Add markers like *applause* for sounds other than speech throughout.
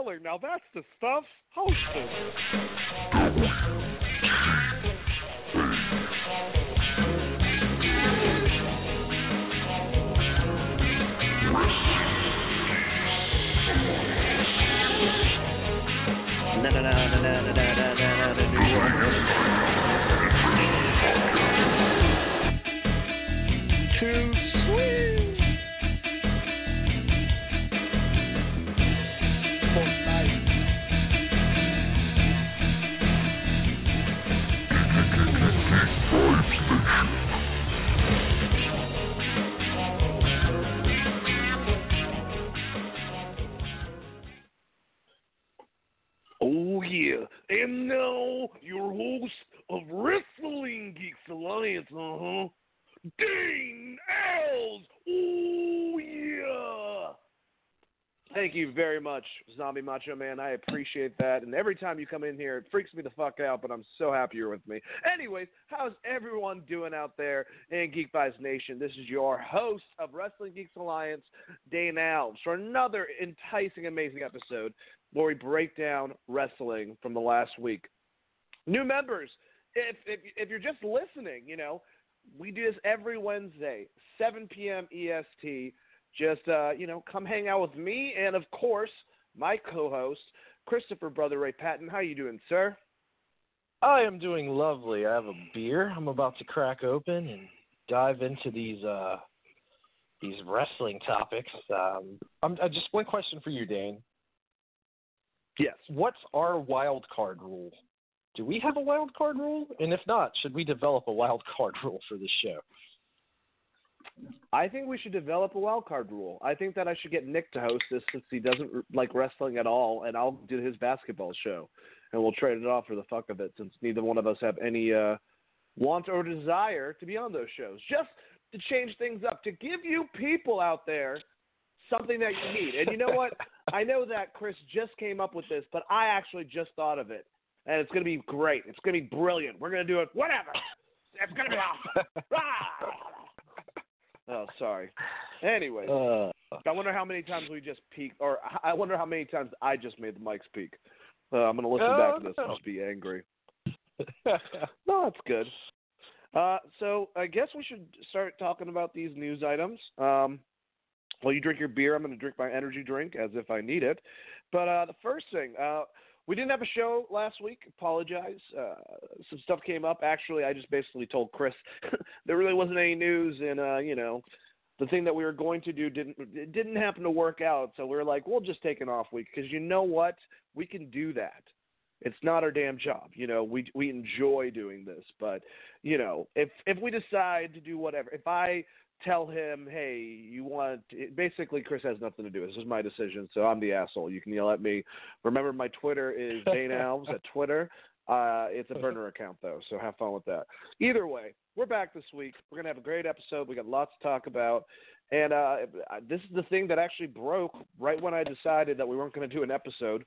Now that's the stuff. Hostess. Na na na na na na na na na New. Too Oh yeah, and now your host of Wrestling Geeks Alliance, uh huh, Dane Alves. Oh yeah. Thank you very much, Zombie Macho Man. I appreciate that. And every time you come in here, it freaks me the fuck out, but I'm so happy you're with me. Anyways, how's everyone doing out there in Geek Vibes Nation? This is your host of Wrestling Geeks Alliance, Dane Alves, for another enticing, amazing episode where we break down wrestling from the last week. New members, if, if, if you're just listening, you know, we do this every Wednesday, 7 p.m. EST just uh, you know, come hang out with me and of course my co-host Christopher Brother Ray Patton. How you doing, sir? I am doing lovely. I have a beer I'm about to crack open and dive into these uh these wrestling topics. Um, I'm, uh, just one question for you, Dane. Yes. What's our wild card rule? Do we have a wild card rule? And if not, should we develop a wild *laughs* card rule for this show? I think we should develop a wild card rule. I think that I should get Nick to host this since he doesn't like wrestling at all, and I'll do his basketball show, and we'll trade it off for the fuck of it, since neither one of us have any uh, want or desire to be on those shows. Just to change things up, to give you people out there something that you need. And you know what? *laughs* I know that Chris just came up with this, but I actually just thought of it, and it's going to be great. It's going to be brilliant. We're going to do it. Whatever. It's going to be *laughs* awesome. Ah! Oh, sorry. Anyway, Uh, I wonder how many times we just peaked, or I wonder how many times I just made the mics peak. Uh, I'm going to listen back to this and just be angry. *laughs* No, that's good. Uh, so I guess we should start talking about these news items. Um, while you drink your beer, I'm going to drink my energy drink as if I need it. But uh, the first thing, uh, we didn't have a show last week. Apologize. Uh, some stuff came up. Actually, I just basically told Chris *laughs* there really wasn't any news, and uh, you know, the thing that we were going to do didn't it didn't happen to work out. So we were like, we'll just take an off week because you know what, we can do that. It's not our damn job, you know. We we enjoy doing this, but you know, if if we decide to do whatever, if I tell him, hey, you want basically Chris has nothing to do. This is my decision, so I'm the asshole. You can yell at me. Remember, my Twitter is *laughs* Dane Alves at Twitter. Uh, it's a burner account though, so have fun with that. Either way, we're back this week. We're gonna have a great episode. We got lots to talk about, And uh, this is the thing that actually broke right when I decided that we weren't going to do an episode.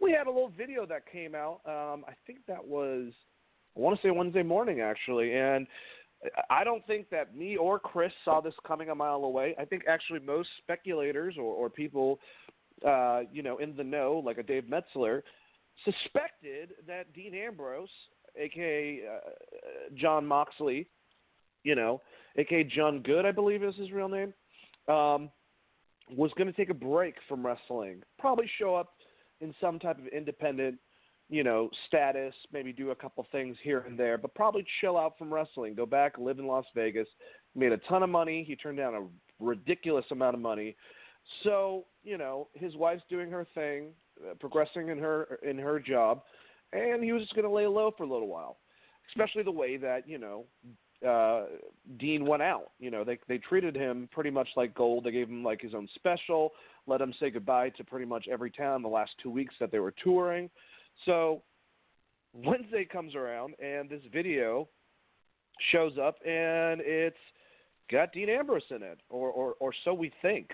We had a little video that came out. Um, I think that was, I want to say Wednesday morning actually, and I don't think that me or Chris saw this coming a mile away. I think actually most speculators or, or people, uh, you know, in the know, like a Dave Meltzer, suspected that Dean Ambrose, aka uh, Jon Moxley, you know, aka Jon Good, I believe is his real name, um, was going to take a break from wrestling, probably show up in some type of independent, you know, status, maybe do a couple things here and there, but probably chill out from wrestling, go back, live in Las Vegas, made a ton of money. He turned down a ridiculous amount of money. So, you know, his wife's doing her thing, uh, progressing in her in her job, and he was just going to lay low for a little while. Especially the way that, you know, uh, Dean went out. You know, they they treated him pretty much like gold. They gave him like his own special, let him say goodbye to pretty much every town the last two weeks that they were touring. So Wednesday comes around and this video shows up and it's got Dean Ambrose in it, or or, or so we think.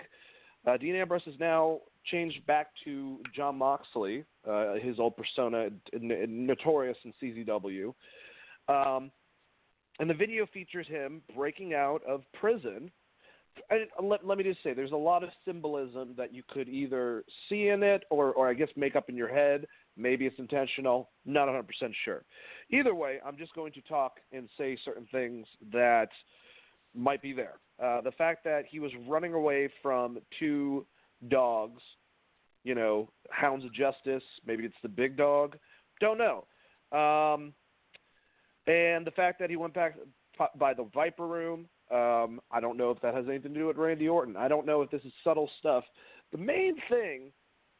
Uh, Dean Ambrose is now changed back to Jon Moxley, uh, his old persona, n- notorious in CZW. Um, and the video features him breaking out of prison. And let, let me just say, there's a lot of symbolism that you could either see in it, or, or I guess make up in your head. Maybe it's intentional. Not 100% sure. Either way, I'm just going to talk and say certain things that might be there. Uh, the fact that he was running away from two dogs, you know, hounds of justice. Maybe it's the big dog. Don't know. Um, and the fact that he went back by the Viper Room, um, I don't know if that has anything to do with Randy Orton. I don't know if this is subtle stuff. The main thing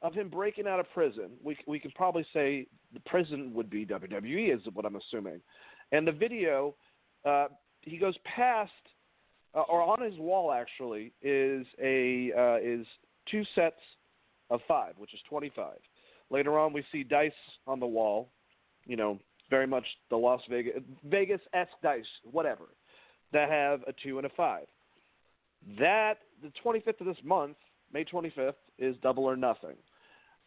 of him breaking out of prison, we we can probably say the prison would be WWE, is what I'm assuming. And the video, uh, he goes past, uh, or on his wall actually is a uh, is two sets of five, which is 25. Later on, we see dice on the wall, you know, very much the Las Vegas Vegas esque dice, whatever, that have a two and a five. That the 25th of this month, May 25th, is double or nothing.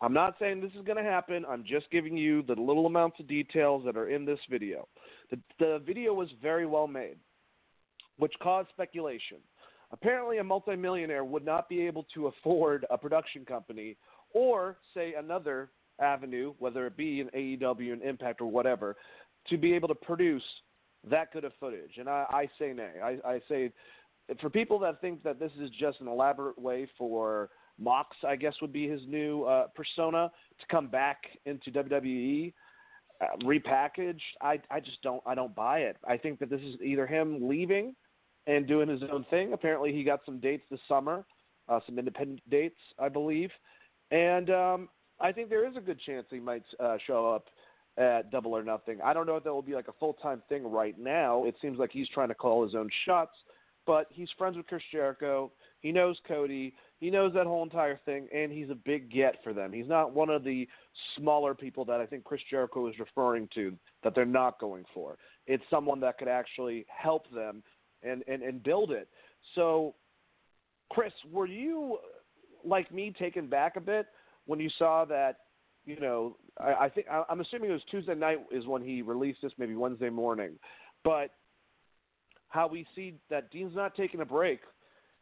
I'm not saying this is going to happen. I'm just giving you the little amounts of details that are in this video. The, the video was very well made, which caused speculation. Apparently, a multimillionaire would not be able to afford a production company or, say, another avenue, whether it be an AEW, an Impact, or whatever, to be able to produce that good of footage. And I, I say nay. I, I say for people that think that this is just an elaborate way for Mox, I guess would be his new uh, persona to come back into WWE. Uh, repackaged, I I just don't I don't buy it. I think that this is either him leaving and doing his own thing. Apparently, he got some dates this summer, uh, some independent dates, I believe, and um, I think there is a good chance he might uh, show up at Double or Nothing. I don't know if that will be like a full time thing right now. It seems like he's trying to call his own shots, but he's friends with Chris Jericho. He knows Cody. He knows that whole entire thing, and he's a big get for them. He's not one of the smaller people that I think Chris Jericho is referring to that they're not going for. It's someone that could actually help them and, and, and build it. So, Chris, were you like me taken back a bit when you saw that, you know, I, I think I, I'm assuming it was Tuesday night is when he released this, maybe Wednesday morning, but how we see that Dean's not taking a break.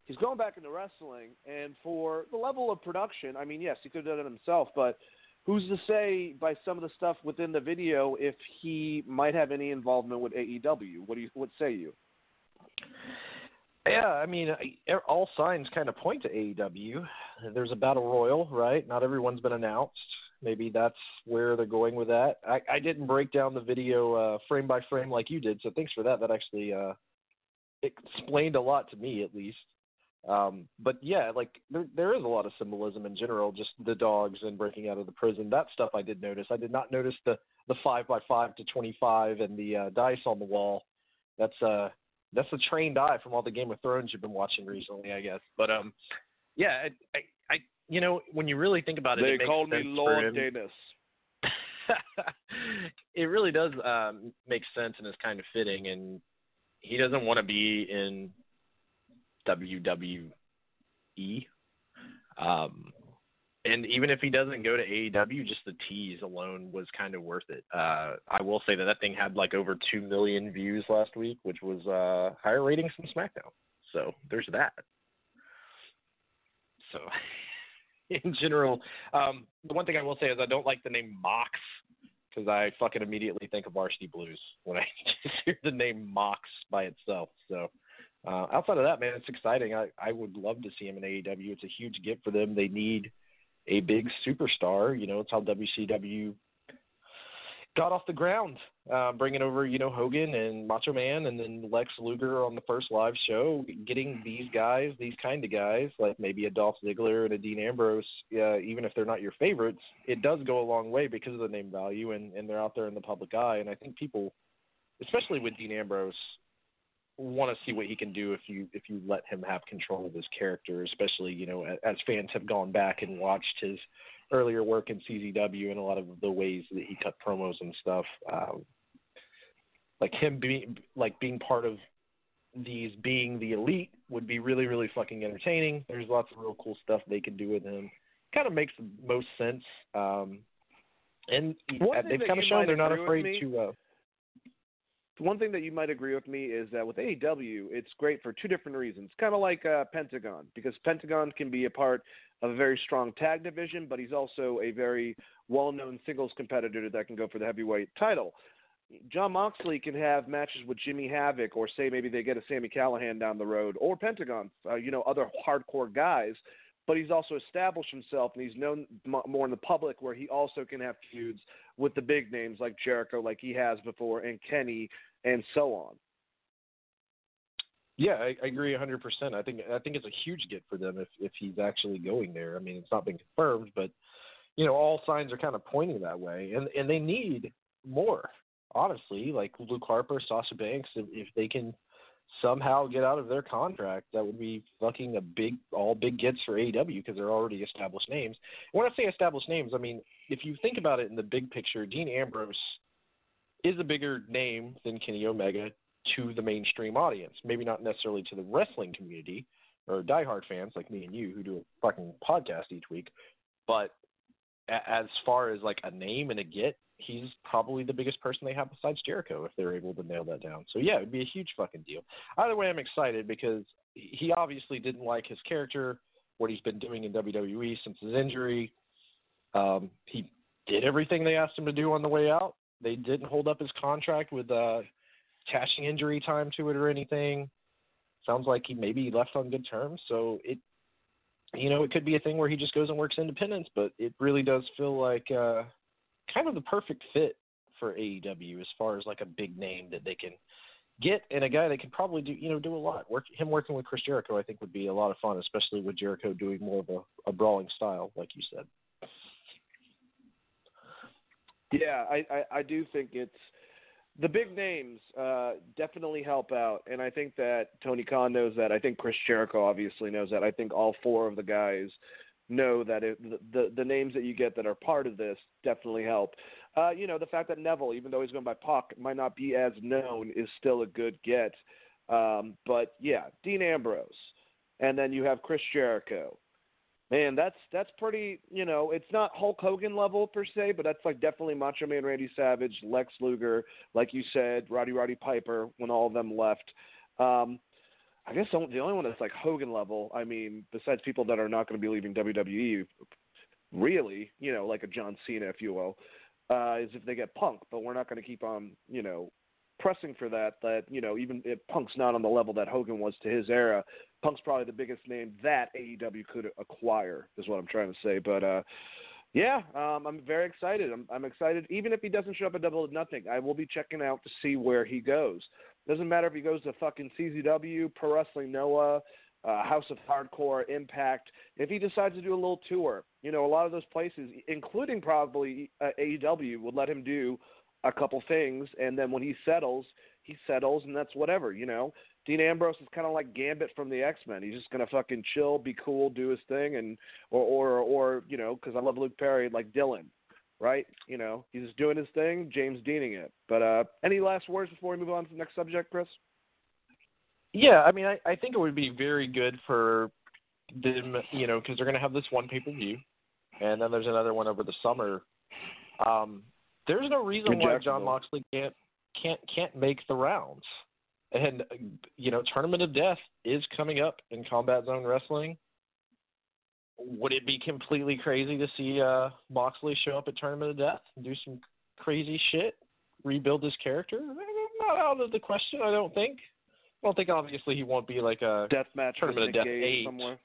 He's going back into wrestling, and for the level of production, I mean, yes, he could have done it himself, but who's to say by some of the stuff within the video if he might have any involvement with AEW? What do you what say you? Yeah, I mean, all signs kind of point to AEW. There's a battle royal, right? Not everyone's been announced. Maybe that's where they're going with that. I, I didn't break down the video uh, frame by frame like you did, so thanks for that. That actually uh, explained a lot to me, at least. Um, but yeah, like there there is a lot of symbolism in general, just the dogs and breaking out of the prison. That stuff I did notice. I did not notice the the five by five to twenty five and the uh, dice on the wall. That's uh that's a trained eye from all the Game of Thrones you've been watching recently, I guess. But um, yeah, I, I, I you know, when you really think about it, they it call me Lord Dennis. *laughs* it really does um, make sense and is kind of fitting, and he doesn't want to be in WWE. Um, and even if he doesn't go to AEW, just the tease alone was kind of worth it. Uh, I will say that that thing had like over two million views last week, which was uh, higher ratings than SmackDown. So there's that. So, *laughs* in general, um, the one thing I will say is I don't like the name Mox because I fucking immediately think of Varsity Blues when I *laughs* just hear the name Mox by itself. So. Uh, outside of that, man, it's exciting. I, I would love to see him in AEW. It's a huge get for them. They need a big superstar. You know, it's how WCW got off the ground, uh, bringing over you know Hogan and Macho Man, and then Lex Luger on the first live show, getting these guys, these kind of guys, like maybe a Dolph Ziggler and a Dean Ambrose, uh, even if they're not your favorites, it does go a long way because of the name value, and and they're out there in the public eye, and I think people, especially with Dean Ambrose, want to see what he can do if you if you let him have control of his character, especially you know as fans have gone back and watched his earlier work in CZW and a lot of the ways that he cut promos and stuff. Um, like him being like being part of these being the elite would be really really fucking entertaining. There's lots of real cool stuff they could do with him. Kind of makes the most sense. Um, and they've kind of shown they're not afraid to. Uh, one thing that you might agree with me is that with AEW, it's great for two different reasons. Kind of like uh, Pentagon, because Pentagon can be a part of a very strong tag division, but he's also a very well-known singles competitor that can go for the heavyweight title. Jon Moxley can have matches with Jimmy Havoc, or say maybe they get a Sami Callihan down the road, or Pentagon, uh, you know, other hardcore guys. But he's also established himself, and he's known more in the public, where he also can have feuds with the big names like Jericho, like he has before, and Kenny, and so on. Yeah, I, I agree 100%. I think I think it's a huge get for them if if he's actually going there. I mean, it's not been confirmed, but you know, all signs are kind of pointing that way, and and they need more. Honestly, like Luke Harper, Sasha Banks, if, if they can somehow get out of their contract, that would be fucking a big, all big gets for AEW because they're already established names. When I say established names, I mean if you think about it in the big picture, Dean Ambrose is a bigger name than Kenny Omega to the mainstream audience. Maybe not necessarily to the wrestling community or diehard fans like me and you who do a fucking podcast each week, but as far as like a name and a get, he's probably the biggest person they have besides Jericho if they're able to nail that down. So yeah, it'd be a huge fucking deal. Either way, I'm excited because he obviously didn't like his character, what he's been doing in WWE since his injury. Um, he did everything they asked him to do on the way out. They didn't hold up his contract with uh, attaching injury time to it or anything. Sounds like he maybe left on good terms. So it, you know, it could be a thing where he just goes and works independence. But it really does feel like uh, kind of the perfect fit for AEW as far as like a big name that they can get and a guy that can probably do you know do a lot. Work him working with Chris Jericho, I think would be a lot of fun, especially with Jericho doing more of a, a brawling style, like you said. Yeah, I, I, I do think it's the big names uh, definitely help out, and I think that Tony Khan knows that. I think Chris Jericho obviously knows that. I think all four of the guys know that it, the, the names that you get that are part of this definitely help. Uh, you know, the fact that Neville, even though he's going by PAC, might not be as known, is still a good get. Um, but yeah, Dean Ambrose, and then you have Chris Jericho, man, that's that's pretty. You know, it's not Hulk Hogan level per se, but that's like definitely Macho Man Randy Savage, Lex Luger, like you said, Roddy Roddy Piper when all of them left. Um, I guess the only one that's like Hogan level. I mean, besides people that are not going to be leaving WWE, really, you know, like a John Cena, if you will, uh, is if they get Punk. But we're not going to keep on, you know, pressing for that. That you know, even if Punk's not on the level that Hogan was to his era, Punk's probably the biggest name that AEW could acquire, is what I'm trying to say. But uh, yeah, um, I'm very excited. I'm, I'm excited. Even if he doesn't show up at Double or Nothing, I will be checking out to see where he goes. Doesn't matter if he goes to fucking CZW, Pro Wrestling Noah, uh, House of Hardcore, Impact. If he decides to do a little tour, you know, a lot of those places, including probably uh, AEW, would let him do a couple things, and then when he settles, he settles, and that's whatever, you know. Dean Ambrose is kind of like Gambit from the X Men. He's just gonna fucking chill, be cool, do his thing, and or or or you know, because I love Luke Perry, like Dylan, right? You know, he's just doing his thing, James Deaning it. But uh, any last words before we move on to the next subject, Chris? Yeah, I mean, I, I think it would be very good for them, you know, because they're going to have this one pay per view, and then there's another one over the summer. Um, there's no reason why Jon. Moxley can't can't can't make the rounds. And you know, Tournament of Death is coming up in Combat Zone Wrestling. Would it be completely crazy to see uh, Moxley show up at Tournament of Death and do some crazy shit, rebuild his character? Not out of the question, I don't think. I don't think obviously he won't be like a Death match Tournament of Death eight. somewhere.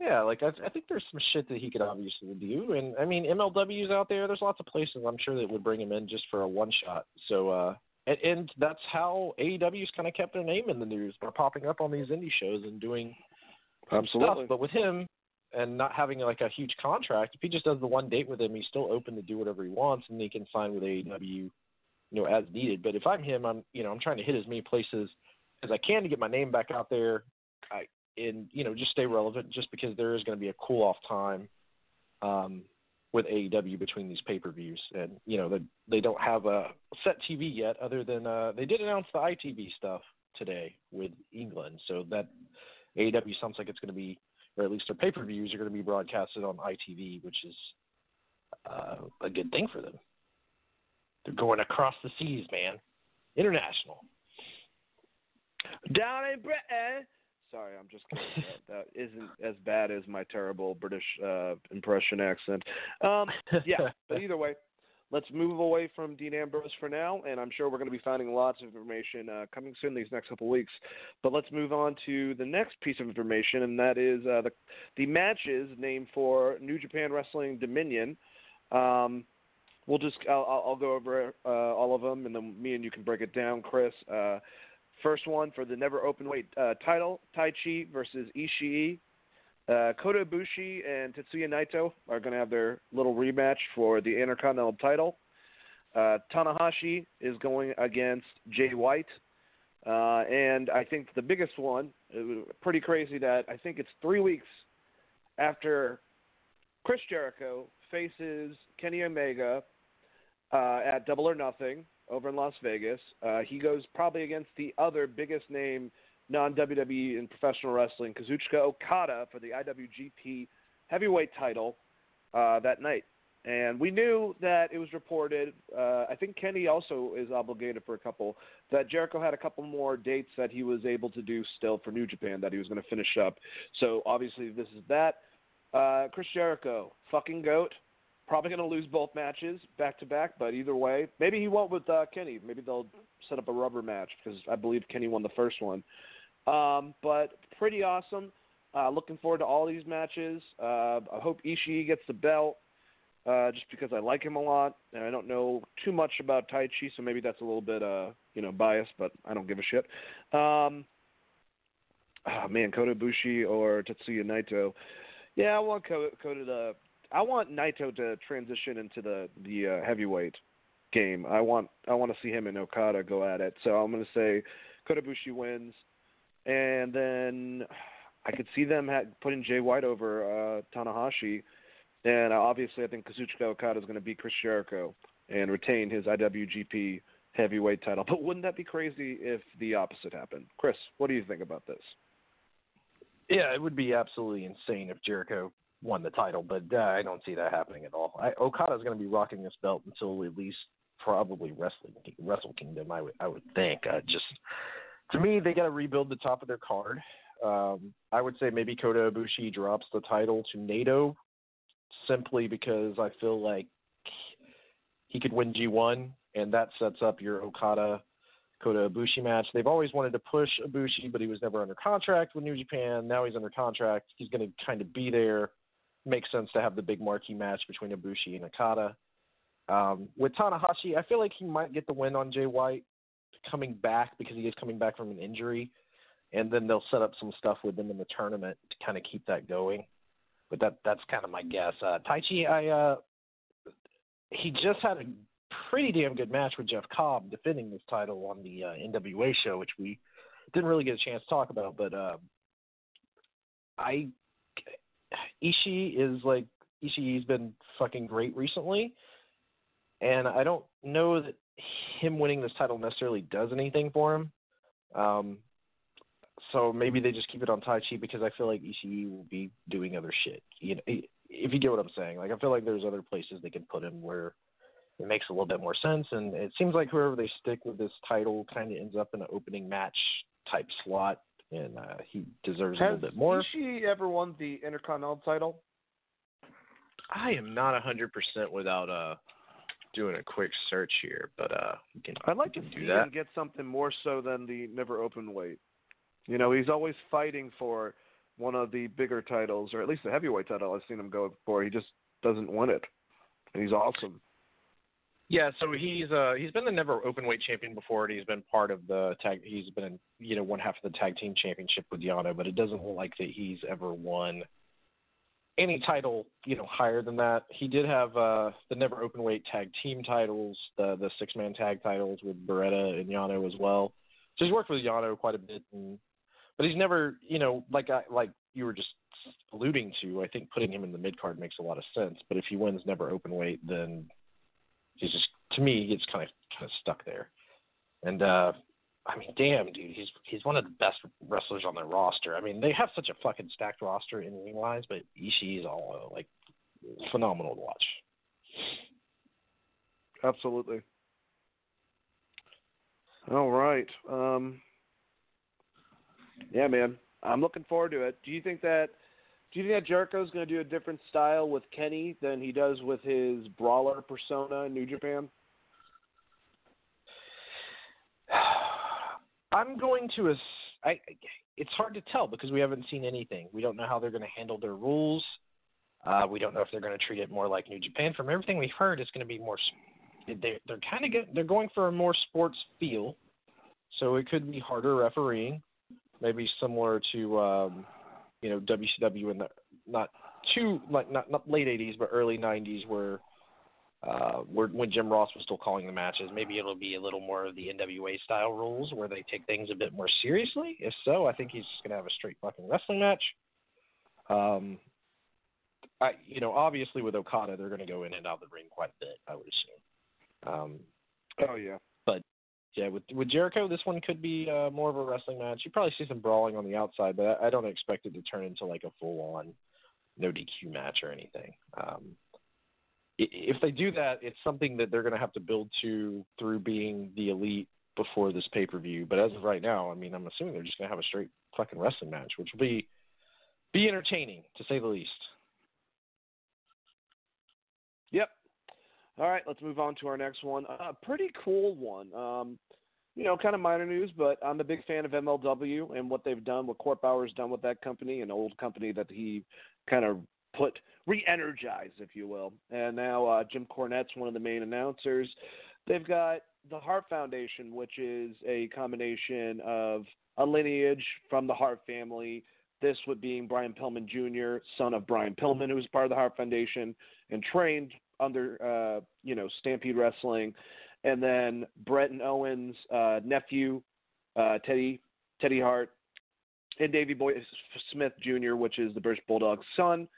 yeah, like I, I think there's some shit that he could obviously do, and I mean MLW's out there. There's lots of places I'm sure that would bring him in just for a one shot. So, uh, and, and that's how AEW's kind of kept their name in the news by popping up on these indie shows and doing Absolutely. stuff. But with him and not having like a huge contract, if he just does the one date with him, he's still open to do whatever he wants, and he can sign with AEW, you know, as needed. But if I'm him, I'm you know I'm trying to hit as many places as I can to get my name back out there. I and you know just stay relevant, just because there is going to be a cool off time. Um, with AEW between these pay per views, and you know they they don't have a set TV yet, other than uh, they did announce the ITV stuff today with England, so that AEW sounds like it's going to be, or at least their pay per views are going to be broadcasted on ITV, which is uh, a good thing for them. They're going across the seas, man, international. Down in Britain. Sorry, I'm just kidding. *laughs* that, that isn't as bad as my terrible British uh, impression accent. Um, yeah, but either way, let's move away from Dean Ambrose for now, and I'm sure we're going to be finding lots of information uh, coming soon these next couple weeks. But let's move on to the next piece of information, and that is uh, the the matches named for New Japan Wrestling Dominion. Um, we'll just I'll, I'll go over uh, all of them, and then me and you can break it down, Chris. Uh, First one for the never open weight uh, title, Tai Chi versus Ishii. Uh, Kota Ibushi and Tetsuya Naito are going to have their little rematch for the Intercontinental title. Uh, Tanahashi is going against Jay White. Uh, and I think the biggest one, pretty crazy that I think it's three weeks after Chris Jericho faces Kenny Omega uh, at Double or Nothing over in Las Vegas. Uh, he goes probably against the other biggest name non WWE and professional wrestling, Kazuchika Okada, for the IWGP Heavyweight title uh, that night. And we knew that it was reported. Uh, I think Kenny also is obligated for a couple. That Jericho had a couple more dates that he was able to do still for New Japan that he was going to finish up. So obviously this is that. Uh, Chris Jericho, fucking goat probably going to lose both matches back to back, but either way, maybe he won't with uh, Kenny. Maybe they'll set up a rubber match because I believe Kenny won the first one. Um, but pretty awesome. Uh, looking forward to all these matches. Uh, I hope Ishii gets the belt uh, just because I like him a lot, and I don't know too much about Taichi, so maybe that's a little bit uh, you know biased, but I don't give a shit. Um, oh man, Kota Ibushi or Tetsuya Naito. Yeah, I want Kota, to I want Naito to transition into the the uh, heavyweight game. I want I want to see him and Okada go at it. So I'm going to say Kota Ibushi wins, and then I could see them putting Jay White over uh, Tanahashi, and obviously I think Kazuchika Okada is going to beat Chris Jericho and retain his IWGP heavyweight title. But wouldn't that be crazy if the opposite happened? Chris, what do you think about this? Yeah, it would be absolutely insane if Jericho won the title, but uh, I don't see that happening at all. I, Okada's going to be rocking this belt until at least probably Wrestling Wrestle Kingdom. I would I would think. Uh, just to me, they got to rebuild the top of their card. Um, I would say maybe Kota Ibushi drops the title to Naito simply because I feel like he could win G1, and that sets up your Okada Kota Ibushi match. They've always wanted to push Ibushi, but he was never under contract with New Japan. Now he's under contract. He's going to kind of be there. Makes sense to have the big marquee match between Ibushi and Okada. Um, with Tanahashi, I feel like he might get the win on Jay White coming back because he is coming back from an injury, and then they'll set up some stuff with him in the tournament to kind of keep that going. But that that's kind of my guess. Uh, I uh, he just had a pretty damn good match with Jeff Cobb defending this title on the uh, NWA show, which we didn't really get a chance to talk about. But uh, I Ishii is like Ishii's been fucking great recently, and I don't know that him winning this title necessarily does anything for him. Um, so maybe they just keep it on Taichi because I feel like Ishii will be doing other shit. You know, if you get what I'm saying. Like I feel like there's other places they can put him where it makes a little bit more sense. And it seems like whoever they stick with this title kind of ends up in an opening match type slot, and uh, he deserves Has a little bit more. Has Ishii ever won the Intercontinental title? I am not a hundred percent without uh doing a quick search here, but uh, we can, I'd like we to can see do that. him get something more so than the never open weight. You know, he's always fighting for one of the bigger titles, or at least the heavyweight title. I've seen him go for. He just doesn't win it, and he's awesome. Yeah, so he's uh he's been the never open weight champion before, and he's been part of the tag. He's been in, you know one half of the tag team championship with Yano, but it doesn't look like that he's ever won any title you know higher than that. He did have uh the never open weight tag team titles, the the six man tag titles with Beretta and Yano as well. So he's worked with Yano quite a bit, and but he's never you know like I like you were just alluding to. I think putting him in the mid card makes a lot of sense. But if he wins never open weight, then he's just to me he gets kind of kind of stuck there. And uh I mean, damn, dude, he's he's one of the best wrestlers on their roster. I mean, they have such a fucking stacked roster in ring wise, but Ishii is all like phenomenal to watch. Absolutely. All right. Um, yeah, man. I'm looking forward to it. Do you think that do you think that Jericho's going to do a different style with Kenny than he does with his brawler persona in New Japan? I'm going to. I, it's hard to tell because we haven't seen anything. We don't know how they're going to handle their rules. Uh, we don't know if they're going to treat it more like New Japan. From everything we've heard, it's going to be more. They, they're kind of get, they're going for a more sports feel, so it could be harder refereeing, maybe similar to um, you know WCW in the not too like not not late '80s but early '90s where uh, when Jim Ross was still calling the matches. Maybe it'll be a little more of the NWA style rules where they take things a bit more seriously. If so, I think he's just going to have a straight fucking wrestling match. Um, I, you know, obviously with Okada, they're going to go in and out of the ring quite a bit. I would assume. Um, Oh yeah. But yeah, with with Jericho, this one could be uh, more of a wrestling match. You probably see some brawling on the outside, but I, I don't expect it to turn into like a full on no DQ match or anything. Um, if they do that, it's something that they're going to have to build to through being the elite before this pay per view. But as of right now, I mean, I'm assuming they're just going to have a straight fucking wrestling match, which will be be entertaining to say the least. Yep. All right, let's move on to our next one. A pretty cool one. Um, you know, kind of minor news, but I'm a big fan of MLW and what they've done, what Court Bauer's done with that company, an old company that he kind of put re-energized, if you will. And now uh, Jim Cornette's one of the main announcers. They've got the Hart Foundation, which is a combination of a lineage from the Hart family. This would being Brian Pillman Jr., son of Brian Pillman, who was part of the Hart Foundation and trained under uh, you know Stampede Wrestling, and then Bret and Owen's uh, nephew, uh, Teddy Teddy Hart, and Davey Boy Smith Jr., which is the British Bulldog's son.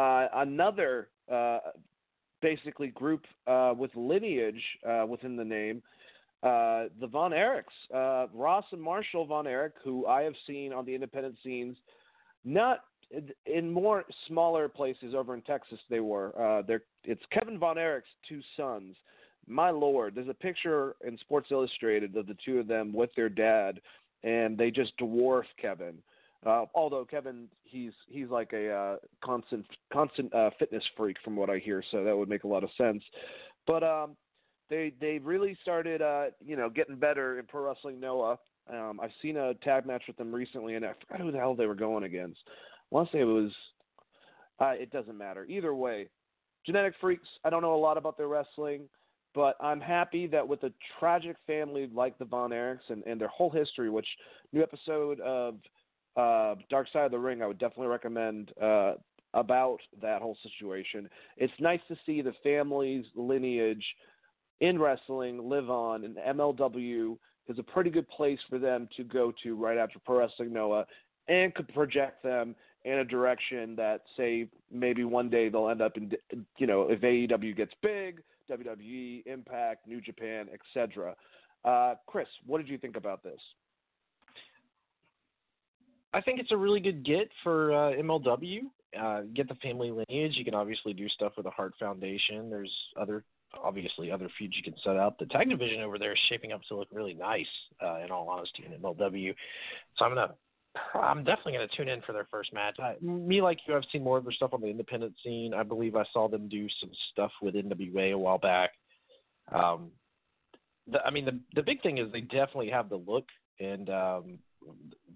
Uh, another uh, basically group uh, with lineage within the name. The Von Erichs, Ross and Marshall Von Erich, who I have seen on the independent scenes, not in more smaller places over in Texas. They were. Uh, it's Kevin Von Erich's two sons. My lord, there's a picture in Sports Illustrated of the two of them with their dad, and they just dwarf Kevin. Uh, although Kevin, he's he's like a uh, constant constant uh, fitness freak from what I hear, so that would make a lot of sense. But um, they they really started uh, you know getting better in pro wrestling Noah. Um, I've seen a tag match with them recently, and I forgot who the hell they were going against. I want to say it was. Uh, it doesn't matter. Either way, genetic freaks. I don't know a lot about their wrestling, but I'm happy that with a tragic family like the Von Erichs and, and their whole history, which new episode of uh, Dark Side of the Ring, I would definitely recommend uh, about that whole situation. It's nice to see the family's lineage in wrestling live on, and MLW is a pretty good place for them to go to right after Pro Wrestling Noah, and could project them in a direction that, say, maybe one day they'll end up in, you know, if AEW gets big, WWE, Impact, New Japan, etc. Uh, Chris, what did you think about this? I think it's a really good get for uh, MLW. Uh, get the family lineage. You can obviously do stuff with the Hart Foundation. There's other, obviously, other feuds you can set up. The tag division over there is shaping up to look really nice, uh, in all honesty, in MLW. So I'm gonna, I'm definitely gonna tune in for their first match. I, me, like you, I've seen more of their stuff on the independent scene. I believe I saw them do some stuff with NWA a while back. Um, the, I mean, the the big thing is they definitely have the look, and um,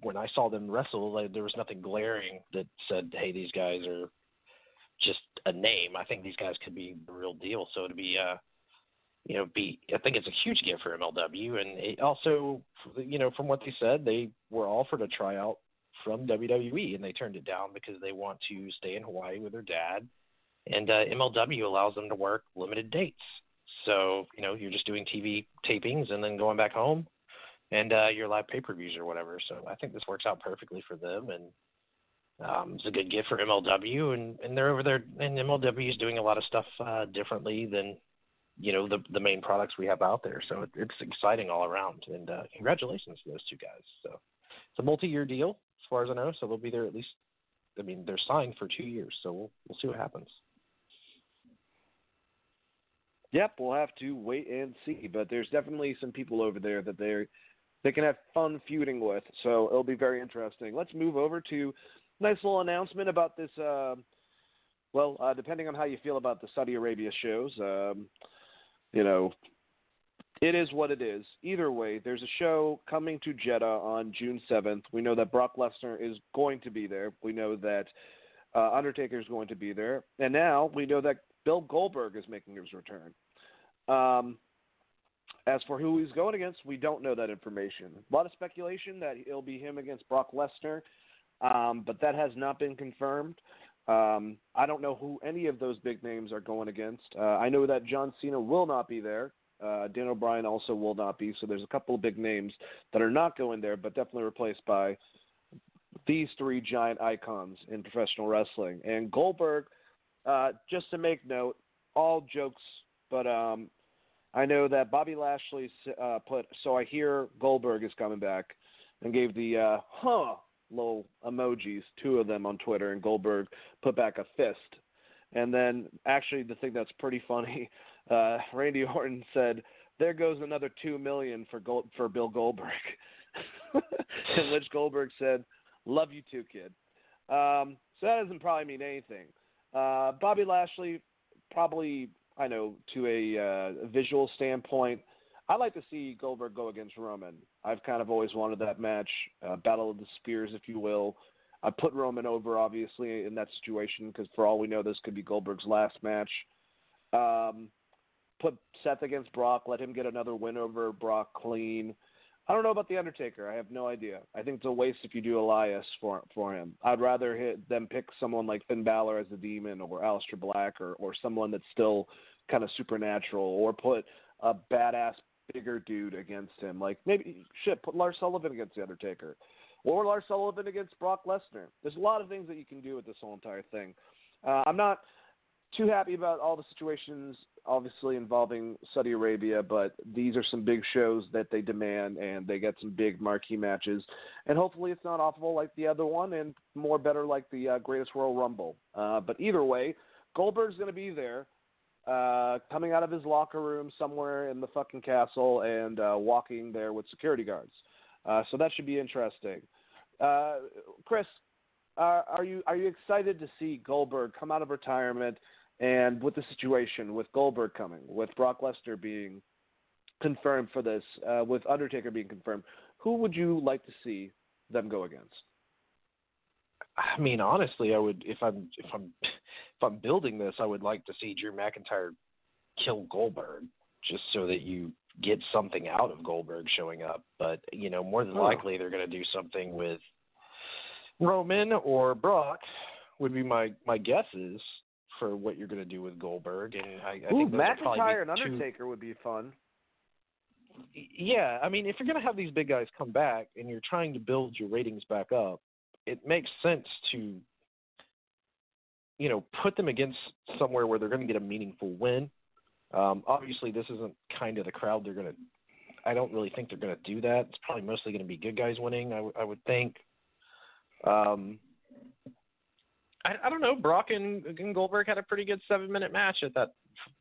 when I saw them wrestle, like, there was nothing glaring that said, "Hey, these guys are just a name." I think these guys could be the real deal. So to be, uh, you know, be I think it's a huge gift for MLW, and it also, you know, from what they said, they were offered a tryout from WWE, and they turned it down because they want to stay in Hawaii with their dad, and uh, MLW allows them to work limited dates. So you know, you're just doing TV tapings and then going back home and uh, your live pay per views or whatever. So I think this works out perfectly for them, and um, it's a good gift for MLW, and, and they're over there, and MLW is doing a lot of stuff uh, differently than you know the the main products we have out there. So it, it's exciting all around, and uh, congratulations to those two guys. So it's a multi year deal as far as I know, so they'll be there at least. I mean, they're signed for two years, so we'll we'll see what happens. Yep, we'll have to wait and see. But there's definitely some people over there that they're they can have fun feuding with. So it'll be very interesting. Let's move over to nice little announcement about this. Uh, well, uh, depending on how you feel about the Saudi Arabia shows, um, you know, it is what it is. Either way, there's a show coming to Jeddah on June 7th. We know that Brock Lesnar is going to be there. We know that uh, Undertaker is going to be there, and now we know that Bill Goldberg is making his return. Um, as for who he's going against, we don't know that information. A lot of speculation that it'll be him against Brock Lesnar, um, but that has not been confirmed. Um, I don't know who any of those big names are going against. Uh, I know that John Cena will not be there. Uh, Daniel Bryan also will not be. So there's a couple of big names that are not going there, but definitely replaced by these three giant icons in professional wrestling. And Goldberg, uh, just to make note, all jokes, but um, I know that Bobby Lashley uh, put, so I hear Goldberg is coming back, and gave the uh, huh little emojis, two of them on Twitter, and Goldberg put back a fist. And then, actually, the thing that's pretty funny, *laughs* uh, Randy Orton said, "There goes another two million for Gold, for Bill Goldberg," *laughs* in which Goldberg said, "Love you too, kid." Um, so that doesn't probably mean anything. Uh, Bobby Lashley probably I know to a uh, visual standpoint, I'd like to see Goldberg go against Roman. I've kind of always wanted that match, uh, battle of the spears, if you will. I put Roman over obviously in that situation because for all we know, this could be Goldberg's last match. Um, put Seth against Brock, let him get another win over Brock clean. I don't know about the Undertaker. I have no idea. I think it's a waste if you do Elias for for him. I'd rather hit them pick someone like Finn Balor as a demon or Aleister Black or or someone that's still kind of supernatural or put a badass bigger dude against him. Like maybe shit, put Lars Sullivan against the Undertaker. Or Lars Sullivan against Brock Lesnar. There's a lot of things that you can do with this whole entire thing. Uh, I'm not too happy about all the situations, obviously involving Saudi Arabia, but these are some big shows that they demand, and they get some big marquee matches. And hopefully, it's not awful like the other one, and more better like the uh, Greatest Royal Rumble. Uh, but either way, Goldberg's going to be there, uh, coming out of his locker room somewhere in the fucking castle, and uh, walking there with security guards. Uh, so that should be interesting. Uh, Chris, uh, are you are you excited to see Goldberg come out of retirement and with the situation with Goldberg coming, with Brock Lesnar being confirmed for this, uh, with Undertaker being confirmed, who would you like to see them go against? I mean, honestly, I would if I'm if I'm if I'm building this, I would like to see Drew McIntyre kill Goldberg just so that you get something out of Goldberg showing up. But you know, more than likely, they're going to do something with Roman or Brock. Would be my my guesses for what you're going to do with Goldberg, and I, I Ooh, think McIntyre and two, Undertaker would be fun. Yeah, I mean, if you're going to have these big guys come back and you're trying to build your ratings back up, it makes sense to, you know, put them against somewhere where they're going to get a meaningful win. Um, obviously, this isn't kind of the crowd they're going to. I don't really think they're going to do that. It's probably mostly going to be good guys winning. I, w- I would think. Um, I, I don't know. Brock and, and Goldberg had a pretty good seven minute match at that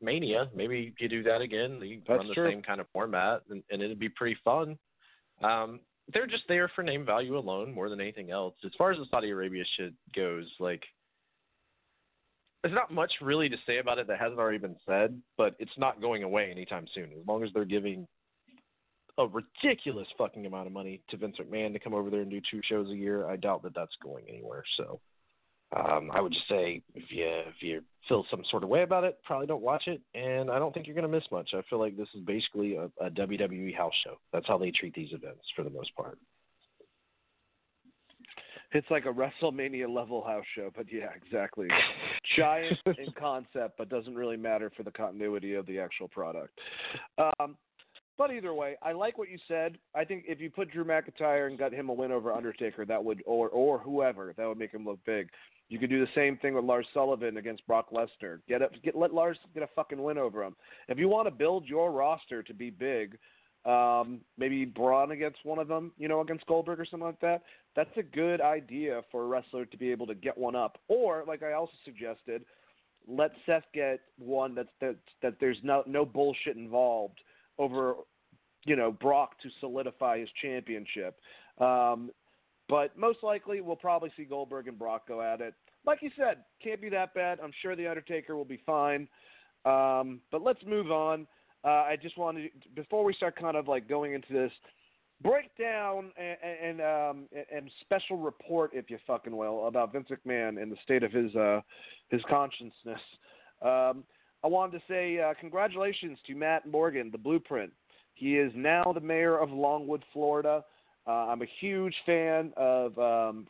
Mania. Maybe you do that again. You That's run the true. same kind of format, and, and it'd be pretty fun. Um, they're just there for name value alone more than anything else. As far as the Saudi Arabia shit goes, like there's not much really to say about it that hasn't already been said, but it's not going away anytime soon. As long as they're giving a ridiculous fucking amount of money to Vince McMahon to come over there and do two shows a year, I doubt that that's going anywhere. So um, I would just say if you if you feel some sort of way about it, probably don't watch it, and I don't think you're going to miss much. I feel like this is basically a, a WWE house show. That's how they treat these events for the most part. it's like a WrestleMania level house show, but yeah, exactly. Giant *laughs* in concept, but doesn't really matter for the continuity of the actual product. Um, but either way, I like what you said. I think if you put Drew McIntyre and got him a win over Undertaker, that would or or whoever, that would make him look big. You could do the same thing with Lars Sullivan against Brock Lesnar. Get up, get let Lars get a fucking win over him. If you want to build your roster to be big, um, maybe Braun against one of them, you know, against Goldberg or something like that. That's a good idea for a wrestler to be able to get one up. Or, like I also suggested, let Seth get one that's that that there's no no bullshit involved over, you know, Brock to solidify his championship. Um, but most likely, we'll probably see Goldberg and Brock go at it. Like you said, can't be that bad. I'm sure the Undertaker will be fine. Um, but let's move on. Uh, I just wanted before we start kind of like going into this breakdown and and, um, and special report, if you fucking will, about Vince McMahon and the state of his uh, his consciousness. Um, I wanted to say uh, congratulations to Matt Morgan, the Blueprint. He is now the mayor of Longwood, Florida. Uh, I'm a huge fan of um,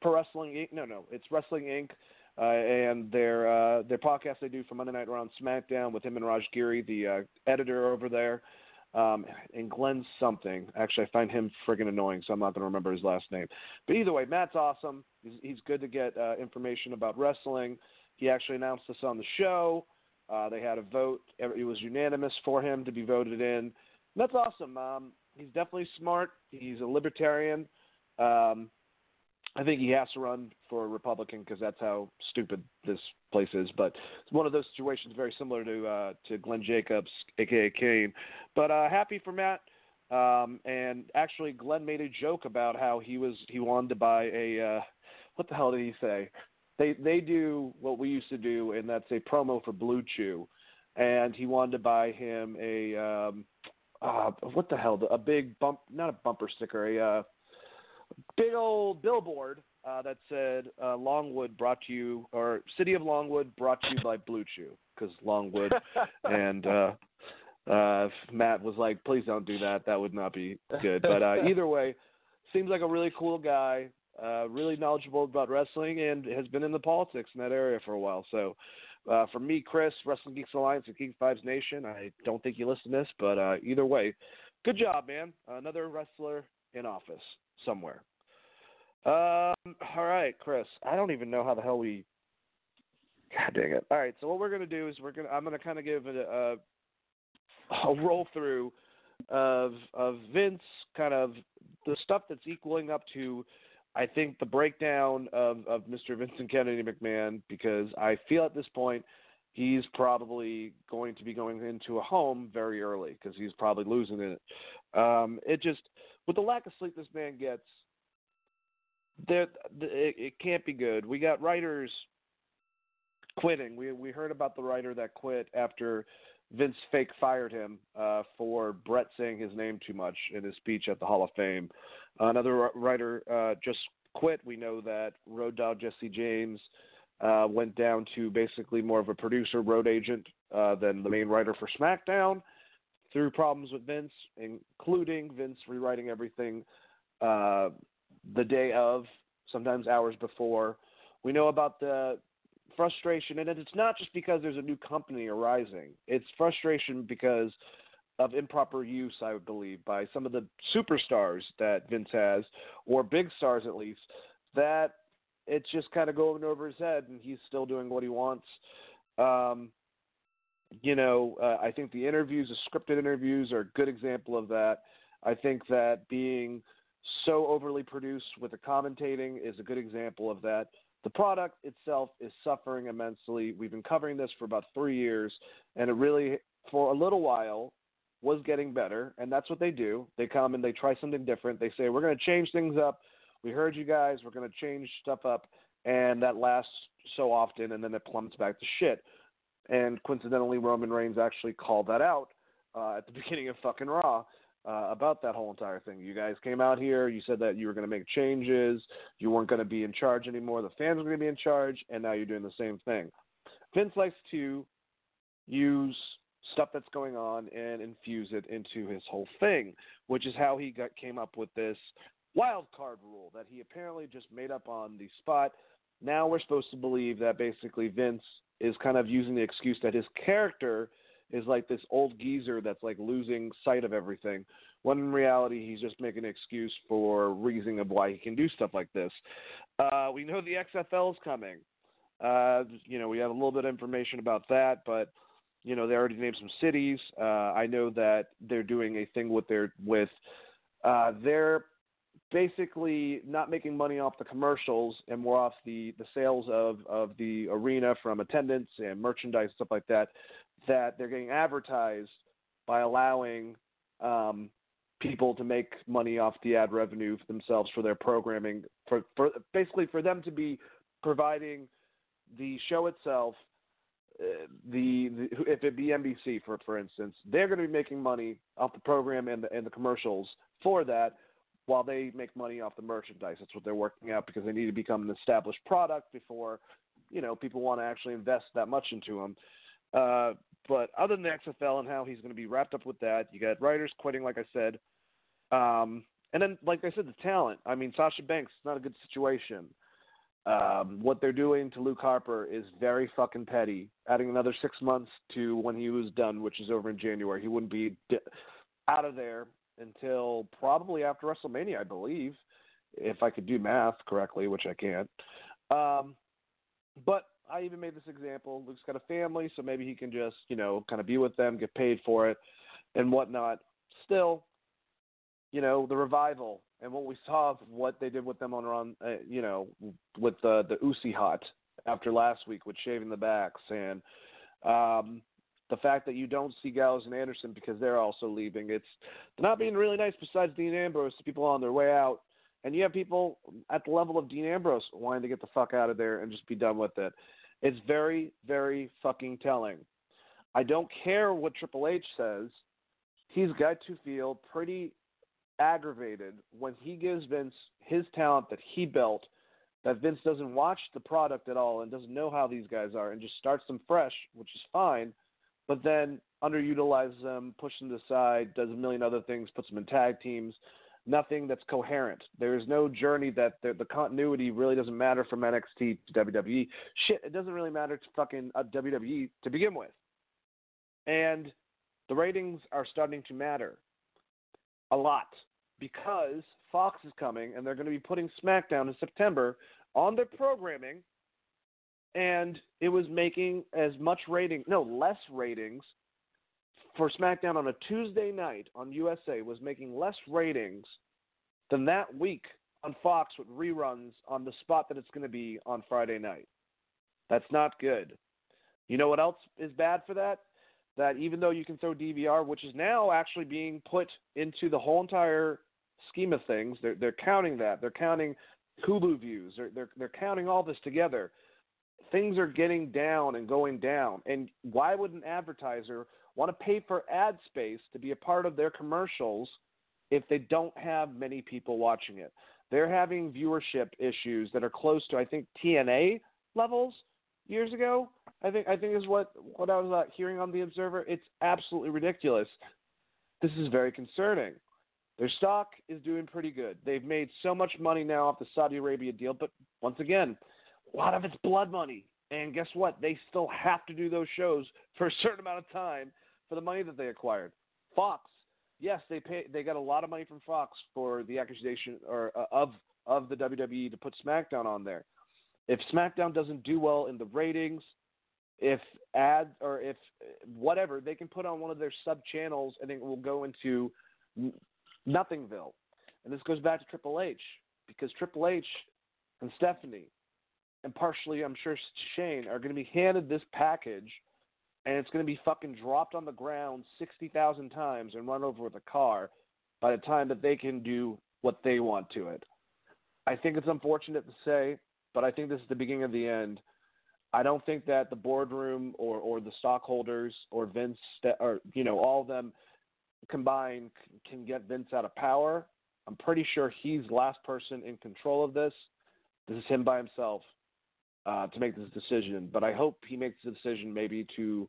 Pro Wrestling Inc. No, no, it's Wrestling Inc. Uh, and their uh, their podcast they do for Monday Night on SmackDown with him and Raj Giri, the uh, editor over there, um, and Glenn something. Actually, I find him friggin' annoying, so I'm not going to remember his last name. But either way, Matt's awesome. He's, he's good to get uh, information about wrestling. He actually announced this on the show. Uh, they had a vote. It was unanimous for him to be voted in. And that's awesome. Um, he's definitely smart. He's a libertarian. Um, I think he has to run for a Republican because that's how stupid this place is. But it's one of those situations very similar to uh, to Glenn Jacobs, aka Kane. But uh, happy for Matt. Um, and actually, Glenn made a joke about how he was he wanted to buy a uh, what the hell did he say? They they do what we used to do, and that's a promo for Blue Chew. And he wanted to buy him a um, uh, what the hell? A big bump, not a bumper sticker, a uh, big old billboard uh, that said uh, Longwood brought to you, or City of Longwood brought to you by Blue Chew, because Longwood. *laughs* and uh, uh, Matt was like, please don't do that. That would not be good. But uh, *laughs* either way, seems like a really cool guy, uh, really knowledgeable about wrestling, and has been in the politics in that area for a while. So. Uh, for me, Chris, Wrestling Geeks Alliance and Geek Vibes Nation, I don't think you listen to this, but uh, either way, good job, man. Another wrestler in office somewhere. Um, all right, Chris. I don't even know how the hell we. God dang it! All right, so what we're gonna do is we're gonna I'm gonna kind of give it a, a roll through of of Vince, kind of the stuff that's equaling up to, I think the breakdown of of Mr. Vincent Kennedy McMahon because I feel at this point he's probably going to be going into a home very early because he's probably losing it. Um, it just with the lack of sleep this man gets, there it, it can't be good. We got writers quitting. We we heard about the writer that quit after Vince fake fired him uh, for Bret saying his name too much in his speech at the Hall of Fame. Another writer uh, just quit. We know that Road Dog Jesse James uh, went down to basically more of a producer, road agent uh, than the main writer for SmackDown through problems with Vince, including Vince rewriting everything uh, the day of, sometimes hours before. We know about the frustration, and it's not just because there's a new company arising. It's frustration because of improper use, I believe, by some of the superstars that Vince has, or big stars at least, that it's just kind of going over his head, and he's still doing what he wants. Um, you know, uh, I think the interviews, the scripted interviews, are a good example of that. I think that being so overly produced with the commentating is a good example of that. The product itself is suffering immensely. We've been covering this for about three years, and it really, for a little while, was getting better. And that's what they do. They come and they try something different. They say, We're going to change things up. We heard you guys. We're going to change stuff up. And that lasts so often, and then it plummets back to shit. And coincidentally, Roman Reigns actually called that out uh, at the *laughs* beginning of fucking Raw uh, about that whole entire thing. You guys came out here, you said that you were going to make changes, you weren't going to be in charge anymore, the fans were going to be in charge, and now you're doing the same thing. Vince likes to use stuff that's going on and infuse it into his whole thing, which is how he got came up with this wild card rule that he apparently just made up on the spot. Now we're supposed to believe that basically Vince is kind of using the excuse that his character is like this old geezer that's like losing sight of everything. When in reality, he's just making an excuse for reasoning of why he can do stuff like this. Uh, we know the XFL is coming. Uh, you know, we have a little bit of information about that, but you know, they already named some cities. Uh, I know that they're doing a thing with their with uh, they're basically not making money off the commercials and more off the the sales of of the arena from attendance and merchandise and stuff like that that they're getting advertised by allowing um, people to make money off the ad revenue for themselves for their programming for, for basically for them to be providing the show itself uh, the, the if it be NBC for for instance they're going to be making money off the program and the and the commercials for that while they make money off the merchandise. That's what they're working out because they need to become an established product before you know people want to actually invest that much into them uh, but other than the XFL and how he's going to be wrapped up with that, you got writers quitting, like I said. Um, and then, like I said, the talent. I mean, Sasha Banks, not a good situation. Um, what they're doing to Luke Harper is very fucking petty. Adding another six months to when he was done, which is over in January. He wouldn't be di- out of there until probably after WrestleMania, I believe, if I could do math correctly, which I can't. Um, but I even made this example. Luke's got a family, so maybe he can just, you know, kind of be with them, get paid for it, and whatnot. Still, you know, the revival and what we saw, of what they did with them on, uh, you know, with the the Usi hot after last week with shaving the backs and um, the fact that you don't see Gallows and Anderson because they're also leaving. It's they're not being really nice. Besides Dean Ambrose, people on their way out, and you have people at the level of Dean Ambrose wanting to get the fuck out of there and just be done with it. It's very, very fucking telling. I don't care what Triple H says. He's got to feel pretty aggravated when he gives Vince his talent that he built, that Vince doesn't watch the product at all and doesn't know how these guys are and just starts them fresh, which is fine, but then underutilizes them, pushes them aside, does a million other things, puts them in tag teams, nothing that's coherent. There is no journey that the, the, continuity really doesn't matter from NXT to WWE. Shit, it doesn't really matter to fucking uh, WWE to begin with. And the ratings are starting to matter a lot because Fox is coming and they're going to be putting SmackDown in September on their programming. And it was making as much rating, no, less ratings for SmackDown on a Tuesday night on USA was making less ratings than that week on Fox with reruns on the spot that it's going to be on Friday night. That's not good. You know what else is bad for that? That even though you can throw DVR, which is now actually being put into the whole entire scheme of things, they're, they're counting that. They're counting Hulu views. They're, they're, they're counting all this together. Things are getting down and going down. And why would an advertiser want to pay for ad space to be a part of their commercials if they don't have many people watching it. They're having viewership issues that are close to I think TNA levels years ago. I think I think is what what I was uh, hearing on the Observer. It's absolutely ridiculous. This is very concerning. Their stock is doing pretty good. They've made so much money now off the Saudi Arabia deal, but once again, a lot of it's blood money. And guess what? They still have to do those shows for a certain amount of time for the money that they acquired. Fox, yes, they pay. They got a lot of money from Fox for the accusation or uh, of of the WWE to put SmackDown on there. If SmackDown doesn't do well in the ratings, if ads or if whatever, they can put on one of their sub channels and it will go into Nothingville. and this goes back to Triple H because Triple H and Stephanie, and partially I'm sure Shane are going to be handed this package, and it's going to be fucking dropped on the ground sixty thousand times and run over with a car by the time that they can do what they want to it. I think it's unfortunate to say, but I think this is the beginning of the end. I don't think that the boardroom or, or the stockholders or Vince or you know all of them combined can get Vince out of power. I'm pretty sure he's the last person in control of this. This is him by himself uh, to make this decision. But I hope he makes the decision maybe to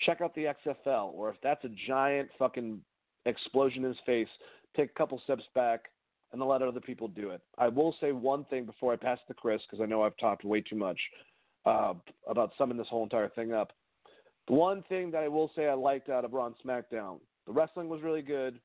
check out the XFL, or if that's a giant fucking explosion in his face, take a couple steps back and let other people do it. I will say one thing before I pass to Chris, because I know I've talked way too much uh, about summing this whole entire thing up. The one thing that I will say I liked out of Raw SmackDown, the wrestling was really good,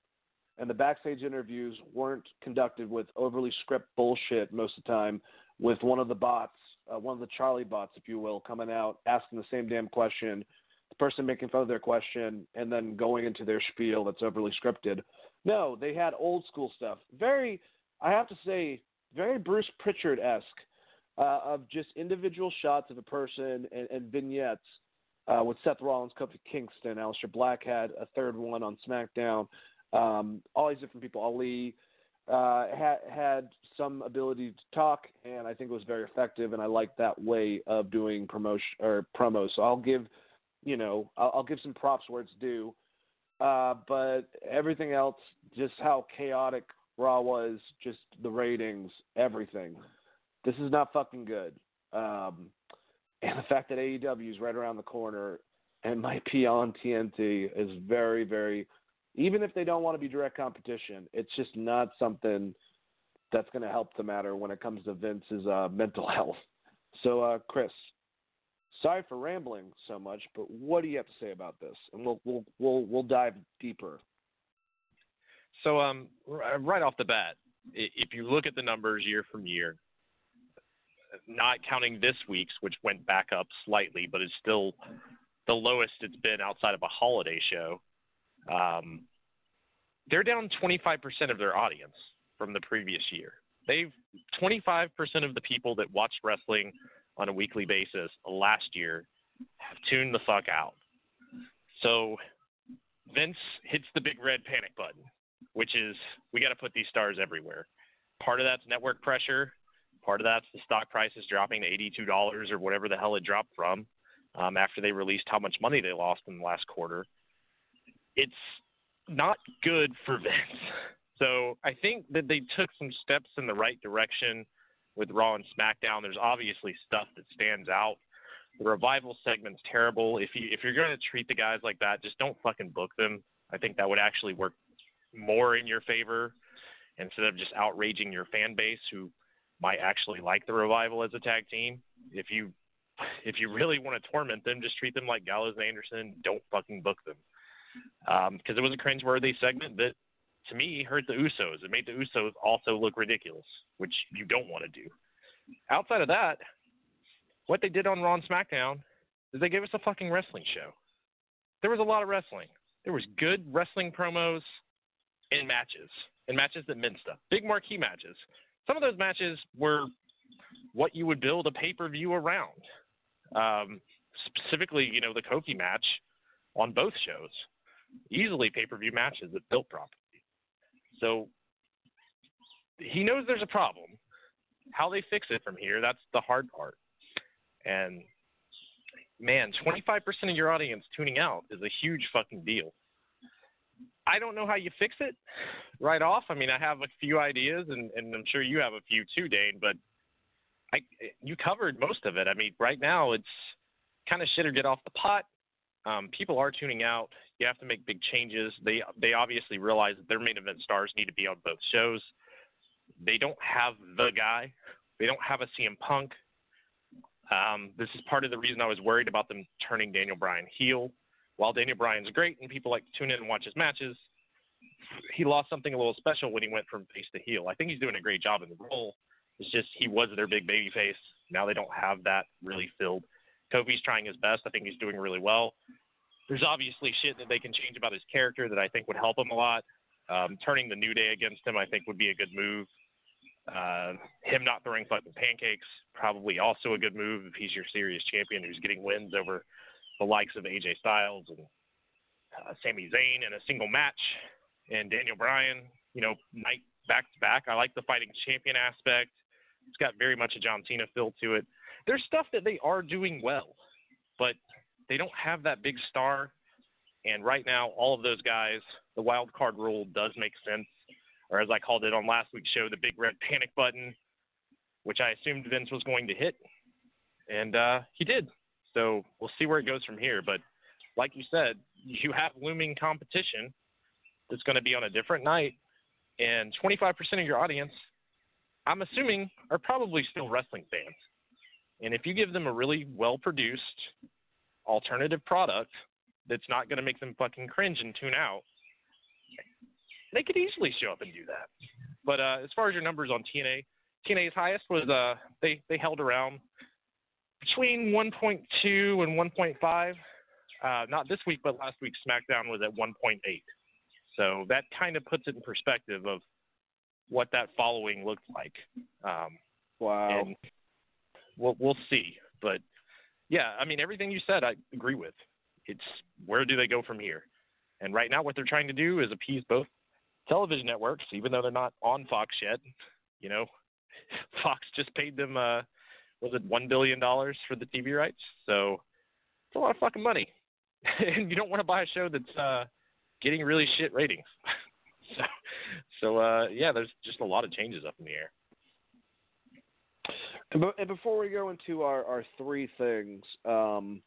and the backstage interviews weren't conducted with overly script bullshit most of the time, with one of the bots, uh, one of the Charly bots, if you will, coming out asking the same damn question, the person making fun of their question, and then going into their spiel that's overly scripted. No, they had old school stuff. Very, I have to say, very Bruce Pritchard esque uh, of just individual shots of a person and, and vignettes. Uh, with Seth Rollins, Kofi Kingston, Aleister Black had a third one on SmackDown. Um, all these different people. Ali uh, had had some ability to talk, and I think it was very effective. And I like that way of doing promotion or promos. So I'll give, you know, I'll, I'll give some props where it's due. Uh, but everything else, just how chaotic Raw was, just the ratings, everything. This is not fucking good. Um, *laughs* and the fact that AEW is right around the corner and might be on TNT is very, very. Even if they don't want to be direct competition, it's just not something that's going to help the matter when it comes to Vince's uh, mental *laughs* health. So, uh, Chris, sorry for rambling so much, but what do you have to say about this? And we'll we'll we'll we'll dive deeper. So, um, right off the bat, if you look at the numbers year from year, not counting this week's, which went back up slightly, but is still the lowest it's been outside of a holiday show. Um, they're down 25% of their audience from the previous year. They've 25% of the people that watched wrestling on a weekly basis last year have tuned the fuck out. So Vince hits the big red panic button, which is we got to put these stars everywhere. Part of that's network pressure. Part of that's the stock prices dropping to $82 or whatever the hell it dropped from um, after they released how much money they lost in the last quarter. It's not good for *laughs* Vince. So I think that they took some steps in the right direction with Raw and SmackDown. There's obviously stuff that stands out. The revival segment's terrible. If you if you're going to treat the guys like that, just don't fucking book them. I think that would actually work more in your favor instead of just outraging your fan base who might actually like the revival as a tag team. If you if you really want to torment them, just treat them like Gallows and Anderson. Don't fucking book them because um, it was a cringeworthy segment that to me hurt the Usos. It made the Usos also look ridiculous, which you don't want to do. Outside of that, what they did on Raw and SmackDown is they gave us a fucking wrestling show. There was a lot of wrestling. There was good wrestling promos and matches, and matches that meant stuff. Big marquee matches. Some of those matches were what you would build a pay per view around. Um, specifically, you know, the Kofi match on both shows. Easily pay per view matches that built properly. So he knows there's a problem. How they fix it from here, that's the hard part. And man, 25% of your audience tuning out is a huge fucking deal. I don't know how you fix it right off. I mean, I have a few ideas, and, and I'm sure you have a few too, Dane. But I, you covered most of it. I mean, right now it's kind of shit or get off the pot. Um, people are tuning out. You have to make big changes. They they obviously realize that their main event stars need to be on both shows. They don't have the guy. They don't have a CM Punk. Um, this is part of the reason I was worried about them turning Daniel Bryan heel. While Daniel Bryan's great and people like to tune in and watch his matches, he lost something a little special when he went from face to heel. I think he's doing a great job in the role. It's just he was their big baby face. Now they don't have that really filled. Kofi's trying his best. I think he's doing really well. There's obviously shit that they can change about his character that I think would help him a lot. Um, turning the New Day against him, I think, would be a good move. Uh, him not throwing fucking pancakes, probably also a good move if he's your serious champion who's getting wins over the likes of AJ Styles and uh, Sami Zayn in a single match, and Daniel Bryan, you know, night back to back. I like the fighting champion aspect. It's got very much a John Cena feel to it. There's stuff that they are doing well, but they don't have that big star. And right now, all of those guys, the wild card rule does make sense, or as I called it on last week's show, the big red panic button, which I assumed Vince was going to hit, and uh, he did. So we'll see where it goes from here. But like you said, you have looming competition that's going to be on a different night, and 25% of your audience, I'm assuming, are probably still wrestling fans. And if you give them a really well produced alternative product that's not going to make them fucking cringe and tune out, they could easily show up and do that. But uh, as far as your numbers on TNA, TNA's highest was uh, they they held around between 1.2 and 1.5. Uh, not this week, but last week SmackDown was at 1.8. So that kind of puts it in perspective of what that following looks like. Um, Wow. and we'll we'll see. But yeah, I mean everything you said, I agree with. It's where do they go from here? And right now, what they're trying to do is appease both television networks, even though they're not on Fox yet. You know, *laughs* Fox just paid them uh, was it one billion dollars for the TV rights? So it's a lot of fucking money, *laughs* and you don't want to buy a show that's uh, getting really shit ratings. *laughs* so, so uh, yeah, there's just a lot of changes up in the air. And, be- and before we go into our, our three things um,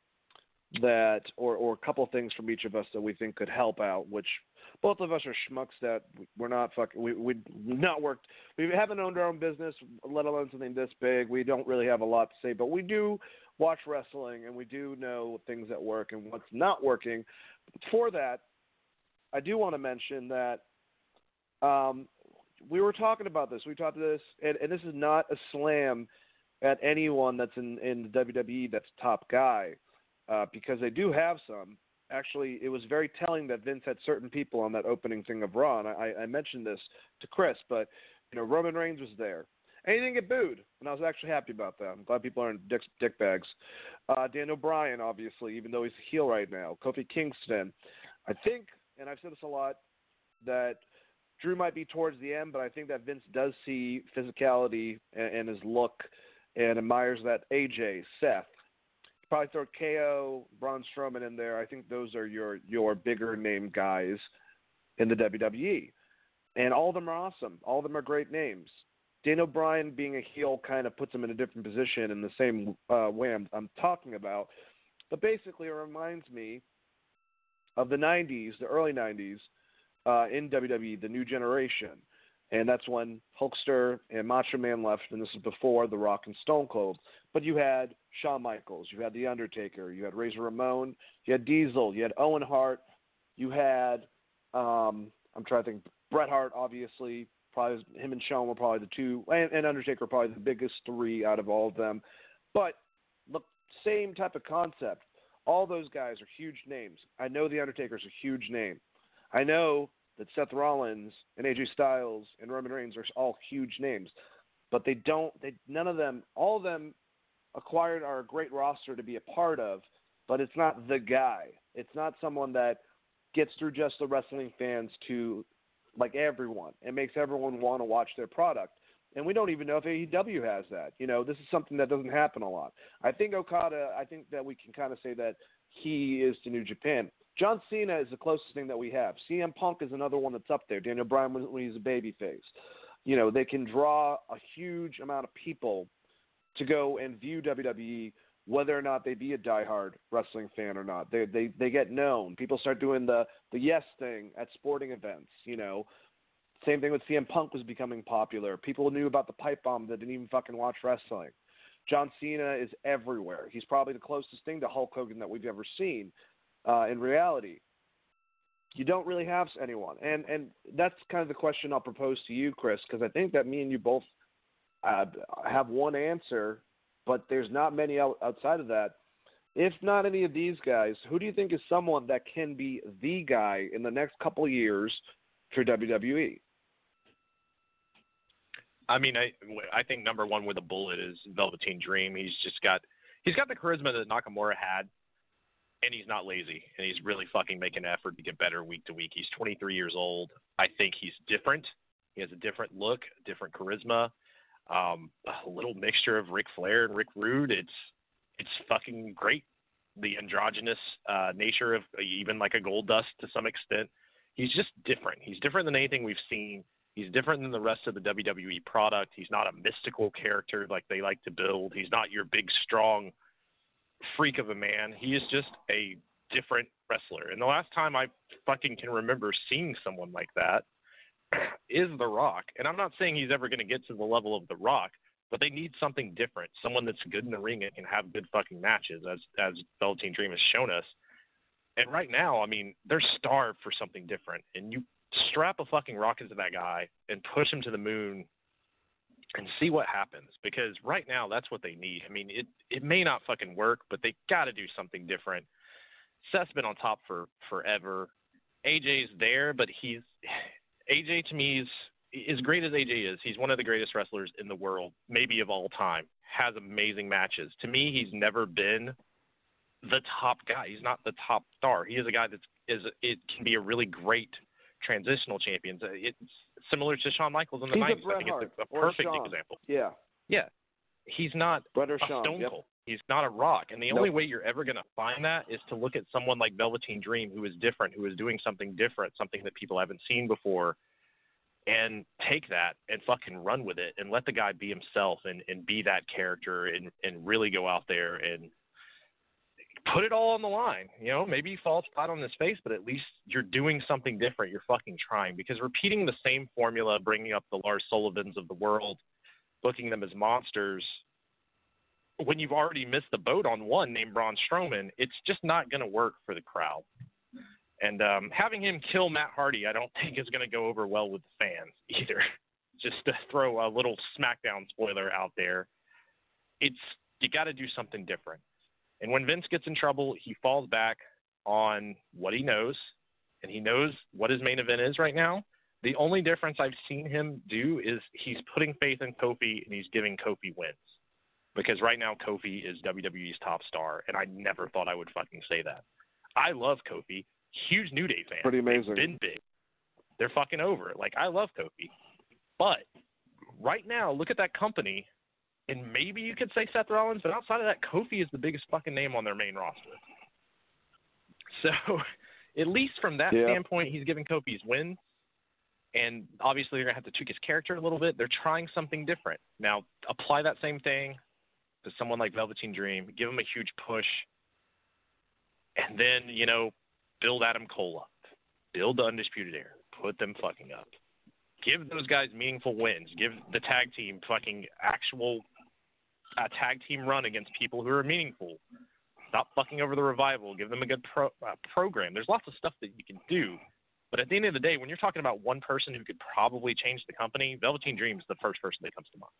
that, or, or a couple things from each of us that we think could help out, which both of us are schmucks that we're not fucking, we, we not worked, we haven't owned our own business, let alone something this big. We don't really have a lot to say, but we do watch wrestling and we do know things that work and what's not working. For that, I do want to mention that um, we were talking about this. We talked this, and, and this is not a slam at anyone that's in, in the WWE that's top guy, uh, because they do have some. Actually, it was very telling that Vince had certain people on that opening thing of Raw, and I, I mentioned this to Chris, but you know Roman Reigns was there, and he didn't get booed, and I was actually happy about that. I'm glad people aren't dick, dick bags. Uh, Daniel Bryan, obviously, even though he's a heel right now. Kofi Kingston. I think, and I've said this a lot, that Drew might be towards the end, but I think that Vince does see physicality and, and his look and admires that. AJ, Seth, probably throw KO, Braun Strowman in there. I think those are your your bigger name guys in the WWE, and all of them are awesome. All of them are great names. Daniel Bryan being a heel kind of puts him in a different position in the same uh, way I'm, I'm talking about. But basically, it reminds me of the 90s, the early 90s, uh, in WWE, the new generation. And that's when Hulkster and Macho Man left, and this is before The Rock and Stone Cold. But you had Shawn Michaels, you had The Undertaker, you had Razor Ramon, you had Diesel, you had Owen Hart, you had, um, I'm trying to think, Bret Hart, obviously. Probably him and Shawn were probably the two, and, and Undertaker probably the biggest three out of all of them. But the same type of concept. All those guys are huge names. I know The Undertaker's a huge name. I know that Seth Rollins and AJ Styles and Roman Reigns are all huge names, but they don't. They none of them. All of them acquired are a great roster to be a part of, but it's not the guy. It's not someone that gets through just the wrestling fans to like everyone. It makes everyone want to watch their product. And we don't even know if AEW has that. You know, this is something that doesn't happen a lot. I think Okada, I think that we can kind of say that he is to New Japan. John Cena is the closest thing that we have. CM Punk is another one that's up there. Daniel Bryan when, he's a babyface. You know, they can draw a huge amount of people to go and view WWE, whether or not they be a diehard wrestling fan or not. They they they get known. People start doing the the yes thing at sporting events. You know, same thing with CM Punk was becoming popular. People knew about the pipe bomb that didn't even fucking watch wrestling. John Cena is everywhere. He's probably the closest thing to Hulk Hogan that we've ever seen uh, in reality. You don't really have anyone, and and that's kind of the question I'll propose to you, Chris, because I think that me and you both uh, have one answer, but there's not many out, outside of that. If not any of these guys, who do you think is someone that can be the guy in the next couple of years for WWE. I mean, I I think number one with a bullet is Velveteen Dream. He's just got he's got the charisma that Nakamura had, and he's not lazy, and he's really fucking making an effort to get better week to week. He's 23 years old. I think he's different. He has a different look, different charisma, um, a little mixture of Ric Flair and Rick Rude. It's it's fucking great. The androgynous uh, nature of even like a Goldust to some extent. He's just different. He's different than anything we've seen He's different than the rest of the WWE product. He's not a mystical character like they like to build. He's not your big, strong freak of a man. He is just a different wrestler. And the last time I fucking can remember seeing someone like that *clears throat* is The Rock. And I'm not saying he's ever going to get to the level of The Rock, but they need something different. Someone that's good in the ring and can have good fucking matches, as as Velveteen Dream has shown us. And right now, I mean, they're starved for something different. And you strap a fucking rocket to that guy and push him to the moon and see what happens because right now that's what they need. I mean, it it may not fucking work, but they got to do something different. Seth's been on top for forever. AJ's there, but he's *sighs* AJ to me is as great as AJ is. He's one of the greatest wrestlers in the world, maybe of all time. Has amazing matches. To me, he's never been the top guy. He's not the top star. He is a guy that's is it can be a really great transitional champion. It's similar to Shawn Michaels in the He's 90s. A I think it's a, a perfect Shawn. example. Yeah. Yeah. He's not Bret or a Shawn. Stone Yep. Cold. He's not a Rock. And the Nope. only way you're ever going to find that is to look at someone like Velveteen Dream, who is different, who is doing something different, something that people haven't seen before, and take that and fucking run with it and let the guy be himself and, and be that character and, and really go out there and put it all on the line. You know, maybe he falls flat on his face, but at least you're doing something different. You're fucking trying because repeating the same formula, bringing up the Lars Sullivans of the world, booking them as monsters, when you've already missed the boat on one named Braun Strowman, it's just not going to work for the crowd. And um, having him kill Matt Hardy, I don't think is going to go over well with the fans either. *laughs* just to throw a little SmackDown spoiler out there, it's you got to do something different. And when Vince gets in trouble, he falls back on what he knows, and he knows what his main event is right now. The only difference I've seen him do is he's putting faith in Kofi and he's giving Kofi wins. Because right now Kofi is WWE's top star, and I never thought I would fucking say that. I love Kofi, huge New Day fan. Pretty amazing. They've been big. They're fucking over. Like I love Kofi, but right now look at that company and maybe you could say Seth Rollins, but outside of that, Kofi is the biggest fucking name on their main roster. *laughs* So, at least from that Yeah. standpoint, he's giving Kofi his win. And obviously, they're going to have to tweak his character a little bit. They're trying something different. Now, apply that same thing to someone like Velveteen Dream, give him a huge push, and then, you know, build Adam Cole up, build the Undisputed Era, put them fucking up. Give those guys meaningful wins. Give the tag team fucking actual a tag team run against people who are meaningful. Stop fucking over the revival. Give them a good pro, uh, program. There's lots of stuff that you can do. But at the end of the day, when you're talking about one person who could probably change the company, Velveteen Dream is the first person that comes to mind.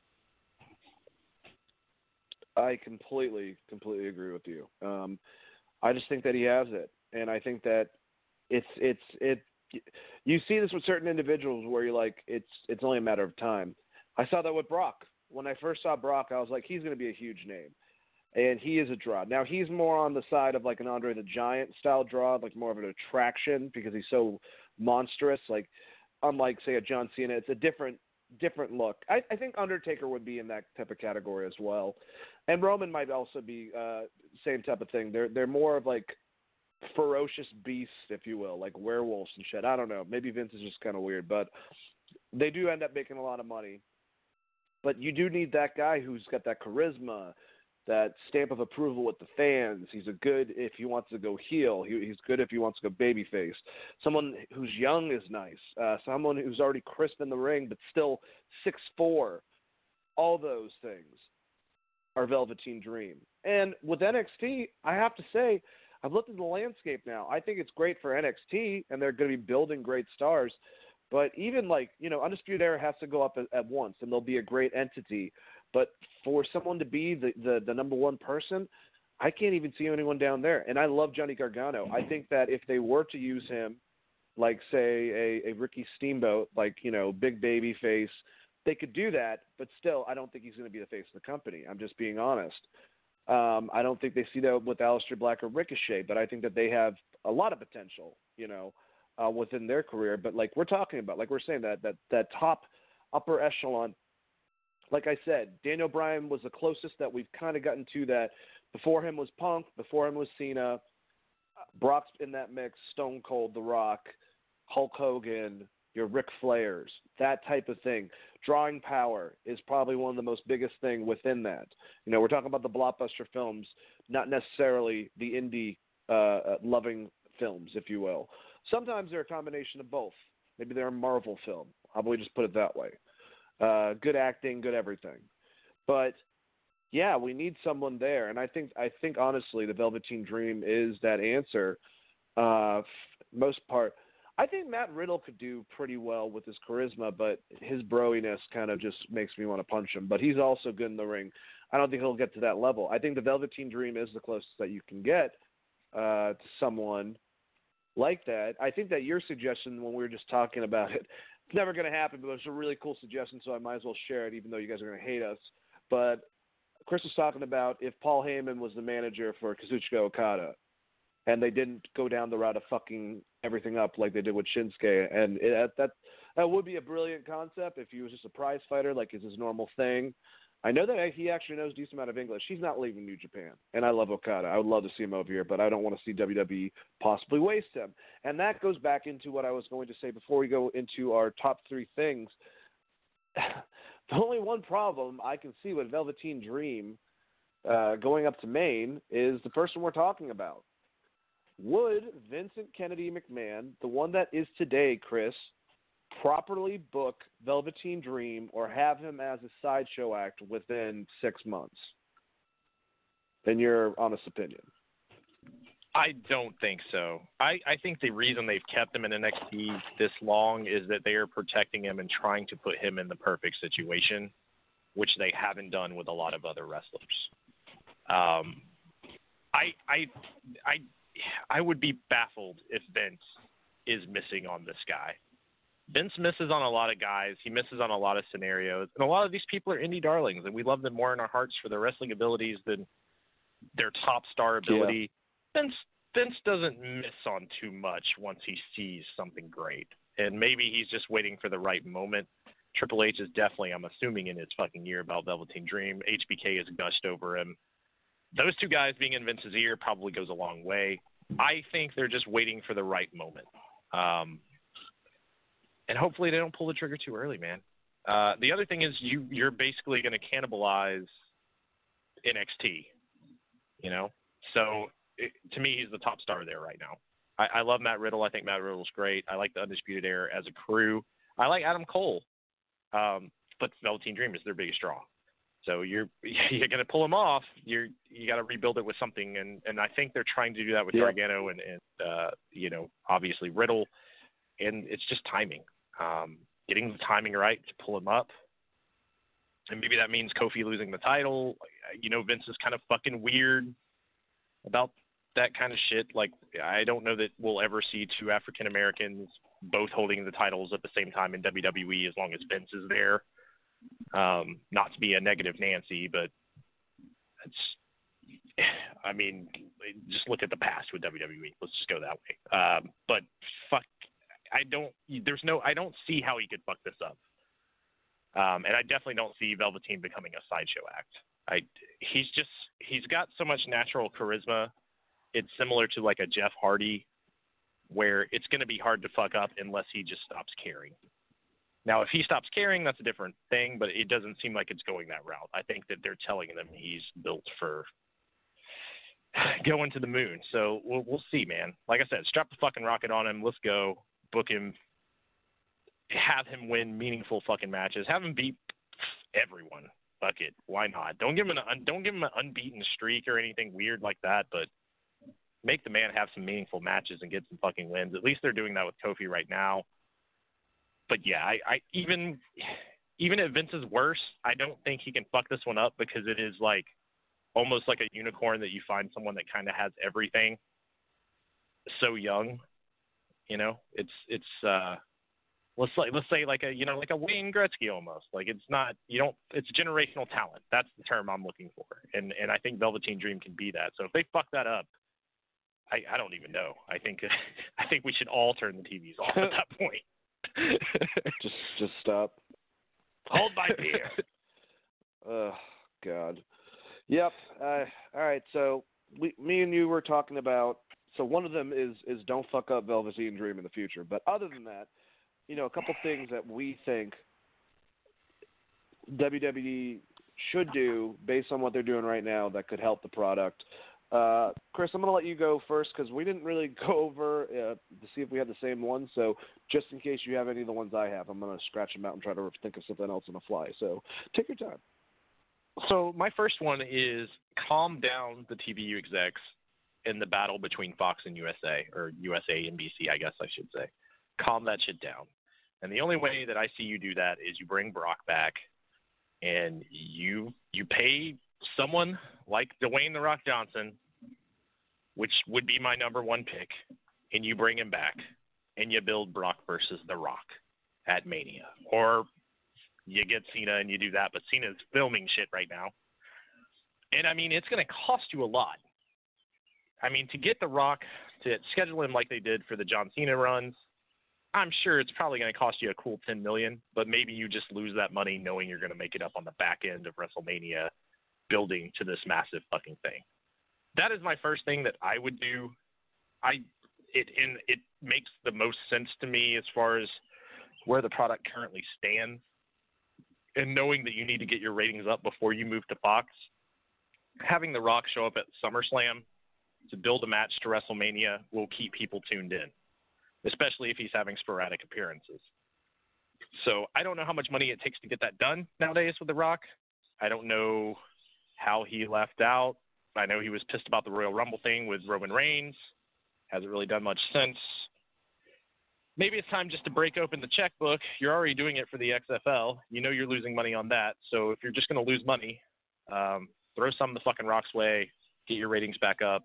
I completely, completely agree with you. Um, I just think that he has it, and I think that it's it's it. You see this with certain individuals where you're like, it's it's only a matter of time. I saw that with Brock. When I first saw Brock, I was like, he's going to be a huge name, and he is a draw. Now he's more on the side of like an Andre the Giant style draw, like more of an attraction because he's so monstrous. Like unlike say a John Cena, it's a different different look. I, I think Undertaker would be in that type of category as well, and Roman might also be uh, same type of thing. They're they're more of like ferocious beasts, if you will, like werewolves and shit. I don't know. Maybe Vince is just kind of weird, but they do end up making a lot of money. But you do need that guy who's got that charisma, that stamp of approval with the fans. He's a good if he wants to go heel. He, he's good if he wants to go babyface. Someone who's young is nice. Uh, someone who's already crisp in the ring but still six four. All those things are Velveteen Dream. And with NXT, I have to say, I've looked at the landscape now. I think it's great for NXT, and they're going to be building great stars. But even like you know, Undisputed Era has to go up at, at once, and they'll be a great entity. But for someone to be the, the the number one person, I can't even see anyone down there. And I love Johnny Gargano. I think that if they were to use him like say a, a Ricky Steamboat, like you know, big baby face. They could do that, but still, I don't think he's going to be the face of the company. I'm just being honest. Um, I don't think they see that with Aleister Black or Ricochet, but I think that they have a lot of potential, you know, uh, within their career. But like we're talking about, like we're saying that that that top upper echelon. Like I said, Daniel Bryan was the closest that we've kind of gotten to that. Before him was Punk. Before him was Cena. Brock's in that mix. Stone Cold, The Rock, Hulk Hogan, your Ric Flairs, that type of thing. Drawing power is probably one of the most biggest thing within that. You know, we're talking about the blockbuster films, not necessarily the indie uh, loving films, if you will. Sometimes they're a combination of both. Maybe they're a Marvel film. I'll probably just put it that way. Uh, good acting, good everything. But yeah, we need someone there, and I think I think honestly, the Velveteen Dream is that answer. Uh, most part, I think Matt Riddle could do pretty well with his charisma, but his broiness kind of just makes me want to punch him. But he's also good in the ring. I don't think he'll get to that level. I think the Velveteen Dream is the closest that you can get uh, to someone like that. I think that your suggestion when we were just talking about it, it's never going to happen, but it's a really cool suggestion, so I might as well share it, even though you guys are going to hate us. But Chris was talking about if Paul Heyman was the manager for Kazuchika Okada, and they didn't go down the route of fucking everything up like they did with Shinsuke, and it, that that would be a brilliant concept if he was just a prize fighter, like is his normal thing. I know that he actually knows a decent amount of English. He's not leaving New Japan, and I love Okada. I would love to see him over here, but I don't want to see WWE possibly waste him. And that goes back into what I was going to say before we go into our top three things. *sighs* the only one problem I can see with Velveteen Dream uh, going up to main is the person we're talking about. Would Vincent Kennedy McMahon, the one that is today, Chris, properly book Velveteen Dream or have him as a sideshow act within six months? In your honest opinion. I don't think so. I, I think the reason they've kept him in NXT this long is that they are protecting him and trying to put him in the perfect situation, which they haven't done with a lot of other wrestlers. Um, I I I I would be baffled if Vince is missing on this guy. Vince misses on a lot of guys. He misses on a lot of scenarios, and a lot of these people are indie darlings, and we love them more in our hearts for their wrestling abilities than their top star ability. Yeah. Vince Vince doesn't miss on too much once he sees something great, and maybe he's just waiting for the right moment. Triple H is definitely, I'm assuming, in his fucking ear about Velveteen Dream. HBK has gushed over him. Those two guys being in Vince's ear probably goes a long way. I think they're just waiting for the right moment. Um, and hopefully they don't pull the trigger too early, man. Uh, the other thing is you you're basically going to cannibalize NXT, you know. So it, to me, he's the top star there right now. I, I love Matt Riddle. I think Matt Riddle's great. I like the Undisputed Era as a crew. I like Adam Cole, um, but Velveteen Dream is their biggest draw. So you're *laughs* you're going to pull him off. You're you got to rebuild it with something, and and I think they're trying to do that with yeah. Gargano and and uh, you know obviously Riddle, and it's just timing um, getting the timing right to pull him up. And maybe that means Kofi losing the title. You know, Vince is kind of fucking weird about that kind of shit. Like, I don't know that we'll ever see two African Americans both holding the titles at the same time in WWE as long as Vince is there. Um, not to be a negative Nancy, but it's, I mean, just look at the past with WWE. Let's just go that way. Um, but fuck I don't. There's no. I don't see how he could fuck this up. Um, and I definitely don't see Velveteen becoming a sideshow act. I. He's just. He's got so much natural charisma. It's similar to like a Jeff Hardy, where it's going to be hard to fuck up unless he just stops caring. Now, if he stops caring, that's a different thing, but it doesn't seem like it's going that route. I think that they're telling him he's built for *sighs* going to the moon. So we'll, we'll see, man. Like I said, strap the fucking rocket on him. Let's go book him, have him win meaningful fucking matches, have him beat everyone. Fuck it, why not? Don't give him an don't give him an unbeaten streak or anything weird like that, but make the man have some meaningful matches and get some fucking wins. At least they're doing that with Kofi right now. But yeah, I, I even even if Vince is worse, I don't think he can fuck this one up because it is like almost like a unicorn that you find someone that kind of has everything so young You know, it's it's uh, let's like let's say like a you know like a Wayne Gretzky almost. Like it's not you don't it's generational talent. That's the term I'm looking for, and and I think Velveteen Dream can be that. So if they fuck that up, I I don't even know. I think *laughs* I think we should all turn the TVs off at that point. *laughs* just just stop. Hold my beer. *laughs* Oh God. Yep. Uh, all right. So we, me and you were talking about. So one of them is is don't fuck up Velveteen Dream in the future. But other than that, you know, a couple things that we think WWE should do based on what they're doing right now that could help the product. Uh, Chris, I'm going to let you go first because we didn't really *laughs* go over uh, to see if we had the same ones. So just in case you have any of the ones I have, I'm going to scratch them out and try to think of something else on the fly. So take your time. So my first one is calm down the TVU execs in the battle between Fox and USA or USA and BC, I guess I should say. Calm that shit down. And the only way that I see you do that is you bring Brock back and you you pay someone like Dwayne the Rock Johnson, which would be my number one pick, and you bring him back and you build Brock versus The Rock at Mania. Or you get Cena and you do that, but Cena's filming shit right now. And I mean, it's going to cost you a lot. I mean, to get The Rock to schedule him like they did for the John Cena runs, I'm sure it's probably going to cost you a cool 10 million, but maybe you just lose that money knowing you're going to make it up on the back end of WrestleMania building to this massive fucking thing. That is my first thing that I would do. I it and it makes the most sense to me as far as where the product currently stands and knowing that you need to get your ratings up before you move to Fox. Having The Rock show up at SummerSlam to build a match to WrestleMania will keep people tuned in, especially if he's having sporadic appearances. So I don't know how much money it takes to get that done nowadays with The Rock. I don't know how he left out. I know he was pissed about the Royal Rumble thing with Roman Reigns. Hasn't really done much since. Maybe it's time just to break open the checkbook. You're already doing it for the XFL. You know you're losing money on that. So if you're just going to lose money, um, throw some of the fucking Rock's way, get your ratings back up.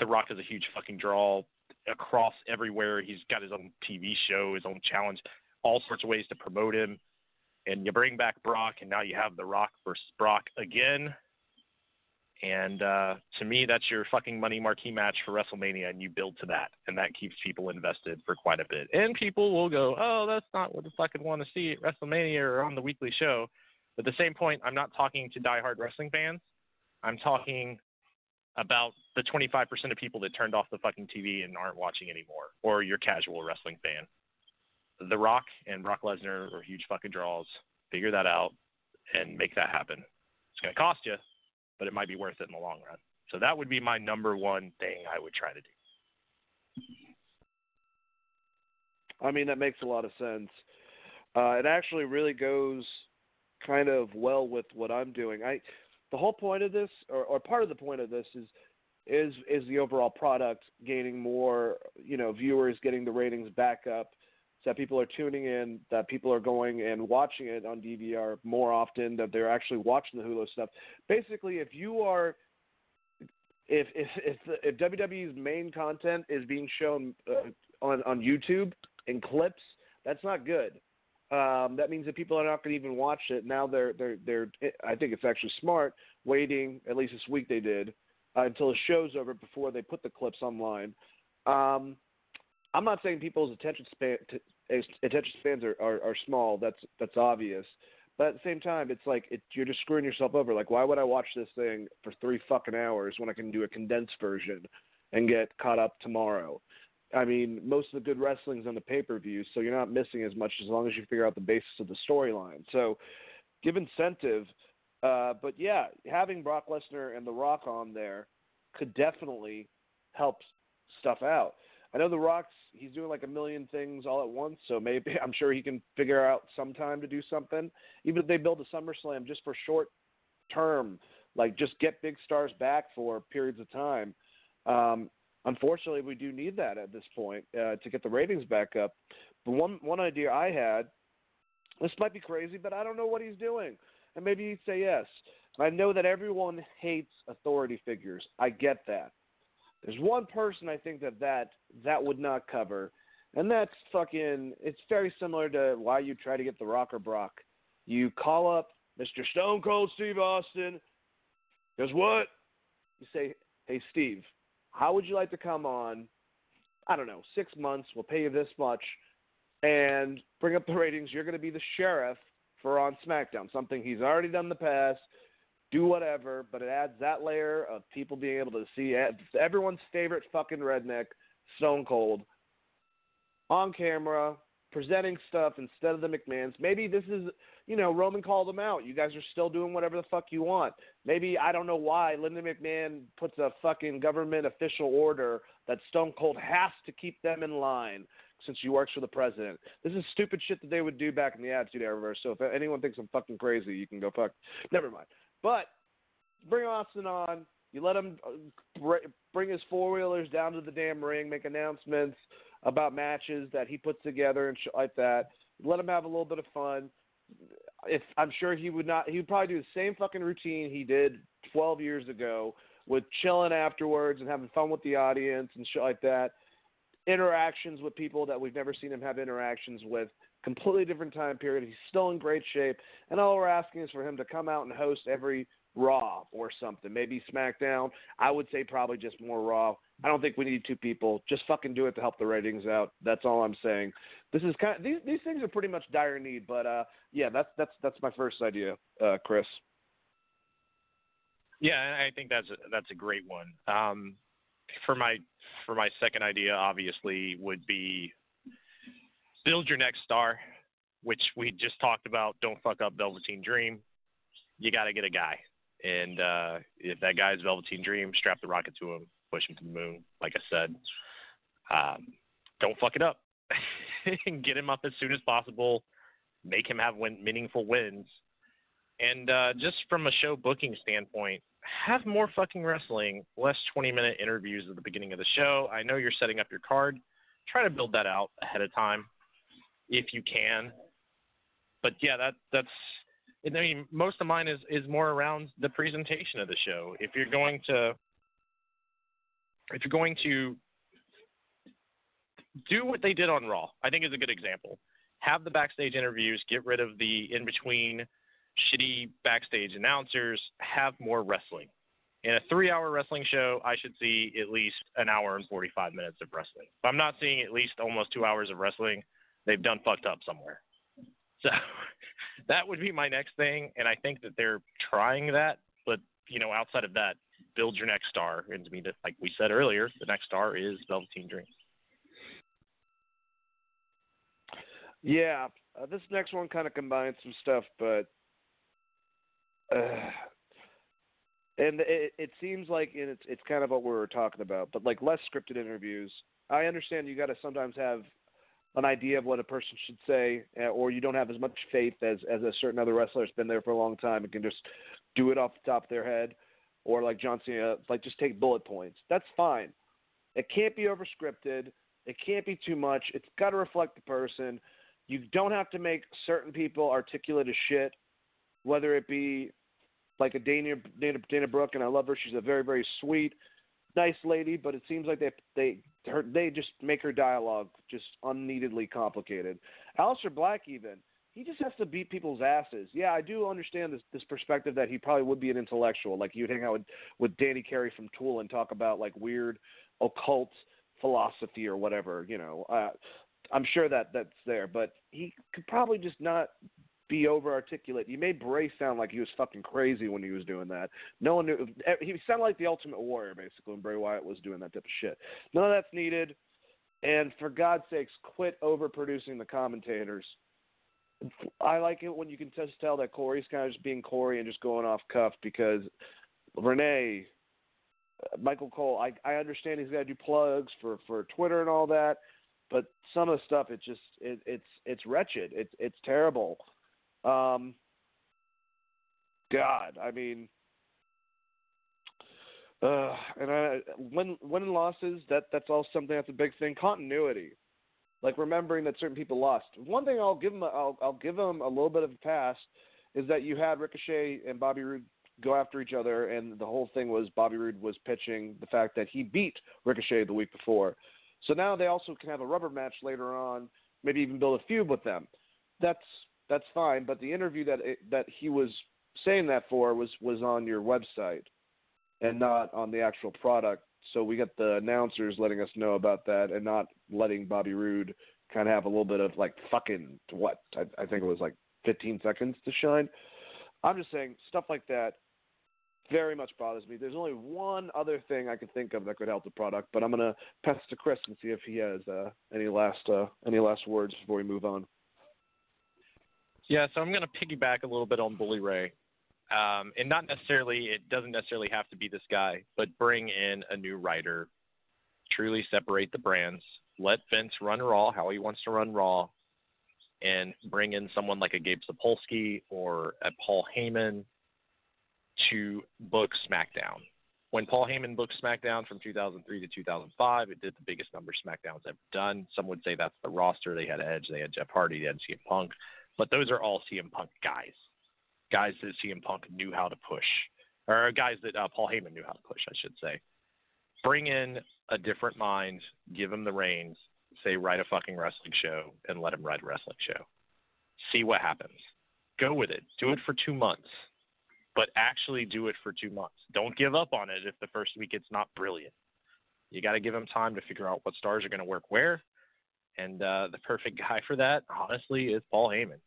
The Rock is a huge fucking draw across everywhere. He's got his own TV show, his own challenge, all sorts of ways to promote him. And you bring back Brock, and now you have The Rock versus Brock again. And uh, to me, that's your fucking money marquee match for WrestleMania, and you build to that, and that keeps people invested for quite a bit. And people will go, "Oh, that's not what the fucking want to see at WrestleMania or on the weekly show." But at the same point, I'm not talking to diehard wrestling fans. I'm talking about the 25% of people that turned off the fucking TV and aren't watching anymore, or your casual wrestling fan. The Rock and Brock Lesnar are huge fucking draws. Figure that out and make that happen. It's going to cost you, but it might be worth it in the long run. So that would be my number one thing I would try to do. I mean, that makes a lot of sense. Uh, it actually really goes kind of well with what I'm doing. I, the whole point of this, or, or part of the point of this, is is is the overall product gaining more, you know, viewers, getting the ratings back up, so that people are tuning in, that people are going and watching it on DVR more often, that they're actually watching the Hulu stuff. Basically, if you are if if if, if WWE's main content is being shown uh, on on YouTube in clips, that's not good. Um, that means that people are not going to even watch it. Now they're they're they're. I think it's actually smart waiting. At least this week they did uh, until the show's over before they put the clips online. Um, I'm not saying people's attention span t- attention spans are, are, are small. That's that's obvious. But at the same time, it's like it, you're just screwing yourself over. Like, why would I watch this thing for three fucking hours when I can do a condensed version and get caught up tomorrow? I mean, most of the good wrestling's on the pay per view, so you're not missing as much as long as you figure out the basis of the storyline. So, give incentive. Uh, but yeah, having Brock Lesnar and The Rock on there could definitely help stuff out. I know The Rock's he's doing like a million things all at once, so maybe *laughs* I'm sure he can figure out some time to do something. Even if they build a SummerSlam just for short term, like just get big stars back for periods of time. Um, unfortunately, we do need that at this point uh, to get the ratings back up. But one one idea I had, this might be crazy, but I don't know what he's doing, and maybe he'd say yes. I know that everyone hates authority figures. I get that. There's one person I think that that that would not cover, And that's fucking. It's very similar to why you try to get the Rocker Brock. You call up Mr. Stone Cold Steve Austin. Guess what? You say, "Hey Steve, how would you like to come on? I don't know, six months. We'll pay you this much, and bring up the ratings. You're going to be the sheriff for on SmackDown. Something he's already done in the past. Do whatever, but it adds that layer of people being able to see everyone's favorite fucking redneck, Stone Cold, on camera, presenting stuff instead of the McMahons. Maybe this is, you know, Roman called them out. You guys are still doing whatever the fuck you want. Maybe I don't know why Linda McMahon puts a fucking government official order that Stone Cold has to keep them in line since she works for the president. This is stupid shit that they would do back in the Attitude Era. So if anyone thinks I'm fucking crazy, you can go fuck. Never mind. But bring Austin on. You let him uh, bring his four wheelers down to the damn ring, make announcements about matches that he puts together and shit like that. Let him have a little bit of fun. If I'm sure he would not, he would probably do the same fucking routine he did 12 years ago, with chilling afterwards and having fun with the audience and shit like that. Interactions with people that we've never seen him have interactions with. Completely different time period. He's still in great shape, and all we're asking is for him to come out and host every Raw or something. Maybe SmackDown. I would say probably just more Raw. I don't think we need two people. Just fucking do it to help the ratings out. That's all I'm saying. This is kind of these these things are pretty much dire need, but uh, yeah, that's that's that's my first idea, uh, Chris. Yeah, I think that's a, that's a great one. Um, for my for my second idea, obviously, would be build your next star, which we just talked about. Don't fuck up Velveteen Dream. You got to get a guy. And uh, if that guy's Velveteen Dream, strap the rocket to him, push him to the moon. Like I said, um, don't fuck it up. *laughs* Get him up as soon as possible. Make him have win- meaningful wins. And uh, just from a show booking standpoint, have more fucking wrestling, less 20 minute interviews at the beginning of the show. I know you're setting up your card. Try to build that out ahead of time if you can. But yeah, that that's I mean, most of mine is is more around the presentation of the show. If you're going to if you're going to do what they did on Raw, I think is a good example. Have the backstage interviews, get rid of the in between shitty backstage announcers, have more wrestling. In a three hour wrestling show, I should see at least an hour and 45 minutes of wrestling. If I'm not seeing at least almost two hours of wrestling, they've done fucked up somewhere. So *laughs* that would be my next thing, and I think that they're trying that. But you know, outside of that, build your next star. And to me, that like we said earlier, the next star is Velveteen Dream. Yeah, uh, this next one kind of combines some stuff, but uh, and it, it seems like it's it's kind of what we were talking about, but like less scripted interviews. I understand you got to sometimes have an idea of what a person should say, uh, or you don't have as much faith as as a certain other wrestler that's been there for a long time and can just do it off the top of their head, or like John Cena, like just take bullet points. That's fine. It can't be over scripted. It can't be too much. It's got to reflect the person. You don't have to make certain people articulate as shit, whether it be like a Dana Dana, Dana Brooke, and I love her. She's a very very sweet, nice lady, but it seems like they they her, they just make her dialogue just unneededly complicated. Aleister Black even he just has to beat people's asses. Yeah, I do understand this this perspective that he probably would be an intellectual, like you'd hang out with with Danny Carey from Tool and talk about like weird occult philosophy or whatever. You know, uh, I'm sure that that's there, but he could probably just not be over articulate. You made Bray sound like he was fucking crazy when he was doing that. No one knew. He sounded like the Ultimate Warrior basically when Bray Wyatt was doing that type of shit. None of that's needed. And for God's sakes, quit overproducing the commentators. I like it when you can just tell that Corey's kind of just being Corey and just going off cuff because Renee, Michael Cole, I I understand he's got to do plugs for for Twitter and all that, but some of the stuff it just it, it's it's wretched. It's it's terrible. Um, God, I mean, uh, and I, win win and losses that that's all something that's a big thing. Continuity, like remembering that certain people lost. One thing I'll give them, I'll I'll give them a little bit of a pass, is that you had Ricochet and Bobby Roode go after each other, and the whole thing was Bobby Roode was pitching the fact that he beat Ricochet the week before. So now they also can have a rubber match later on, maybe even build a feud with them. That's that's fine, but the interview that it, that he was saying that for was was on your website and not on the actual product. So we got the announcers letting us know about that and not letting Bobby Roode kind of have a little bit of like fucking what I, I think it was like 15 seconds to shine. I'm just saying stuff like that very much bothers me. There's only one other thing I could think of that could help the product, but I'm gonna pass to Chris and see if he has uh, any last uh, any last words before we move on. Yeah, so I'm to piggyback a little bit on Bully Ray. Um, and not necessarily, it doesn't necessarily have to be this guy, but bring in a new writer, truly separate the brands, let Vince run Raw how he wants to run Raw, and bring in someone like a Gabe Sapolsky or a Paul Heyman to book SmackDown. When Paul Heyman booked SmackDown from 2003 to 2005, it did the biggest number SmackDown's ever done. Some would say that's the roster. They had Edge, they had Jeff Hardy, they had CM Punk. But those are all CM Punk guys, guys that CM Punk knew how to push, or guys that uh, Paul Heyman knew how to push, I should say. Bring in a different mind, give him the reins, say write a fucking wrestling show, and let him write a wrestling show. See what happens. Go with it. Do it for two months, but actually do it for two months. Don't give up on it if the first week it's not brilliant. You got to give him time to figure out what stars are going to work where and uh, the perfect guy for that, honestly, is Paul Heyman.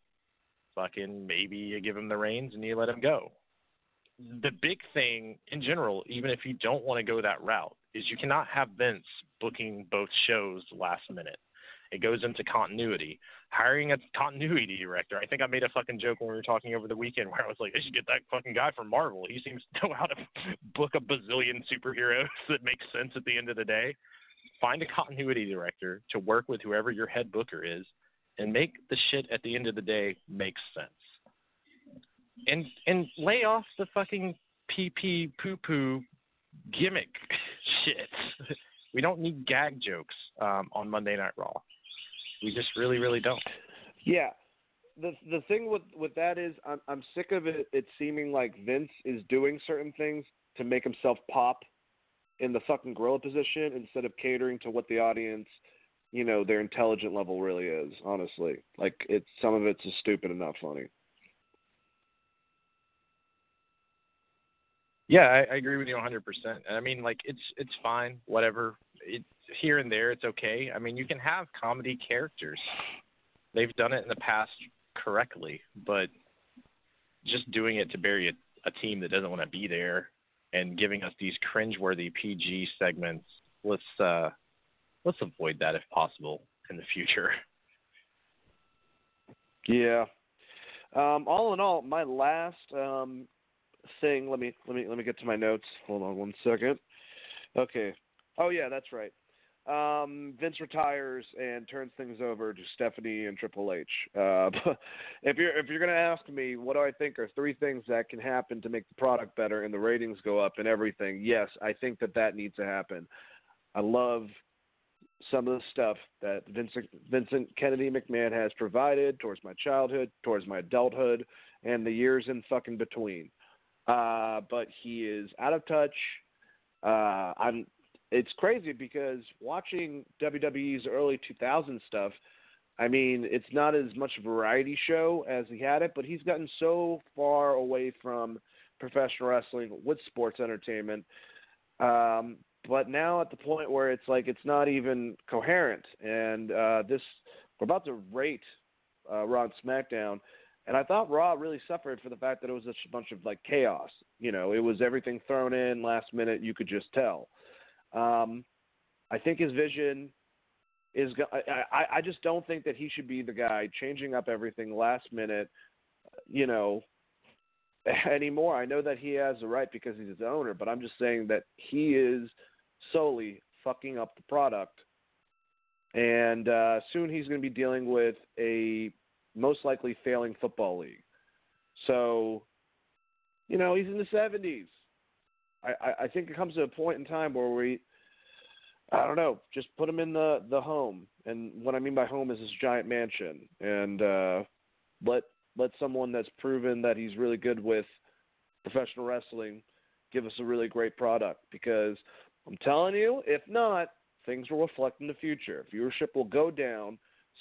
Fucking maybe you give him the reins and you let him go. The big thing in general, even if you don't want to go that route, is you cannot have Vince booking both shows last minute. It goes into continuity. Hiring a continuity director. I think I made a fucking joke when we were talking over the weekend where I was like, they should get that fucking guy from Marvel. He seems to know how to *laughs* book a bazillion superheroes *laughs* that makes sense at the end of the day find a continuity director to work with whoever your head booker is and make the shit at the end of the day make sense. And and lay off the fucking pee pee poo poo gimmick *laughs* shit. We don't need gag jokes um, on Monday Night Raw. We just really, really don't. Yeah. The the thing with with that is I'm I'm sick of it it seeming like Vince is doing certain things to make himself pop in the fucking gorilla position instead of catering to what the audience, you know, their intelligent level really is. Honestly, like it's some of it's just stupid and not funny. Yeah, I, I agree with you 100%. I mean, like it's it's fine, whatever. It here and there, it's okay. I mean, you can have comedy characters. They've done it in the past correctly, but just doing it to bury a, a team that doesn't want to be there and giving us these cringeworthy PG segments. Let's uh, let's avoid that if possible in the future. *laughs* Yeah. Um, all in all, my last um, thing. Let me let me let me get to my notes. Hold on one second. Okay. Oh yeah, that's right um, Vince retires and turns things over to Stephanie and Triple H. Uh, *laughs* if you're if you're to ask me, what do I think are three things that can happen to make the product better and the ratings go up and everything? Yes, I think that that needs to happen. I love some of the stuff that Vincent Vincent Kennedy McMahon has provided towards my childhood, towards my adulthood, and the years in fucking between. Uh, but he is out of touch. Uh, I'm it's crazy because watching WWE's early 2000 stuff, I mean, it's not as much a variety show as he had it, but he's gotten so far away from professional wrestling with sports entertainment. Um, but now at the point where it's like it's not even coherent, and uh, this we're about to rate uh, Raw and SmackDown, and I thought Raw really suffered for the fact that it was a bunch of like chaos. You know, it was everything thrown in last minute. You could just tell. Um, I think his vision is. I, I just don't think that he should be the guy changing up everything last minute. You know, *laughs* anymore. I know that he has the right because he's his owner, but I'm just saying that he is solely fucking up the product. And uh, soon he's going to be dealing with a most likely failing football league. So, you know, he's in the 70s. I, I think it comes to a point in time where we, I don't know, just put him in the the home, and what I mean by home is this giant mansion, and uh, let let someone that's proven that he's really good with professional wrestling give us a really great product. Because I'm telling you, if not, things will reflect in the future. Viewership will go down.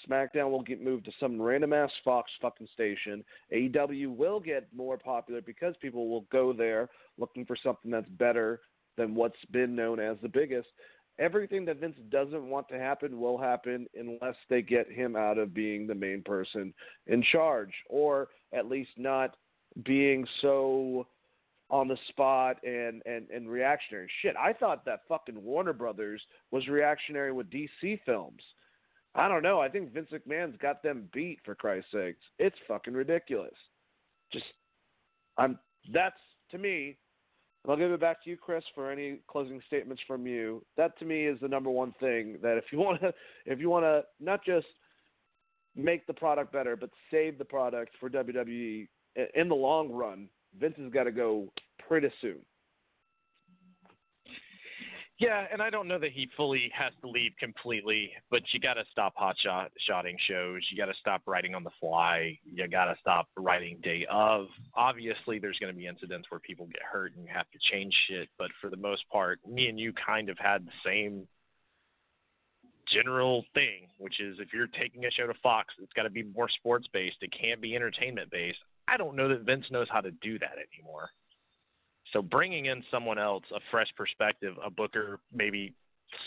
SmackDown will get moved to some random ass Fox fucking station. AEW will get more popular because people will go there looking for something that's better than what's been known as the biggest. Everything that Vince doesn't want to happen will happen unless they get him out of being the main person in charge, or at least not being so on the spot and, and, and reactionary. Shit, I thought that fucking Warner Brothers was reactionary with DC films. I don't know. I think Vince McMahon's got them beat for Christ's sakes. It's fucking ridiculous. Just I'm that's to me I'll give it back to you, Chris, for any closing statements from you. That to me is the number one thing that if you want to, *laughs* if you want to not just make the product better, but save the product for WWE in the long run, Vince has got to go pretty soon. Yeah, and I don't know that he fully has to leave completely, but you got to stop hot shot shotting shows. You got to stop writing on the fly. You got to stop writing day of. Obviously, there's going to be incidents where people get hurt and you have to change shit, but for the most part, me and you kind of had the same general thing, which is if you're taking a show to Fox, it's got to be more sports based. It can't be entertainment based. I don't know that Vince knows how to do that anymore. So bringing in someone else, a fresh perspective, a booker, maybe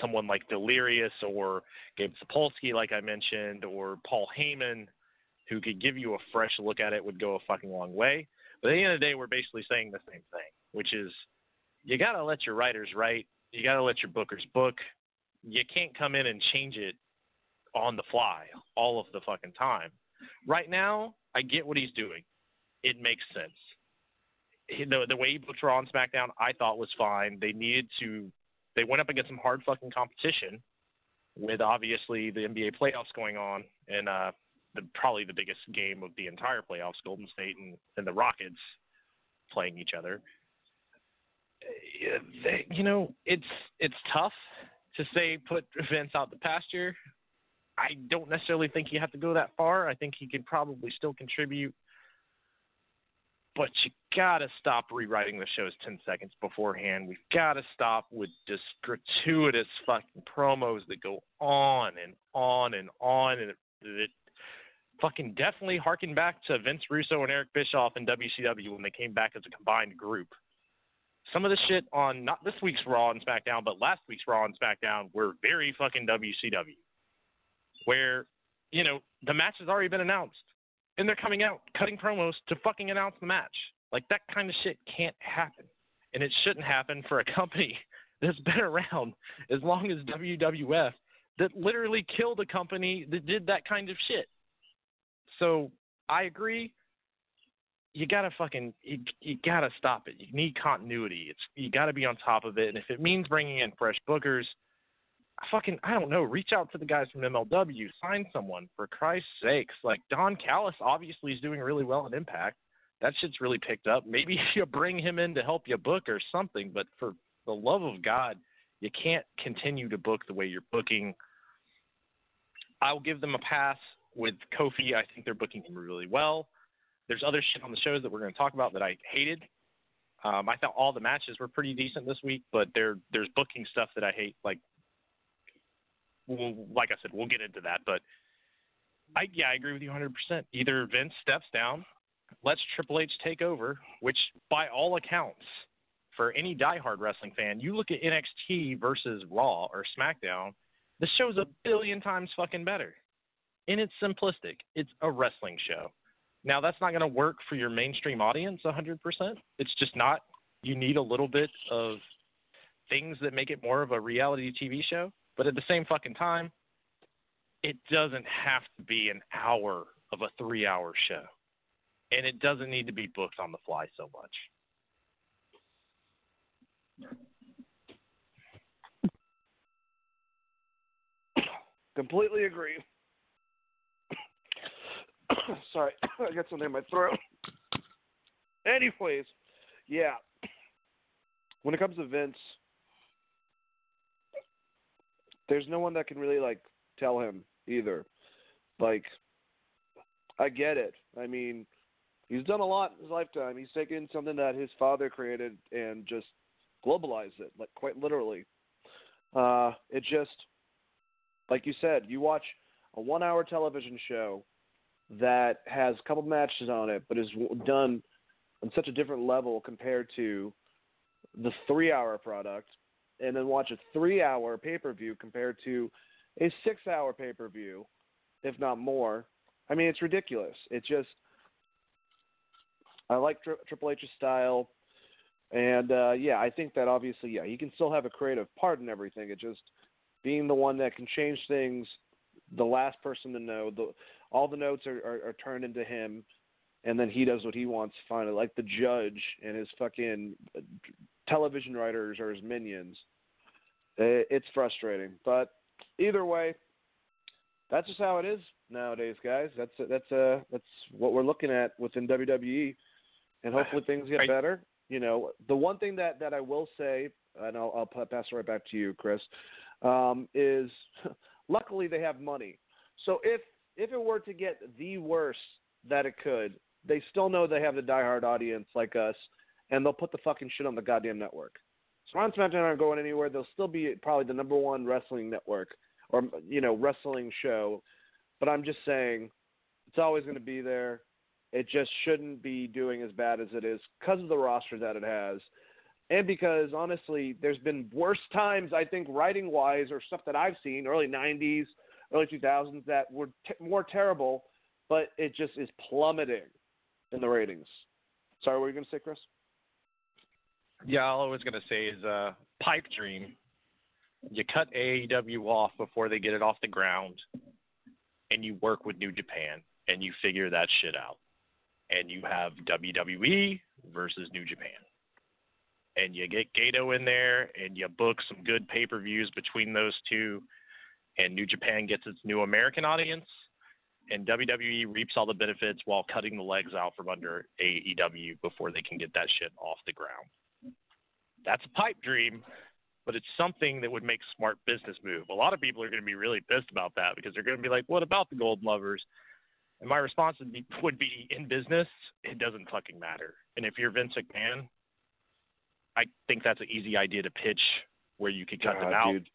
someone like Delirious or Gabe Sapolsky, like I mentioned, or Paul Heyman, who could give you a fresh look at it, would go a fucking long way. But at the end of the day, we're basically saying the same thing, which is you got to let your writers write, you got to let your bookers book. You can't come in and change it on the fly all of the fucking time. Right now, I get what he's doing. It makes sense the the way he booked Raw and SmackDown, I thought was fine. They needed to. They went up against some hard fucking competition, with obviously the NBA playoffs going on, and uh, the probably the biggest game of the entire playoffs, Golden State and, and the Rockets playing each other. You know, it's it's tough to say put Vince out the pasture. I don't necessarily think you have to go that far. I think he could probably still contribute but you gotta stop rewriting the shows 10 seconds beforehand. We've gotta stop with just gratuitous fucking promos that go on and on and on. And it, it fucking definitely harken back to Vince Russo and Eric Bischoff in WCW when they came back as a combined group. Some of the shit on not this week's Raw and SmackDown, but last week's Raw and SmackDown were very fucking WCW. Where, you know, the match has already been announced and they're coming out cutting promos to fucking announce the match. Like that kind of shit can't happen, and it shouldn't happen for a company *laughs* that's been around as long as WWF that literally killed a company that did that kind of shit. So I agree. You gotta fucking you, you gotta stop it. You need continuity. It's you gotta be on top of it. And if it means bringing in fresh bookers, fucking I don't know, reach out to the guys from MLW, sign someone for Christ's sakes. Like Don Callis obviously is doing really well in Impact. That shit's really picked up. Maybe *laughs* you bring him in to help you book or something, but for the love of God, you can't continue to book the way you're booking. I'll give them a pass with Kofi. I think they're booking him really well. There's other shit on the shows that we're going to talk about that I hated. Um, I thought all the matches were pretty decent this week, but there there's booking stuff that I hate, like we'll, like I said, we'll get into that. But I, yeah, I agree with you 100%. Either Vince steps down, lets Triple H take over, which by all accounts, for any diehard wrestling fan, you look at NXT versus Raw or SmackDown, the show's a billion times fucking better. And it's simplistic. It's a wrestling show. Now, that's not going to work for your mainstream audience 100%. It's just not. You need a little bit of things that make it more of a reality TV show. But at the same fucking time, it doesn't have to be an hour of a three hour show. And it doesn't need to be booked on the fly so much. Completely agree. *coughs* Sorry, *coughs* I got something in my throat. *coughs* Anyways, yeah. When it comes to Vince, there's no one that can really like tell him either. Like, I get it. I mean, he's done a lot in his lifetime. He's taken something that his father created and just globalized it, like quite literally. Uh, it just, like you said, you watch a one-hour television show that has a couple matches on it, but is done on such a different level compared to the three-hour product, and then watch a three-hour pay-per-view compared to a six-hour pay-per-view, if not more. I mean, it's ridiculous. It just, I like Tri- Triple H's style. And uh, yeah, I think that obviously, yeah, he can still have a creative part in everything. It just being the one that can change things, the last person to know. The all the notes are, are, are turned into him, and then he does what he wants. Finally, like the judge and his fucking television writers or his minions. It's frustrating, but either way, that's just how it is nowadays, guys. That's that's uh that's what we're looking at within WWE, and hopefully things get better. You know, the one thing that that I will say, and I'll, I'll pass it right back to you, Chris, um, is *laughs* luckily they have money. So if if it were to get the worst that it could, they still know they have the diehard audience like us, and they'll put the fucking shit on the goddamn network. So and SmackDown aren't going anywhere. They'll still be probably the number one wrestling network or you know wrestling show. But I'm just saying, it's always going to be there. It just shouldn't be doing as bad as it is because of the roster that it has, and because honestly, there's been worse times I think writing wise or stuff that I've seen early '90s, early 2000s that were t- more terrible, but it just is plummeting in the ratings. Sorry, what were you going to say, Chris? Yeah, all I was gonna say is uh, pipe dream. You cut AEW off before they get it off the ground, and you work with New Japan, and you figure that shit out, and you have WWE versus New Japan, and you get Gedo in there, and you book some good pay per views between those two, and New Japan gets its new American audience, and WWE reaps all the benefits while cutting the legs out from under AEW before they can get that shit off the ground that's a pipe dream, but it's something that would make smart business move. A lot of people are going to be really pissed about that because they're going to be like, "What about the Golden Lovers?" And my response would be, would be in business, it doesn't fucking matter. And if you're Vince McMahon, I think that's an easy idea to pitch where you could cut them out dude.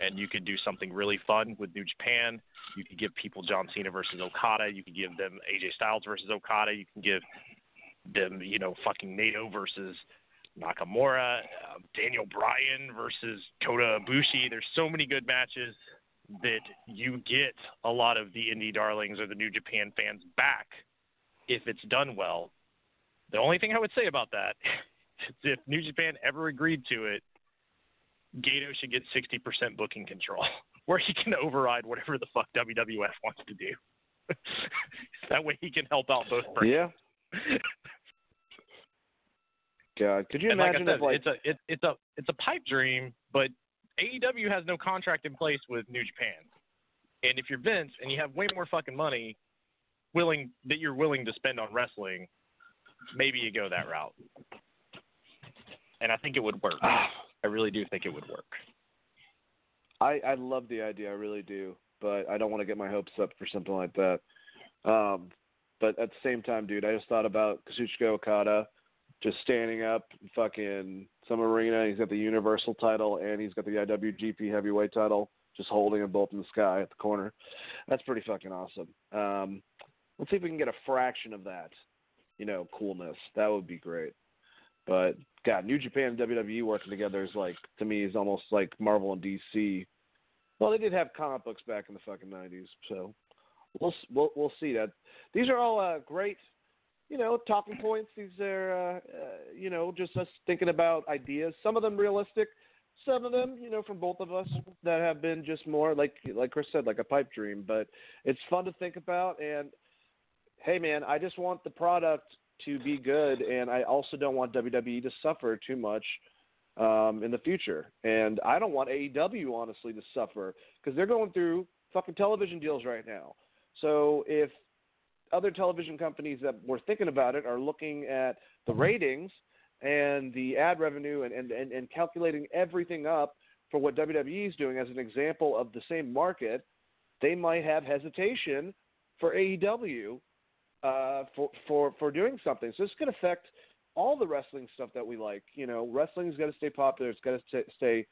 and you could do something really fun with New Japan. You could give people John Cena versus Okada. You could give them AJ Styles versus Okada. You can give them, you know, fucking Naito versus Nakamura, uh, Daniel Bryan versus Kota Ibushi. There's so many good matches that you get a lot of the indie darlings or the New Japan fans back if it's done well. The only thing I would say about that is *laughs* if New Japan ever agreed to it, Gedo should get 60% booking control, *laughs* where he can override whatever the fuck WWF wants to do. *laughs* that way he can help out both brands. Yeah. God, could you and like imagine said, if like it's a it, it's a it's a pipe dream, but AEW has no contract in place with New Japan. And if you're Vince and you have way more fucking money willing that you're willing to spend on wrestling, maybe you go that route. And I think it would work. I really do think it would work. I I love the idea, I really do, but I don't want to get my hopes up for something like that. Um, but at the same time, dude, I just thought about Kazuchika Okada just standing up, fucking some arena. He's got the Universal title and he's got the IWGP Heavyweight title, just holding them both in the sky at the corner. That's pretty fucking awesome. Um, let's see if we can get a fraction of that, you know, coolness. That would be great. But God, New Japan and WWE working together is like to me is almost like Marvel and DC. Well, they did have comic books back in the fucking nineties, so we'll we'll we'll see that. These are all uh, great, you know, talking points. These are uh, uh, you know just us thinking about ideas. Some of them realistic, some of them you know from both of us that have been just more like like Chris said, like a pipe dream. But it's fun to think about. And hey, man, I just want the product to be good, and I also don't want WWE to suffer too much um, in the future. And I don't want AEW honestly to suffer because they're going through fucking television deals right now. So if other television companies that were thinking about it are looking at the ratings and the ad revenue and, and, and, and calculating everything up for what WWE is doing as an example of the same market, they might have hesitation for AEW uh, for for for doing something. So this could affect all the wrestling stuff that we like. You know, wrestling's got to stay popular. It's got to stay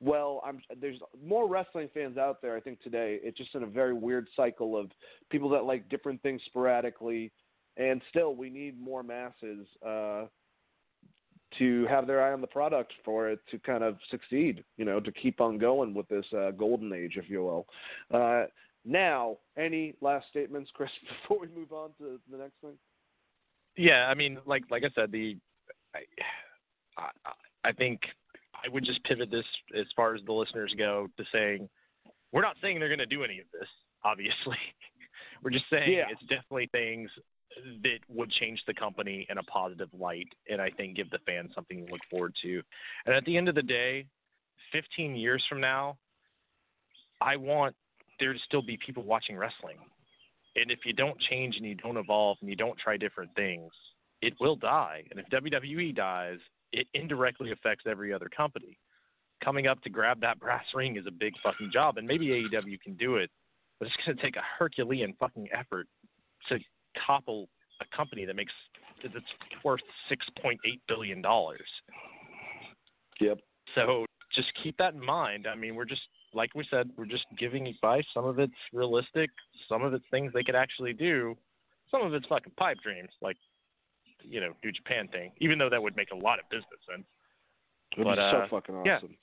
well, I'm there's more wrestling fans out there. I think today it's just in a very weird cycle of people that like different things sporadically, and still we need more masses uh, to have their eye on the product for it to kind of succeed. You know, to keep on going with this uh, golden age, if you will. Uh, now, any last statements, Chris, *laughs* before we move on to the next thing? Yeah, I mean, like like I said, the I, I, I think I would just pivot this as far as the listeners go to saying we're not saying they're going to do any of this. Obviously, *laughs* we're just saying Yeah. it's definitely things that would change the company in a positive light, and I think give the fans something to look forward to. And at the end of the day, 15 years from now, I want there to still be people watching wrestling. And if you don't change and you don't evolve and you don't try different things, it will die. And if WWE dies, it indirectly affects every other company. Coming up to grab that brass ring is a big fucking job, and maybe AEW can do it, but it's going to take a Herculean fucking effort to topple a company that makes that's worth six point eight billion dollars. Yep. So just keep that in mind. I mean, we're just like we said, we're just giving advice. Some of it's realistic, some of it's things they could actually do, some of it's fucking pipe dreams, like you know, New Japan thing. Even though that would make a lot of business sense. But, be uh, so fucking yeah. awesome.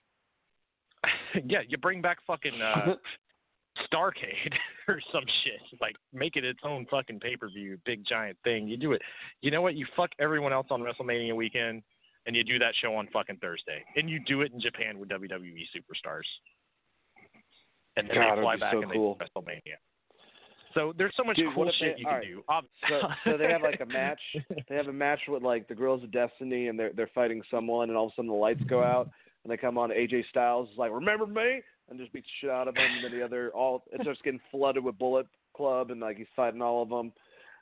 *laughs* yeah, you bring back fucking uh, *laughs* Starcade *laughs* or some shit. Like make it its own fucking pay per view, big giant thing. You do it. You know what? You fuck everyone else on WrestleMania weekend, and you do that show on fucking Thursday, and you do it in Japan with WWE superstars, and then God, they fly back so and cool. they WrestleMania. So there's so much Dude, cool shit they- you can right. do. So, so *laughs* they have like a match. They have a match with like the Guerillas of Destiny, and they're they're fighting someone, and all of a sudden the lights go out, and they come on. AJ Styles is like, "Remember me?" and just beats shit out of him. And then the other all it starts getting flooded with Bullet Club, and like he's fighting all of them.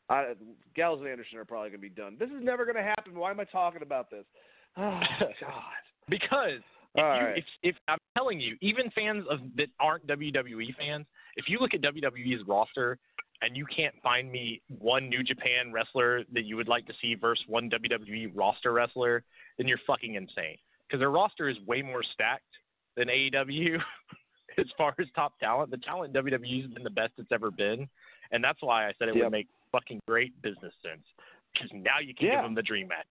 I, Gallows and Anderson are probably gonna be done. This is never gonna happen. Why am I talking about this? *sighs* Oh God. Because if, you, right. if, if I'm telling you, even fans of that aren't WWE fans, if you look at WWE's roster and you can't find me one New Japan wrestler that you would like to see versus one WWE roster wrestler, then you're fucking insane. Because their roster is way more stacked than AEW *laughs* as far as top talent. The talent in WWE has been the best it's ever been, and that's why I said it Yep. would make fucking great business sense. Because now you can Yeah. give them the dream match,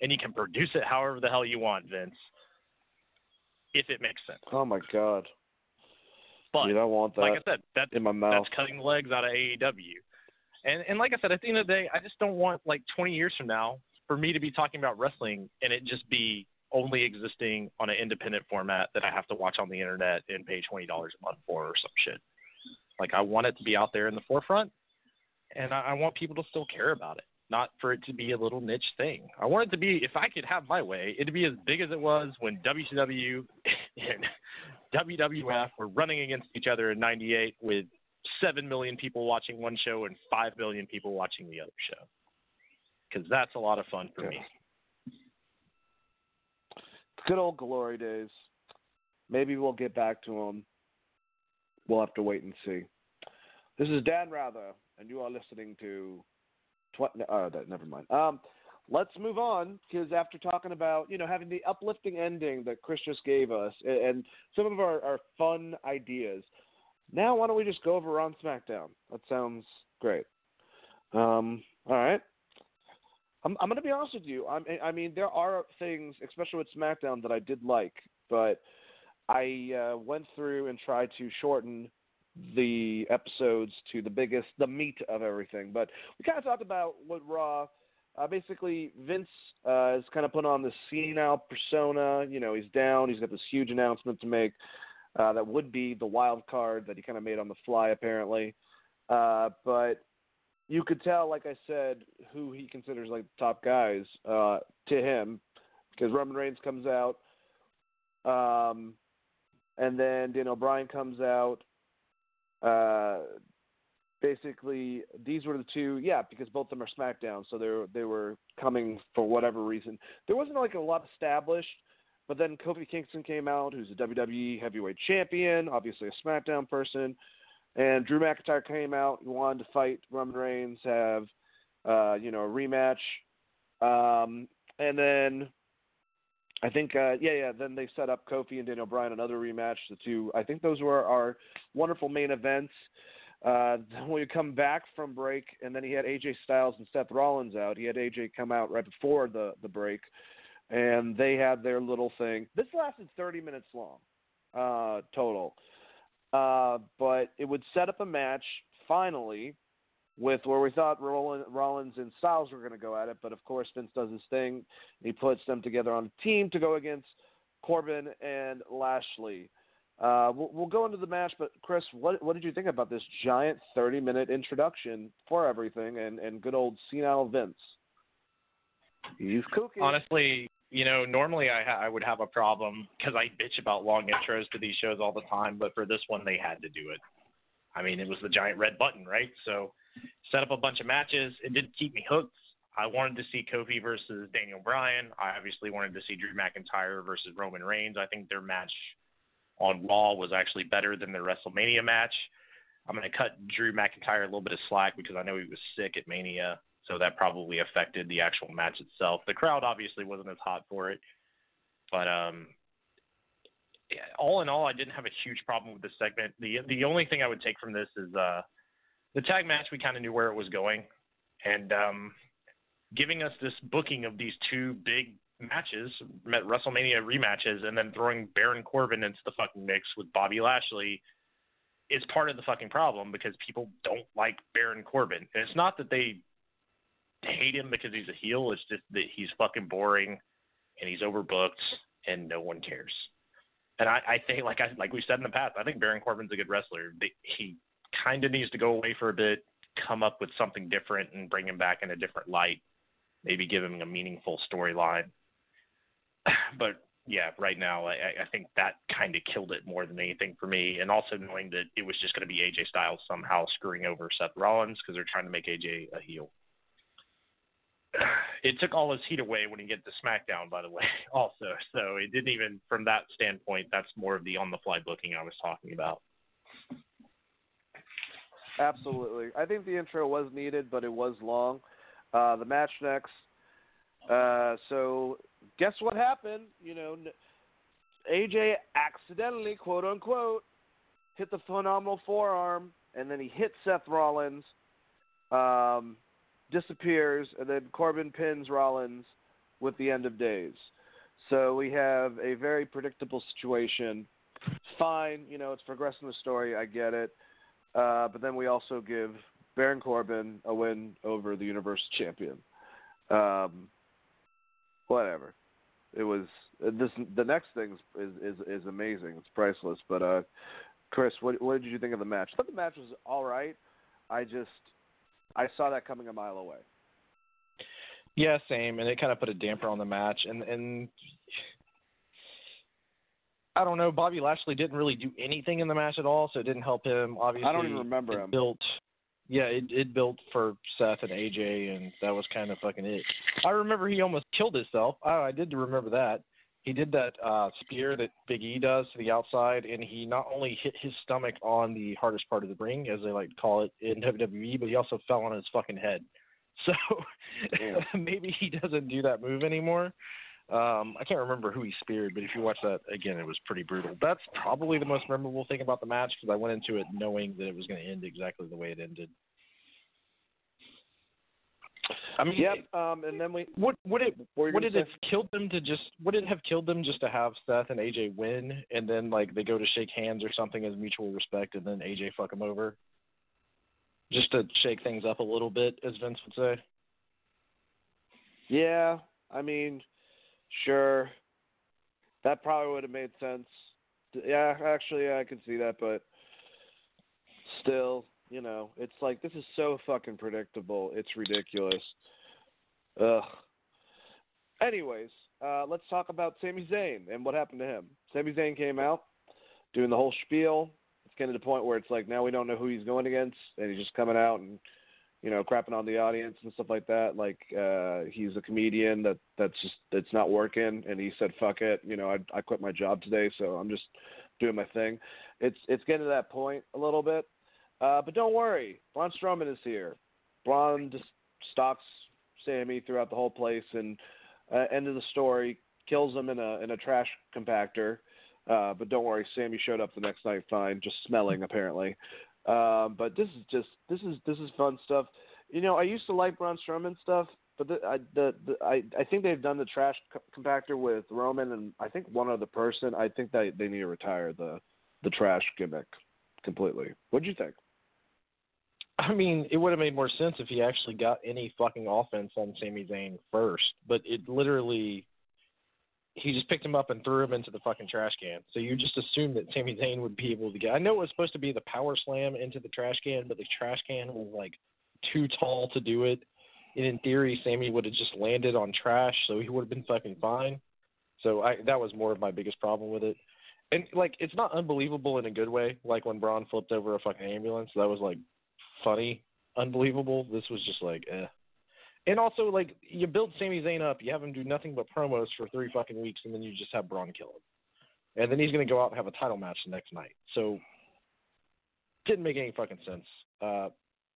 and you can produce it however the hell you want, Vince if it makes sense. Oh my God. But Dude, I want that like I said, that in my mouth. that's cutting the legs out of AEW. And and like I said, at the end of the day, I just don't want like 20 years from now for me to be talking about wrestling and it just be only existing on an independent format that I have to watch on the internet and pay twenty dollars a month for or some shit. Like I want it to be out there in the forefront, and I, I want people to still care about it, not for it to be a little niche thing. I want it to be, if I could have my way, it'd be as big as it was when WCW *laughs* and WWF were running against each other in '98 with seven million people watching one show and five million people watching the other show. Because that's a lot of fun for me. Good old glory days. Maybe we'll get back to them. We'll have to wait and see. This is Dan Rather, and you are listening to. Tw- that, never mind. Um, let's move on because after talking about you know having the uplifting ending that Chris just gave us and, and some of our, our fun ideas, now why don't we just go over on SmackDown? That sounds great. Um, all right. I'm, I'm going to be honest with you. I'm, I mean, there are things, especially with SmackDown, that I did like, but I uh, went through and tried to shorten the episodes to the biggest, the meat of everything. But we kind of talked about what Raw. Uh, basically, Vince uh, has kind of put on this senile persona. You know, he's down. He's got this huge announcement to make uh, that would be the wild card that he kind of made on the fly, apparently. Uh, but you could tell, like I said, who he considers like the top guys uh, to him, because Roman Reigns comes out, um, and then Daniel Bryan comes out. Uh, basically, these were the two, yeah, because both of them are SmackDown, so they were, they were coming for whatever reason. There wasn't like a lot established, but then Kofi Kingston came out, who's a WWE Heavyweight Champion, obviously a SmackDown person. And Drew McIntyre came out. He wanted to fight Roman Reigns, have uh, you know a rematch. Um, and then I think uh, yeah yeah. Then they set up Kofi and Daniel Bryan another rematch. The two I think those were our wonderful main events. Uh, *laughs* then we come back from break, and then he had AJ Styles and Seth Rollins out. He had AJ come out right before the the break, and they had their little thing. This lasted 30 minutes long, uh, total. Uh, but it would set up a match finally with where we thought Rollins and Styles were going to go at it, but of course Vince does his thing. He puts them together on a team to go against Corbin and Lashley. Uh, we'll, we'll, go into the match, but Chris, what what did you think about this giant 30 minute introduction for everything and, and good old senile Vince? He's cooking. Honestly, you know, normally I ha- I would have a problem because I bitch about long intros to these shows all the time, but for this one they had to do it. I mean, it was the giant red button, right? So set up a bunch of matches. It didn't keep me hooked. I wanted to see Kofi versus Daniel Bryan. I obviously wanted to see Drew McIntyre versus Roman Reigns. I think their match on Raw was actually better than their WrestleMania match. I'm going to cut Drew McIntyre a little bit of slack because I know he was sick at Mania, so that probably affected the actual match itself. The crowd obviously wasn't as hot for it, but um, all in all, I didn't have a huge problem with this segment. the The only thing I would take from this is uh, the tag match. We kind of knew where it was going, and um, giving us this booking of these two big matches, WrestleMania rematches, and then throwing Baron Corbin into the fucking mix with Bobby Lashley is part of the fucking problem because people don't like Baron Corbin. And it's not that they hate him because he's a heel. It's just that he's fucking boring and he's overbooked and no one cares. And I, I think, like I like we said in the past, I think Baron Corbin's a good wrestler. He kind of needs to go away for a bit, come up with something different, and bring him back in a different light. Maybe give him a meaningful storyline. *sighs* but yeah, right now I, I think that kind of killed it more than anything for me, and also knowing that it was just going to be AJ Styles somehow screwing over Seth Rollins because they're trying to make AJ a heel. *sighs* It took all his heat away when he get to SmackDown, by the way, *laughs* also. So it didn't even, from that standpoint, that's more of the on-the-fly booking I was talking about. Absolutely, I think the intro was needed, but it was long. Uh, the match next. Uh, so guess what happened? You know, AJ accidentally, quote unquote, hit the phenomenal forearm, and then he hit Seth Rollins, um, disappears, and then Corbin pins Rollins with the end of days. So we have a very predictable situation. Fine, you know, it's progressing the story. I get it. Uh, but then we also give Baron Corbin a win over the Universal Champion. Um, whatever it was this the next thing is is is amazing. It's priceless. But uh, Chris, what what did you think of the match? I thought the match was all right. I just I saw that coming a mile away. Yeah, same, and it kind of put a damper on the match. And and I don't know, Bobby Lashley didn't really do anything in the match at all, so it didn't help him. Obviously, I don't even remember him. Built yeah, it it built for Seth and AJ, and that was kind of fucking it. I remember he almost killed himself. Oh, I did remember that. He did that uh, spear that Big E does to the outside, and he not only hit his stomach on the hardest part of the ring, as they like to call it in WWE, but he also fell on his fucking head. *laughs* So *laughs* maybe he doesn't do that move anymore. Um, I can't remember who he speared, but if you watch that again, it was pretty brutal. That's probably the most memorable thing about the match because I went into it knowing that it was going to end exactly the way it ended. I mean, yep. Um, and then we would would it would it say? have killed them to just would it have killed them just to have Seth and AJ win and then like they go to shake hands or something as mutual respect and then AJ fuck them over, just to shake things up a little bit, as Vince would say. Yeah, I mean, sure, that probably would have made sense. Yeah, actually, yeah, I can see that, but still, you know, it's like this is so fucking predictable. It's ridiculous. Ugh. Anyways, uh, let's talk about Sami Zayn and what happened to him. Sami Zayn came out doing the whole spiel. It's getting to the point where it's like now we don't know who he's going against, and he's just coming out and you know crapping on the audience and stuff like that. Like uh, he's a comedian that that's just that's not working, and he said fuck it. You know, I I quit my job today, so I'm just doing my thing. It's it's getting to that point a little bit uh, but don't worry, Braun Strowman is here. Braun just stalks Sami throughout the whole place, and uh, end of the story. kills him in a in a trash compactor. Uh, but don't worry, Sami showed up the next night fine, just smelling apparently. Um, but this is just this is this is fun stuff. You know, I used to like Braun Strowman stuff, but the, I the, the I I think they've done the trash co- compactor with Roman and I think one other person. I think that they need to retire the the trash gimmick completely. What'd you think? I mean, it would have made more sense if he actually got any fucking offense on Sami Zayn first, but it literally he just picked him up and threw him into the fucking trash can. So you just assumed that Sami Zayn would be able to get. I know it was supposed to be the power slam into the trash can, but the trash can was like too tall to do it. And in theory, Sami would have just landed on trash, so he would have been fucking fine. So I that was more of my biggest problem with it. And like it's not unbelievable in a good way, like when Braun flipped over a fucking ambulance. That was like funny, unbelievable. This was just like eh. And also, like, you build Sami Zayn up, you have him do nothing but promos for three fucking weeks, and then you just have Braun kill him. And then he's going to go out and have a title match the next night. So, didn't make any fucking sense. Uh,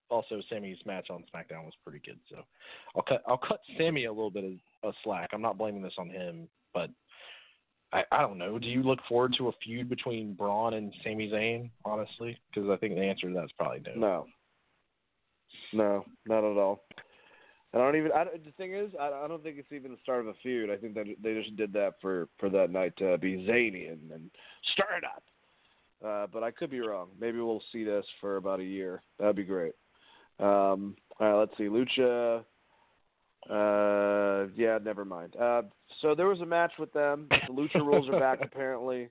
also, Sami's match on SmackDown was pretty good. So, I'll cut I'll cut Sami a little bit of, of slack. I'm not blaming this on him, but I, I don't know. Do you look forward to a feud between Braun and Sami Zayn? Honestly, because I think the answer to that's probably no. No. No, not at all. I don't even. I, the thing is, I, I don't think it's even the start of a feud. I think that they just did that for for that night to be zany and, and stir it up. Uh, but I could be wrong. Maybe we'll see this for about a year. That'd be great. Um, all right, let's see. Lucha. Uh, yeah, never mind. Uh, so there was a match with them. The Lucha rules are back *laughs* apparently.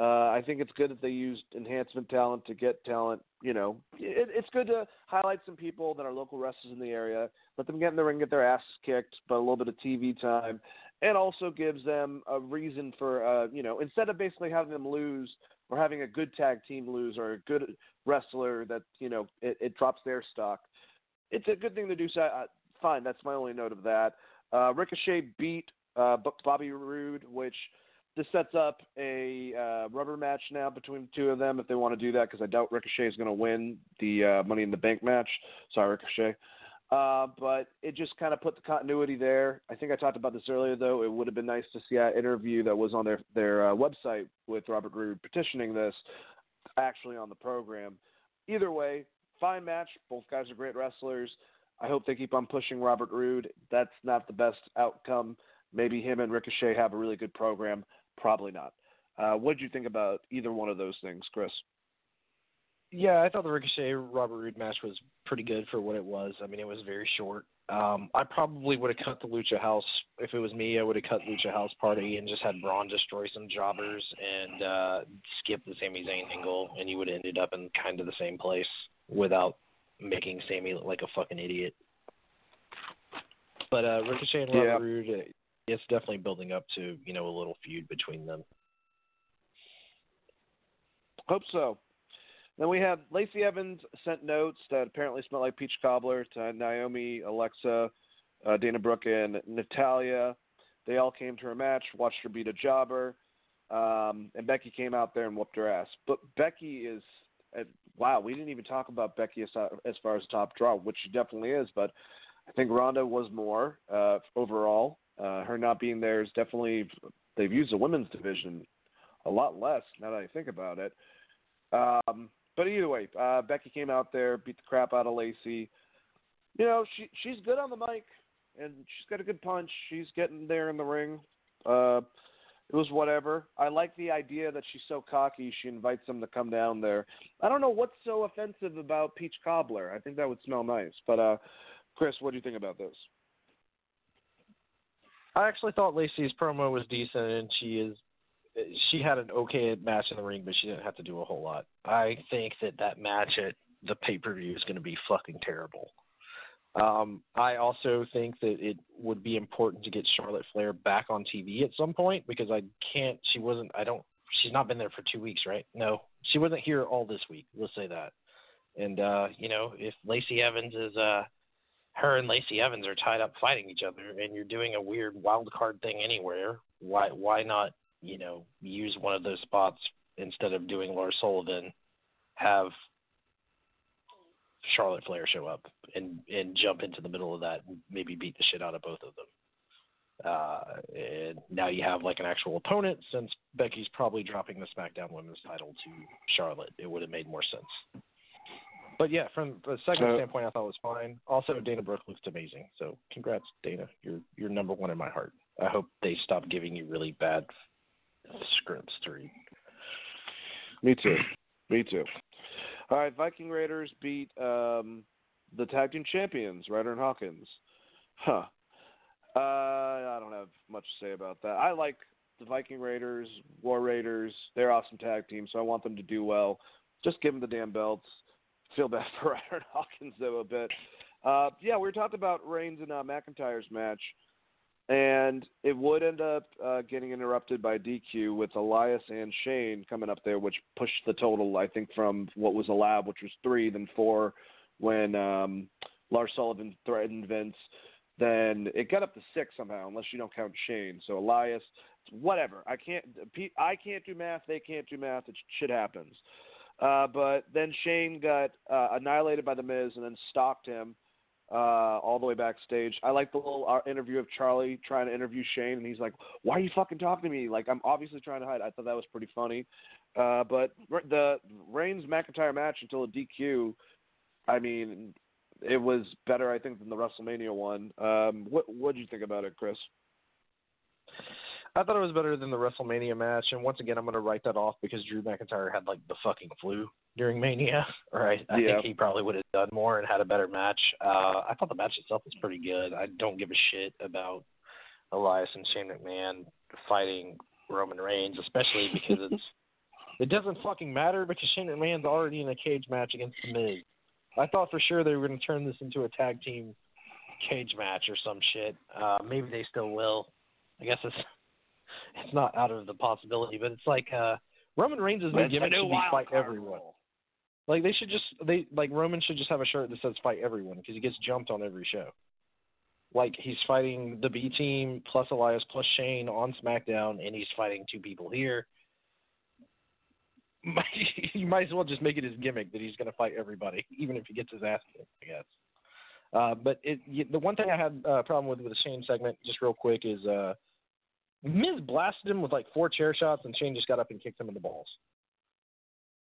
Uh, I think it's good that they used enhancement talent to get talent. You know, it, it's good to highlight some people that are local wrestlers in the area, let them get in the ring, get their asses kicked, but a little bit of TV time, and also gives them a reason for, uh, you know, instead of basically having them lose or having a good tag team lose or a good wrestler that, you know, it, it drops their stock. It's a good thing to do. So, uh, fine, that's my only note of that. Uh, Ricochet beat uh, Bobby Roode, which this sets up a uh, rubber match now between the two of them if they want to do that because I doubt Ricochet is going to win the uh, Money in the Bank match. Sorry, Ricochet. Uh, but it just kind of put the continuity there. I think I talked about this earlier, though. It would have been nice to see that interview that was on their their uh, website with Robert Roode petitioning this actually on the program. Either way, fine match. Both guys are great wrestlers. I hope they keep on pushing Robert Roode. That's not the best outcome. Maybe him and Ricochet have a really good program. Probably not. Uh, what did you think about either one of those things, Chris? Yeah, I thought the Ricochet Robert Roode match was pretty good for what it was. I mean, it was very short. Um, I probably would have cut the Lucha House if it was me. I would have cut Lucha House Party and just had Braun destroy some jobbers and uh, skip the Sami Zayn angle, and you would have ended up in kind of the same place without making Sami look like a fucking idiot. But uh, Ricochet and Robert Yeah. Roode, it's definitely building up to you know a little feud between them. Hope so. Then we have Lacey Evans sent notes that apparently smell like peach cobbler to Naomi, Alexa, uh, Dana Brooke, and Natalya. They all came to her match, watched her beat a jobber, um, and Becky came out there and whooped her ass. But Becky is, uh, wow, we didn't even talk about Becky as, as far as top draw, which she definitely is. But I think Ronda was more uh, overall. Uh, her not being there is definitely they've used the women's division a lot less now that I think about it. Um, but either way, uh, Becky came out there, beat the crap out of Lacey. You know, she she's good on the mic, and she's got a good punch. She's getting there in the ring. Uh, it was whatever. I like the idea that she's so cocky. She invites them to come down there. I don't know what's so offensive about peach cobbler. I think that would smell nice. But uh, Chris, what do you think about this? I actually thought Lacey's promo was decent, and she is she had an okay match in the ring, but she didn't have to do a whole lot. I think that that match at the pay per view is going to be fucking terrible. Um, I also think that it would be important to get Charlotte Flair back on TV at some point because I can't. She wasn't. I don't. She's not been there for two weeks, right? No, she wasn't here all this week. Let's say that. And uh, you know, if Lacey Evans is uh her and Lacey Evans are tied up fighting each other, and you're doing a weird wild card thing anywhere, why why not you know use one of those spots instead of doing Lars Sullivan, have Charlotte Flair show up and and jump into the middle of that and maybe beat the shit out of both of them. Uh, and now you have like an actual opponent since Becky's probably dropping the SmackDown Women's title to Charlotte. It would have made more sense. But yeah, from the second So- standpoint, I thought it was fine. Also, Dana Brooke looked amazing. So congrats, Dana. You're you're number one in my heart. I hope they stop giving you really bad scripts to read. Me too. Me too. All right, Viking Raiders beat um, the tag team champions, Ryder and Hawkins. Huh. Uh, I don't have much to say about that. I like the Viking Raiders, War Raiders. They're awesome tag team, so I want them to do well. Just give them the damn belts. Feel bad *laughs* for and Hawkins though a bit. Uh, yeah, we were talking about Reigns and uh, McIntyre's match, and it would end up uh, getting interrupted by DQ with Elias and Shane coming up there, which pushed the total, I think, from what was allowed, which was three, then four, when um, Lars Sullivan threatened Vince. Then it got up to six somehow, unless you don't count Shane. So Elias, whatever. I can't. I can't do math. They can't do math. It shit happens. Uh, but then Shane got uh, annihilated by the Miz, and then stalked him uh, all the way backstage. I like the little uh, interview of Charly trying to interview Shane, and he's like, "Why are you fucking talking to me? Like I'm obviously trying to hide." I thought that was pretty funny. Uh, but the Reigns McIntyre match until a DQ, I mean, it was better I think than the WrestleMania one. Um, what what did you think about it, Chris? I thought it was better than the WrestleMania match, and once again, I'm going to write that off because Drew McIntyre had like the fucking flu during Mania. *laughs* Right? I Yeah. think he probably would have done more and had a better match. Uh, I thought the match itself was pretty good. I don't give a shit about Elias and Shane McMahon fighting Roman Reigns, especially because it's *laughs* it doesn't fucking matter because Shane McMahon's already in a cage match against The Miz. I thought for sure they were going to turn this into a tag team cage match or some shit. Uh, maybe they still will. I guess it's it's not out of the possibility, but it's like uh Roman Reigns' new gimmick should be fight everyone. Like they should just they like Roman should just have a shirt that says fight everyone because he gets jumped on every show. Like he's fighting the B team plus Elias plus Shane on SmackDown, and he's fighting two people here. *laughs* you might as well just make it his gimmick that he's going to fight everybody, *laughs* even if he gets his ass kicked. I guess. Uh, but it, the one thing I had a uh, problem with with the Shane segment, just real quick, is uh, Miz blasted him with like four chair shots, and Shane just got up and kicked him in the balls,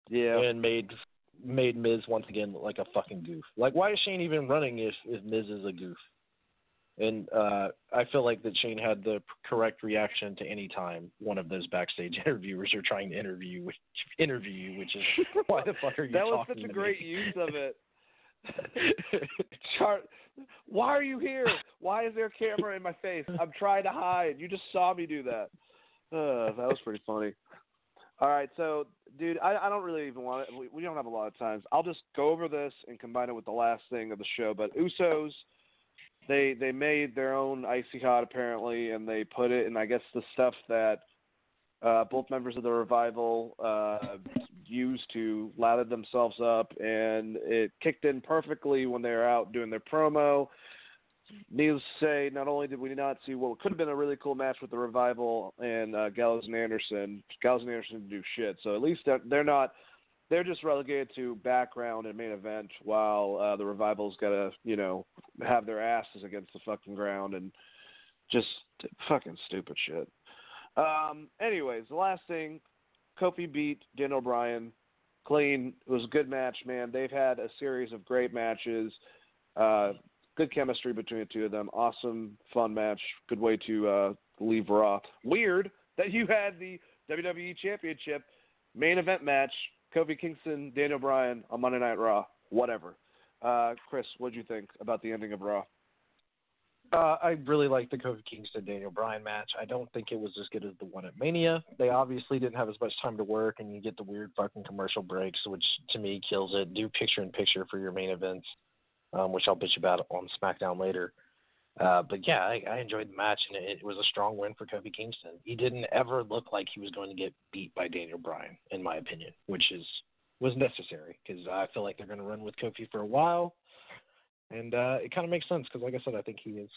Yeah, and made made Miz once again look like a fucking goof. Like, why is Shane even running if if Miz is a goof? And uh, I feel like that Shane had the correct reaction to any time one of those backstage *laughs* interviewers are trying to interview which, *laughs* interview you, which is why the fuck are you *laughs* that was such a great me? use of it. *laughs* Char- why are you here? Why is there a camera in my face? I'm trying to hide. You just saw me do that. Uh, that was pretty funny. All right, so dude, I, I don't really even want it. We, we don't have a lot of times. I'll just go over this and combine it with the last thing of the show. But Usos, they they made their own icy hot apparently, and they put it in I guess the stuff that uh, both members of the revival uh, used to lather themselves up, and it kicked in perfectly when they were out doing their promo. Needless to say, not only did we not see what could have been a really cool match with the revival and uh, Gallows and Anderson, Gallows and Anderson do shit. So at least they're, they're not. They're just relegated to background and main event, while uh, the revival's got to, you know, have their asses against the fucking ground and just fucking stupid shit. Um, anyways, the last thing, Kofi beat Daniel Bryan clean. It was a good match, man. They've had a series of great matches. Uh, good chemistry between the two of them. Awesome, fun match. Good way to uh, leave Raw. Weird that you had the WWE Championship main event match, Kofi Kingston, Daniel Bryan on Monday Night Raw. Whatever. Uh, Chris, what do you think about the ending of Raw? Uh, I really like the Kofi Kingston Daniel Bryan match. I don't think it was as good as the one at Mania. They obviously didn't have as much time to work, and you get the weird fucking commercial breaks, which to me kills it. Do picture in picture for your main events, um, which I'll bitch about on SmackDown later. Uh, but yeah, I, I enjoyed the match, and it, it was a strong win for Kofi Kingston. He didn't ever look like he was going to get beat by Daniel Bryan, in my opinion, which is was necessary because I feel like they're going to run with Kofi for a while. And uh, it kind of makes sense because, like I said, I think he is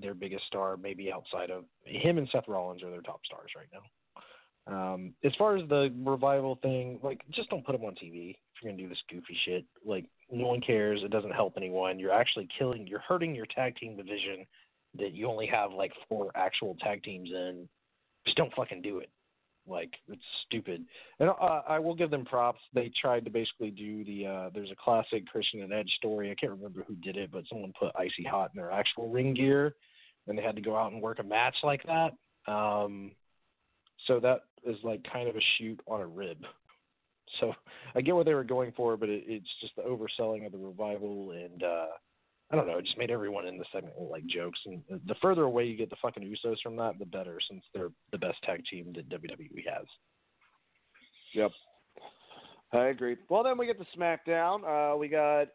their biggest star, maybe outside of him and Seth Rollins are their top stars right now. Um, as far as the revival thing, like just don't put him on TV if you're gonna do this goofy shit. Like no one cares. It doesn't help anyone. You're actually killing. You're hurting your tag team division that you only have like four actual tag teams in, just don't fucking do it. Like it's stupid. And uh, I will give them props. They tried to basically do the uh there's a classic Christian and Edge story. I can't remember who did it, but someone put icy hot in their actual ring gear and they had to go out and work a match like that. Um so that is like kind of a shoot on a rib. So I get what they were going for, but it, it's just the overselling of the revival and uh I don't know. It just made everyone in the segment like jokes, and the further away you get the fucking Usos from that, the better, since they're the best tag team that WWE has. Yep. I agree. Well, then we get to SmackDown. Uh, we got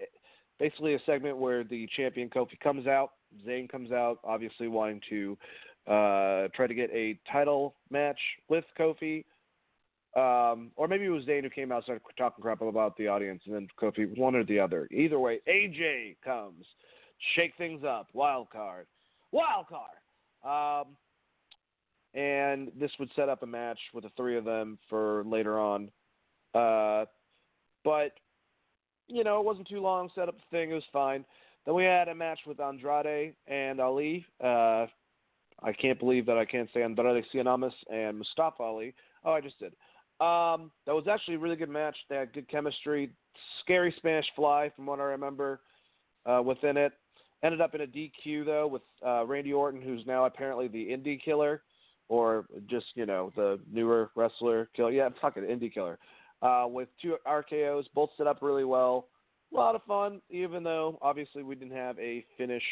basically a segment where the champion Kofi comes out. Zayn comes out, obviously wanting to uh, try to get a title match with Kofi. Um, or maybe it was Dane who came out and started talking crap about the audience, and then Kofi, one or the other. Either way, AJ comes, shake things up, wild card, wild card. Um, and this would set up a match with the three of them for later on. Uh, but you know, it wasn't too long. Set up the thing; it was fine. Then we had a match with Andrade and Ali. Uh, I can't believe that I can't say Andrade Cien and Mustafa Ali. Oh, I just did. Um, that was actually a really good match. They had good chemistry. Scary Spanish Fly, from what I remember, uh, within it. Ended up in a DQ though with uh, Randy Orton, who's now apparently the Indie Killer, or just you know the newer wrestler killer. Yeah, fuck it, Indie Killer. Uh, with two RKO's, both set up really well. A lot of fun, even though obviously we didn't have a finish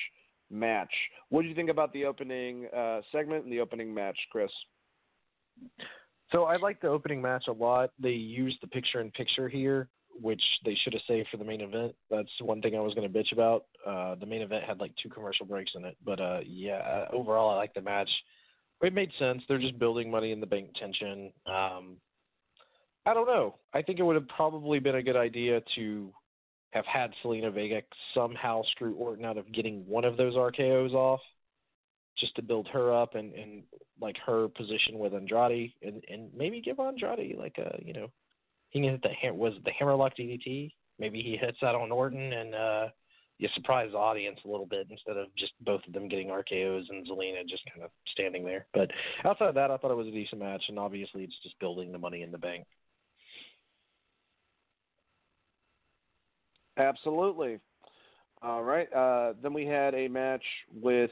match. What do you think about the opening uh, segment and the opening match, Chris? So I like the opening match a lot. They used the picture in picture here, which they should have saved for the main event. That's one thing I was going to bitch about. Uh, the main event had like two commercial breaks in it, but uh, yeah, overall I like the match. It made sense. They're just building money in the bank tension. Um, I don't know. I think it would have probably been a good idea to have had Zelina Vega somehow screw Orton out of getting one of those RKO's off just to build her up and, and like her position with Andrade and, and maybe give Andrade like a you know he can hit the was it the hammerlock DDT maybe he hits that on Orton and uh you surprise the audience a little bit instead of just both of them getting RKO's and Zelina just kind of standing there. But outside of that, I thought it was a decent match, and obviously it's just building the money in the bank. Absolutely. All right. Uh, then we had a match with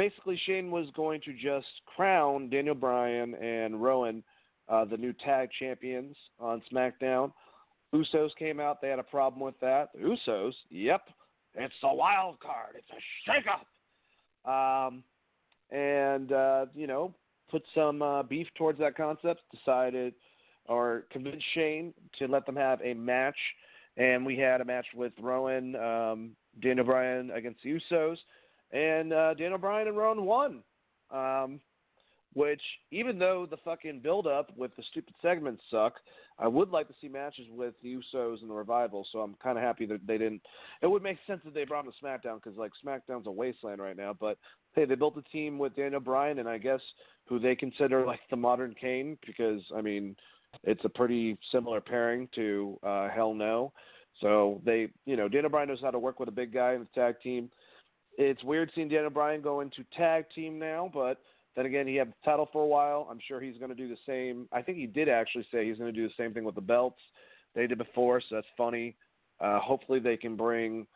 basically Shane was going to just crown Daniel Bryan and Rowan uh, the new tag champions on SmackDown. Usos came out; they had a problem with that. Usos, yep, it's a wild card. It's a shakeup. Um, and uh, you know, put some uh, beef towards that concept. Decided or convinced Shane to let them have a match, and we had a match with Rowan, um, Daniel Bryan against the Usos and uh, Daniel Bryan and Rowan won. Um, which, even though the fucking build up with the stupid segments suck, I would like to see matches with the Usos and the Revival. So I'm kind of happy that they didn't. It would make sense if they brought them to SmackDown because like SmackDown's a wasteland right now. But hey, they built a team with Daniel Bryan and I guess who they consider like the modern Kane because I mean it's a pretty similar pairing to uh, Hell No. So they, you know, Daniel Bryan knows how to work with a big guy in the tag team it's weird seeing Daniel Bryan go into tag team now, but then again, he had the title for a while. I'm sure he's going to do the same. I think he did actually say he's going to do the same thing with the belts they did before, so that's funny. Uh, hopefully, they can bring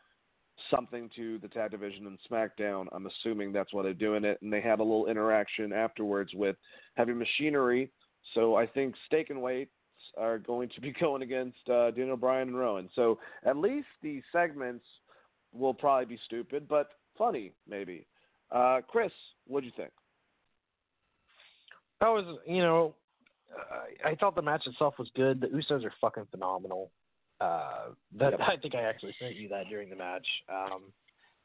something to the tag division in SmackDown. I'm assuming that's why they're doing it, and they had a little interaction afterwards with Heavy Machinery. So I think Steak and Weights are going to be *laughs* going against uh, Daniel Bryan and Rowan. So at least the segments will probably be stupid, but funny, maybe. Uh, Chris, what do you think? That was, you know, uh, I thought the match itself was good. The Usos are fucking phenomenal. Uh, that yep. I think I actually sent you that during the match. Um,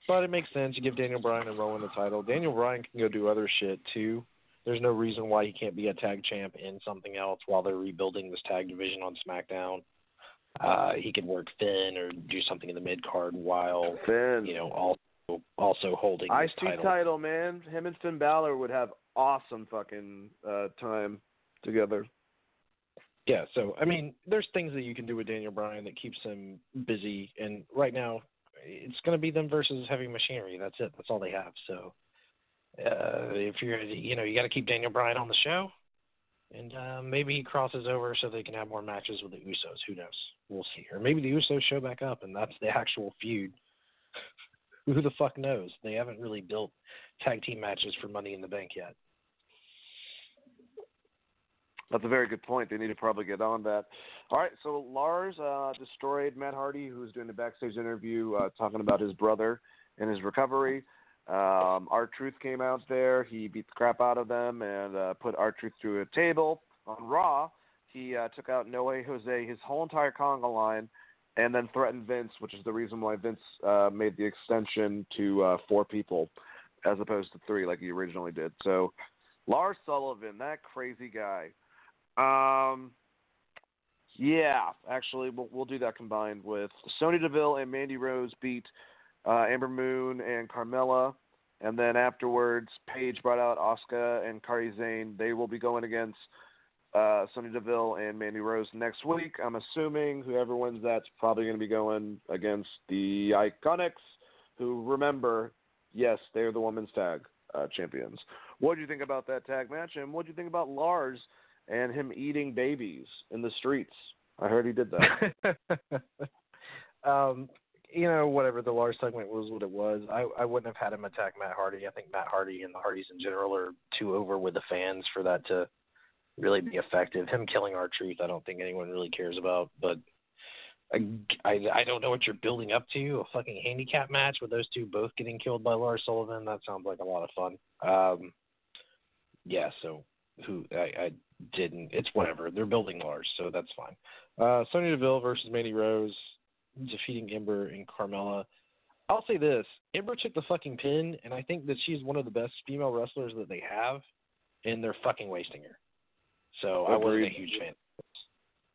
but it makes sense. You give Daniel Bryan and Rowan the title. Daniel Bryan can go do other shit too. There's no reason why he can't be a tag champ in something else while they're rebuilding this tag division on SmackDown. Uh, he could work Finn or do something in the mid card while Finn. you know also also holding IC title. title, man. Him and Finn Balor would have awesome fucking uh, time together. Yeah, so I mean, there's things that you can do with Daniel Bryan that keeps him busy, and right now, it's going to be them versus Heavy Machinery. That's it. That's all they have. So uh, if you're, you know, you got to keep Daniel Bryan on the show, and uh, maybe he crosses over so they can have more matches with the Usos. Who knows? We'll see. Or maybe the Usos show back up, and that's the *laughs* actual feud. Who the fuck knows? They haven't really built tag team matches for Money in the Bank yet. That's a very good point. They need to probably get on that. All right, so Lars uh, destroyed Matt Hardy, who was doing the backstage interview uh, talking about his brother and his recovery. Um, R-Truth came out there. He beat the crap out of them and uh, put R-Truth through a table. On Raw, he uh, took out No Way Jose, his whole entire conga line, and then threatened Vince, which is the reason why Vince uh, made the extension to uh, four people as opposed to three like he originally did. So Lars Sullivan, that crazy guy. Um, yeah, actually, we'll, we'll do that combined with Sonya Deville and Mandy Rose beat uh, Ember Moon and Carmella. And then afterwards, Paige brought out Asuka and Kairi Sane. They will be going against uh, Sonya Deville and Mandy Rose next week. I'm assuming whoever wins that's probably going to be going against the Iconics, who remember, yes, they're the women's tag uh, champions. What do you think about that tag match? And what do you think about Lars and him eating babies in the streets? I heard he did that. *laughs* um, you know, whatever the Lars segment was, what it was. I I wouldn't have had him attack Matt Hardy. I think Matt Hardy and the Hardys in general are too over with the fans for that to really be effective. Him killing R-Truth, I don't think anyone really cares about. But I, I I don't know what you're building up to. A fucking handicap match with those two both getting killed by Lars Sullivan. That sounds like a lot of fun. Um, yeah. So who I, I didn't. It's whatever. They're building Lars, so that's fine. Uh, Sonya Deville versus Mandy Rose defeating Ember and Carmella. I'll say this: Ember took the fucking pin, and I think that she's one of the best female wrestlers that they have, and they're fucking wasting her. So I wasn't a huge fan.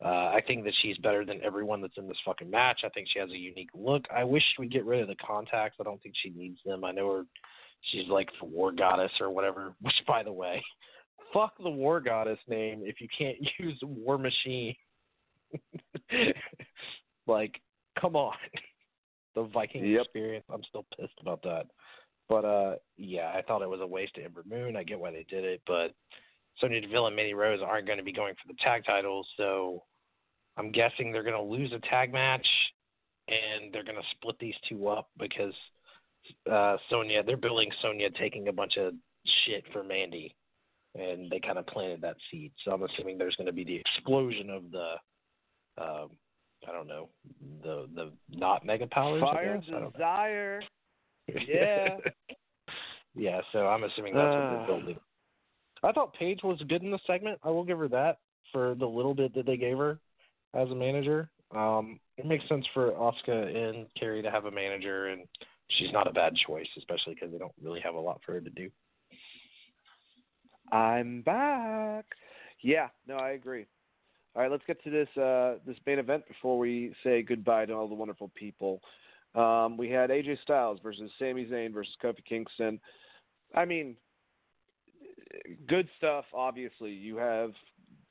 Uh, I think that she's better than everyone that's in this fucking match. I think she has a unique look. I wish we'd get rid of the contacts. I don't think she needs them. I know her. She's like the war goddess or whatever. *laughs* Which, by the way, fuck the war goddess name if you can't *laughs* use war machine. *laughs* like come on. the Viking Yep. experience. I'm still pissed about that. But uh yeah, I thought it was a waste of Ember Moon. I get why they did it, but Sonya Deville and Mandy Rose aren't going to be going for the tag titles, so I'm guessing they're going to lose a tag match and they're going to split these two up because uh Sonya, they're building Sonya taking a bunch of shit for Mandy and they kind of planted that seed. So I'm assuming there's going to be the explosion of the um I don't know the the not mega powers. Fire guess? I don't know. desire. *laughs* Yeah. yeah, so I'm assuming that's what Ah. they're building. I thought Paige was good in the segment. I will give her that for the little bit that they gave her as a manager. Um, it makes sense for Asuka and Kairi to have a manager, and she's not a bad choice, especially because they don't really have a lot for her to do. I'm back. Yeah, no, I agree. All right, let's get to this uh, this main event before we say goodbye to all the wonderful people. Um, we had AJ Styles versus Sami Zayn versus Kofi Kingston. I mean, good stuff. Obviously, you have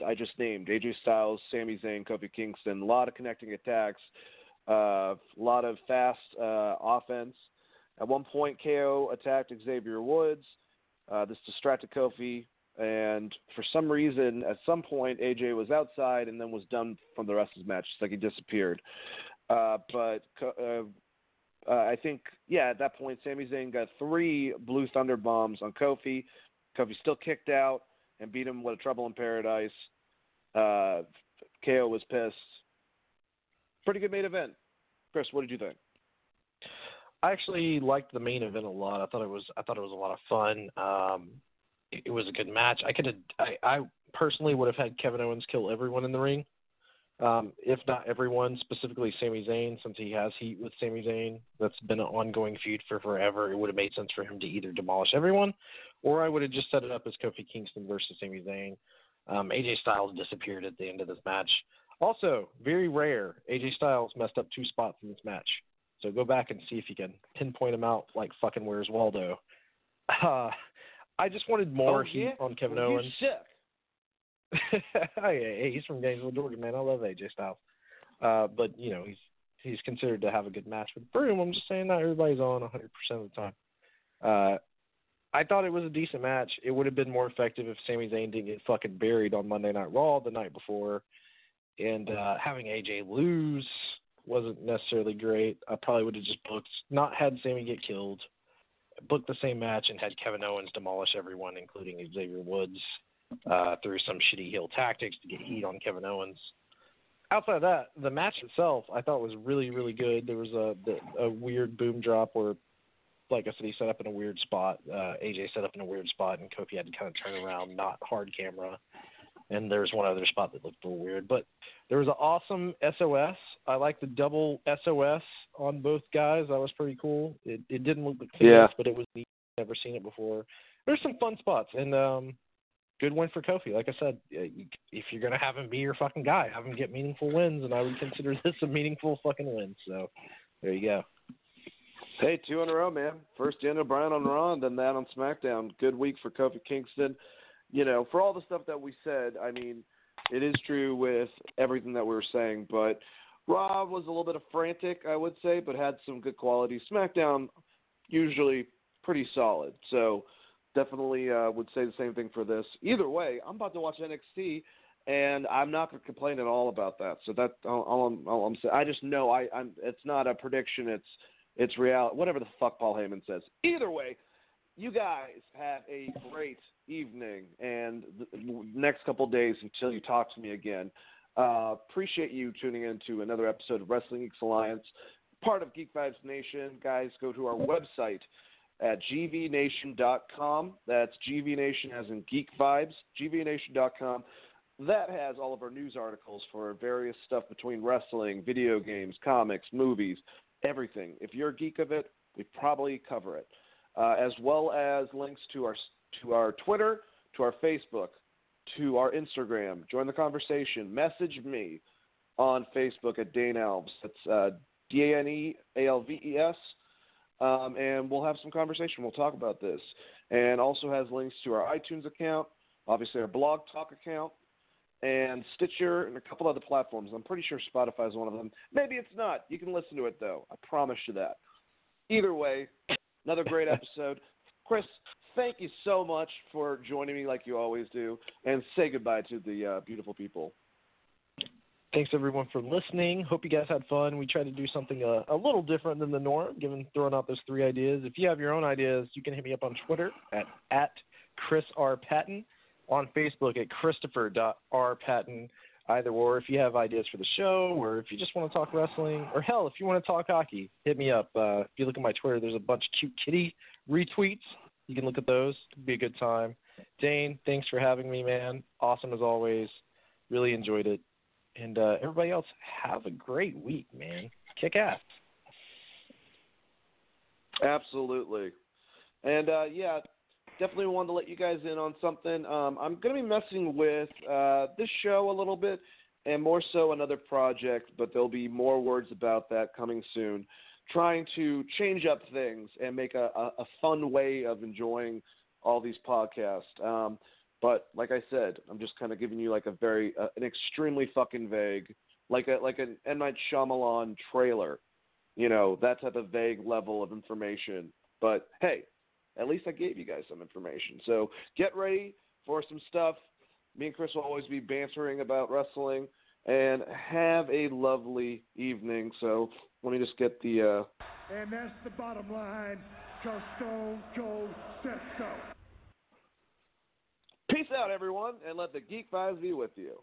I just named AJ Styles, Sami Zayn, Kofi Kingston. A lot of connecting attacks. Uh, a lot of fast uh, offense. At one point, KO attacked Xavier Woods. Uh, this distracted Kofi, and for some reason, at some point, AJ was outside and then was done from the rest of his match. It's like he disappeared. Uh, but uh, uh, I think, yeah, at that point, Sami Zayn got three Blue Thunder bombs on Kofi. Kofi still kicked out and beat him with a Trouble in Paradise. Uh, KO was pissed. Pretty good main event. Chris, what did you think? I actually liked the main event a lot. I thought it was I thought it was a lot of fun. Um, it, it was a good match. I could I, I personally would have had Kevin Owens kill everyone in the ring. Um, if not everyone, specifically Sami Zayn, since he has heat with Sami Zayn. That's been an ongoing feud for forever. It would have made sense for him to either demolish everyone, or I would have just set it up as Kofi Kingston versus Sami Zayn. Um, AJ Styles disappeared at the end of this match. Also, very rare, AJ Styles messed up two spots in this match. So go back and see if you can pinpoint him out like fucking Where's Waldo. Uh, I just wanted more Oh, heat yeah? on Kevin You Owens. shook. hey, hey, he's from Gainesville, Georgia, man. I love AJ Styles. Uh, but you know, he's he's considered to have a good match with Broom. I'm just saying not everybody's on 100% of the time. Uh, I thought it was a decent match. It would have been more effective if Sami Zayn didn't get fucking buried on Monday Night Raw the night before, and uh, having AJ lose wasn't necessarily great. I probably would have just booked, not had Sami get killed, booked the same match and had Kevin Owens demolish everyone, including Xavier Woods, uh, through some shitty heel tactics to get heat on Kevin Owens. Outside of that, the match itself I thought was really, really good. There was a a weird boom drop where like I said, he set up in a weird spot. Uh, AJ set up in a weird spot, and Kofi had to kind of turn around, not hard camera. And there's one other spot that looked a little weird, but there was an awesome SOS. I like the double SOS on both guys. That was pretty cool. It it didn't look the cleanest, Yeah. but it was neat. Never seen it before. There's some fun spots, and um, good win for Kofi. Like I said, if you're gonna have him be your fucking guy, have him get meaningful wins, and I would consider *laughs* this a meaningful fucking win. So there you go. Hey, two in a row, man. First Daniel Bryan on Raw, then that on SmackDown. Good week for Kofi Kingston. You know, for all the stuff that we said, I mean, it is true with everything that we were saying, but Raw was a little bit of frantic, I would say, but had some good quality. SmackDown, usually pretty solid. So definitely uh, would say the same thing for this. Either way, I'm about to watch NXT, and I'm not going to complain at all about that. So that all, all, I'm, all I'm saying, I just know I, I'm. It's not a prediction. It's it's reality. Whatever the fuck Paul Heyman says. Either way, you guys have a great evening and the next couple days until you talk to me again. Uh, appreciate you tuning in to another episode of Wrestling Geeks Alliance, part of Geek Vibes Nation. Guys, go to our website at gvnation.com. That's gvnation as in Geek Vibes, gvnation.com. That has all of our news articles for various stuff between wrestling, video games, comics, movies, everything. If you're a geek of it, we probably cover it, uh, as well as links to our to our Twitter, to our Facebook, to our Instagram. Join the conversation. Message me on Facebook at Dane Alves. That's uh, D A N E A L V E S, um, and we'll have some conversation. We'll talk about this, and also has links to our iTunes account, obviously our Blog Talk account, and Stitcher and a couple other platforms. I'm pretty sure Spotify is one of them. Maybe it's not. You can listen to it though. I promise you that. Either way, another great *laughs* episode. Chris, thank you so much for joining me like you always do, and say goodbye to the uh, beautiful people. Thanks everyone for listening. Hope you guys had fun. We tried to do something a, a little different than the norm, given throwing out those three ideas. If you have your own ideas, you can hit me up on Twitter at at Chris R Patton, on Facebook at Christopher Patton. Either or, if you have ideas for the show, or if you just want to talk wrestling, or hell, if you want to talk hockey, hit me up. Uh, if you look at my Twitter, there's a bunch of cute kitty retweets. You can look at those. It'll be a good time. Dane, thanks for having me, man. Awesome as always. Really enjoyed it. And uh, everybody else, have a great week, man. Kick ass. Absolutely. And uh, yeah, definitely wanted to let you guys in on something. Um, I'm going to be messing with uh, this show a little bit and more so another project, but there'll be more words about that coming soon. Trying to change up things and make a, a, a fun way of enjoying all these podcasts. Um, but like I said, I'm just kind of giving you like a very, uh, an extremely fucking vague, like a like an M Night Shyamalan trailer, you know, that type of vague level of information. But hey, at least I gave you guys some information. So get ready for some stuff. Me and Chris will always be bantering about wrestling. And have a lovely evening. So let me just get the. Uh... And that's the bottom line, because Stone Cold said so. Peace out, everyone, and let the Geek Vibes be with you.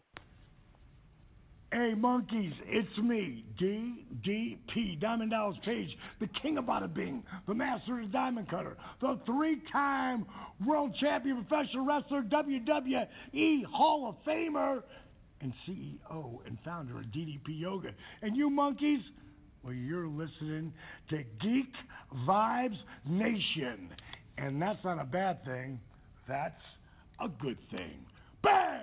Hey, monkeys, it's me, DDP, Diamond Dallas Page, the king of bada bing, the master of diamond cutter, the three time world champion professional wrestler, WWE Hall of Famer, and CEO and founder of DDP Yoga. And you monkeys, well, you're listening to Geek Vibes Nation. And that's not a bad thing, that's a good thing. Bang!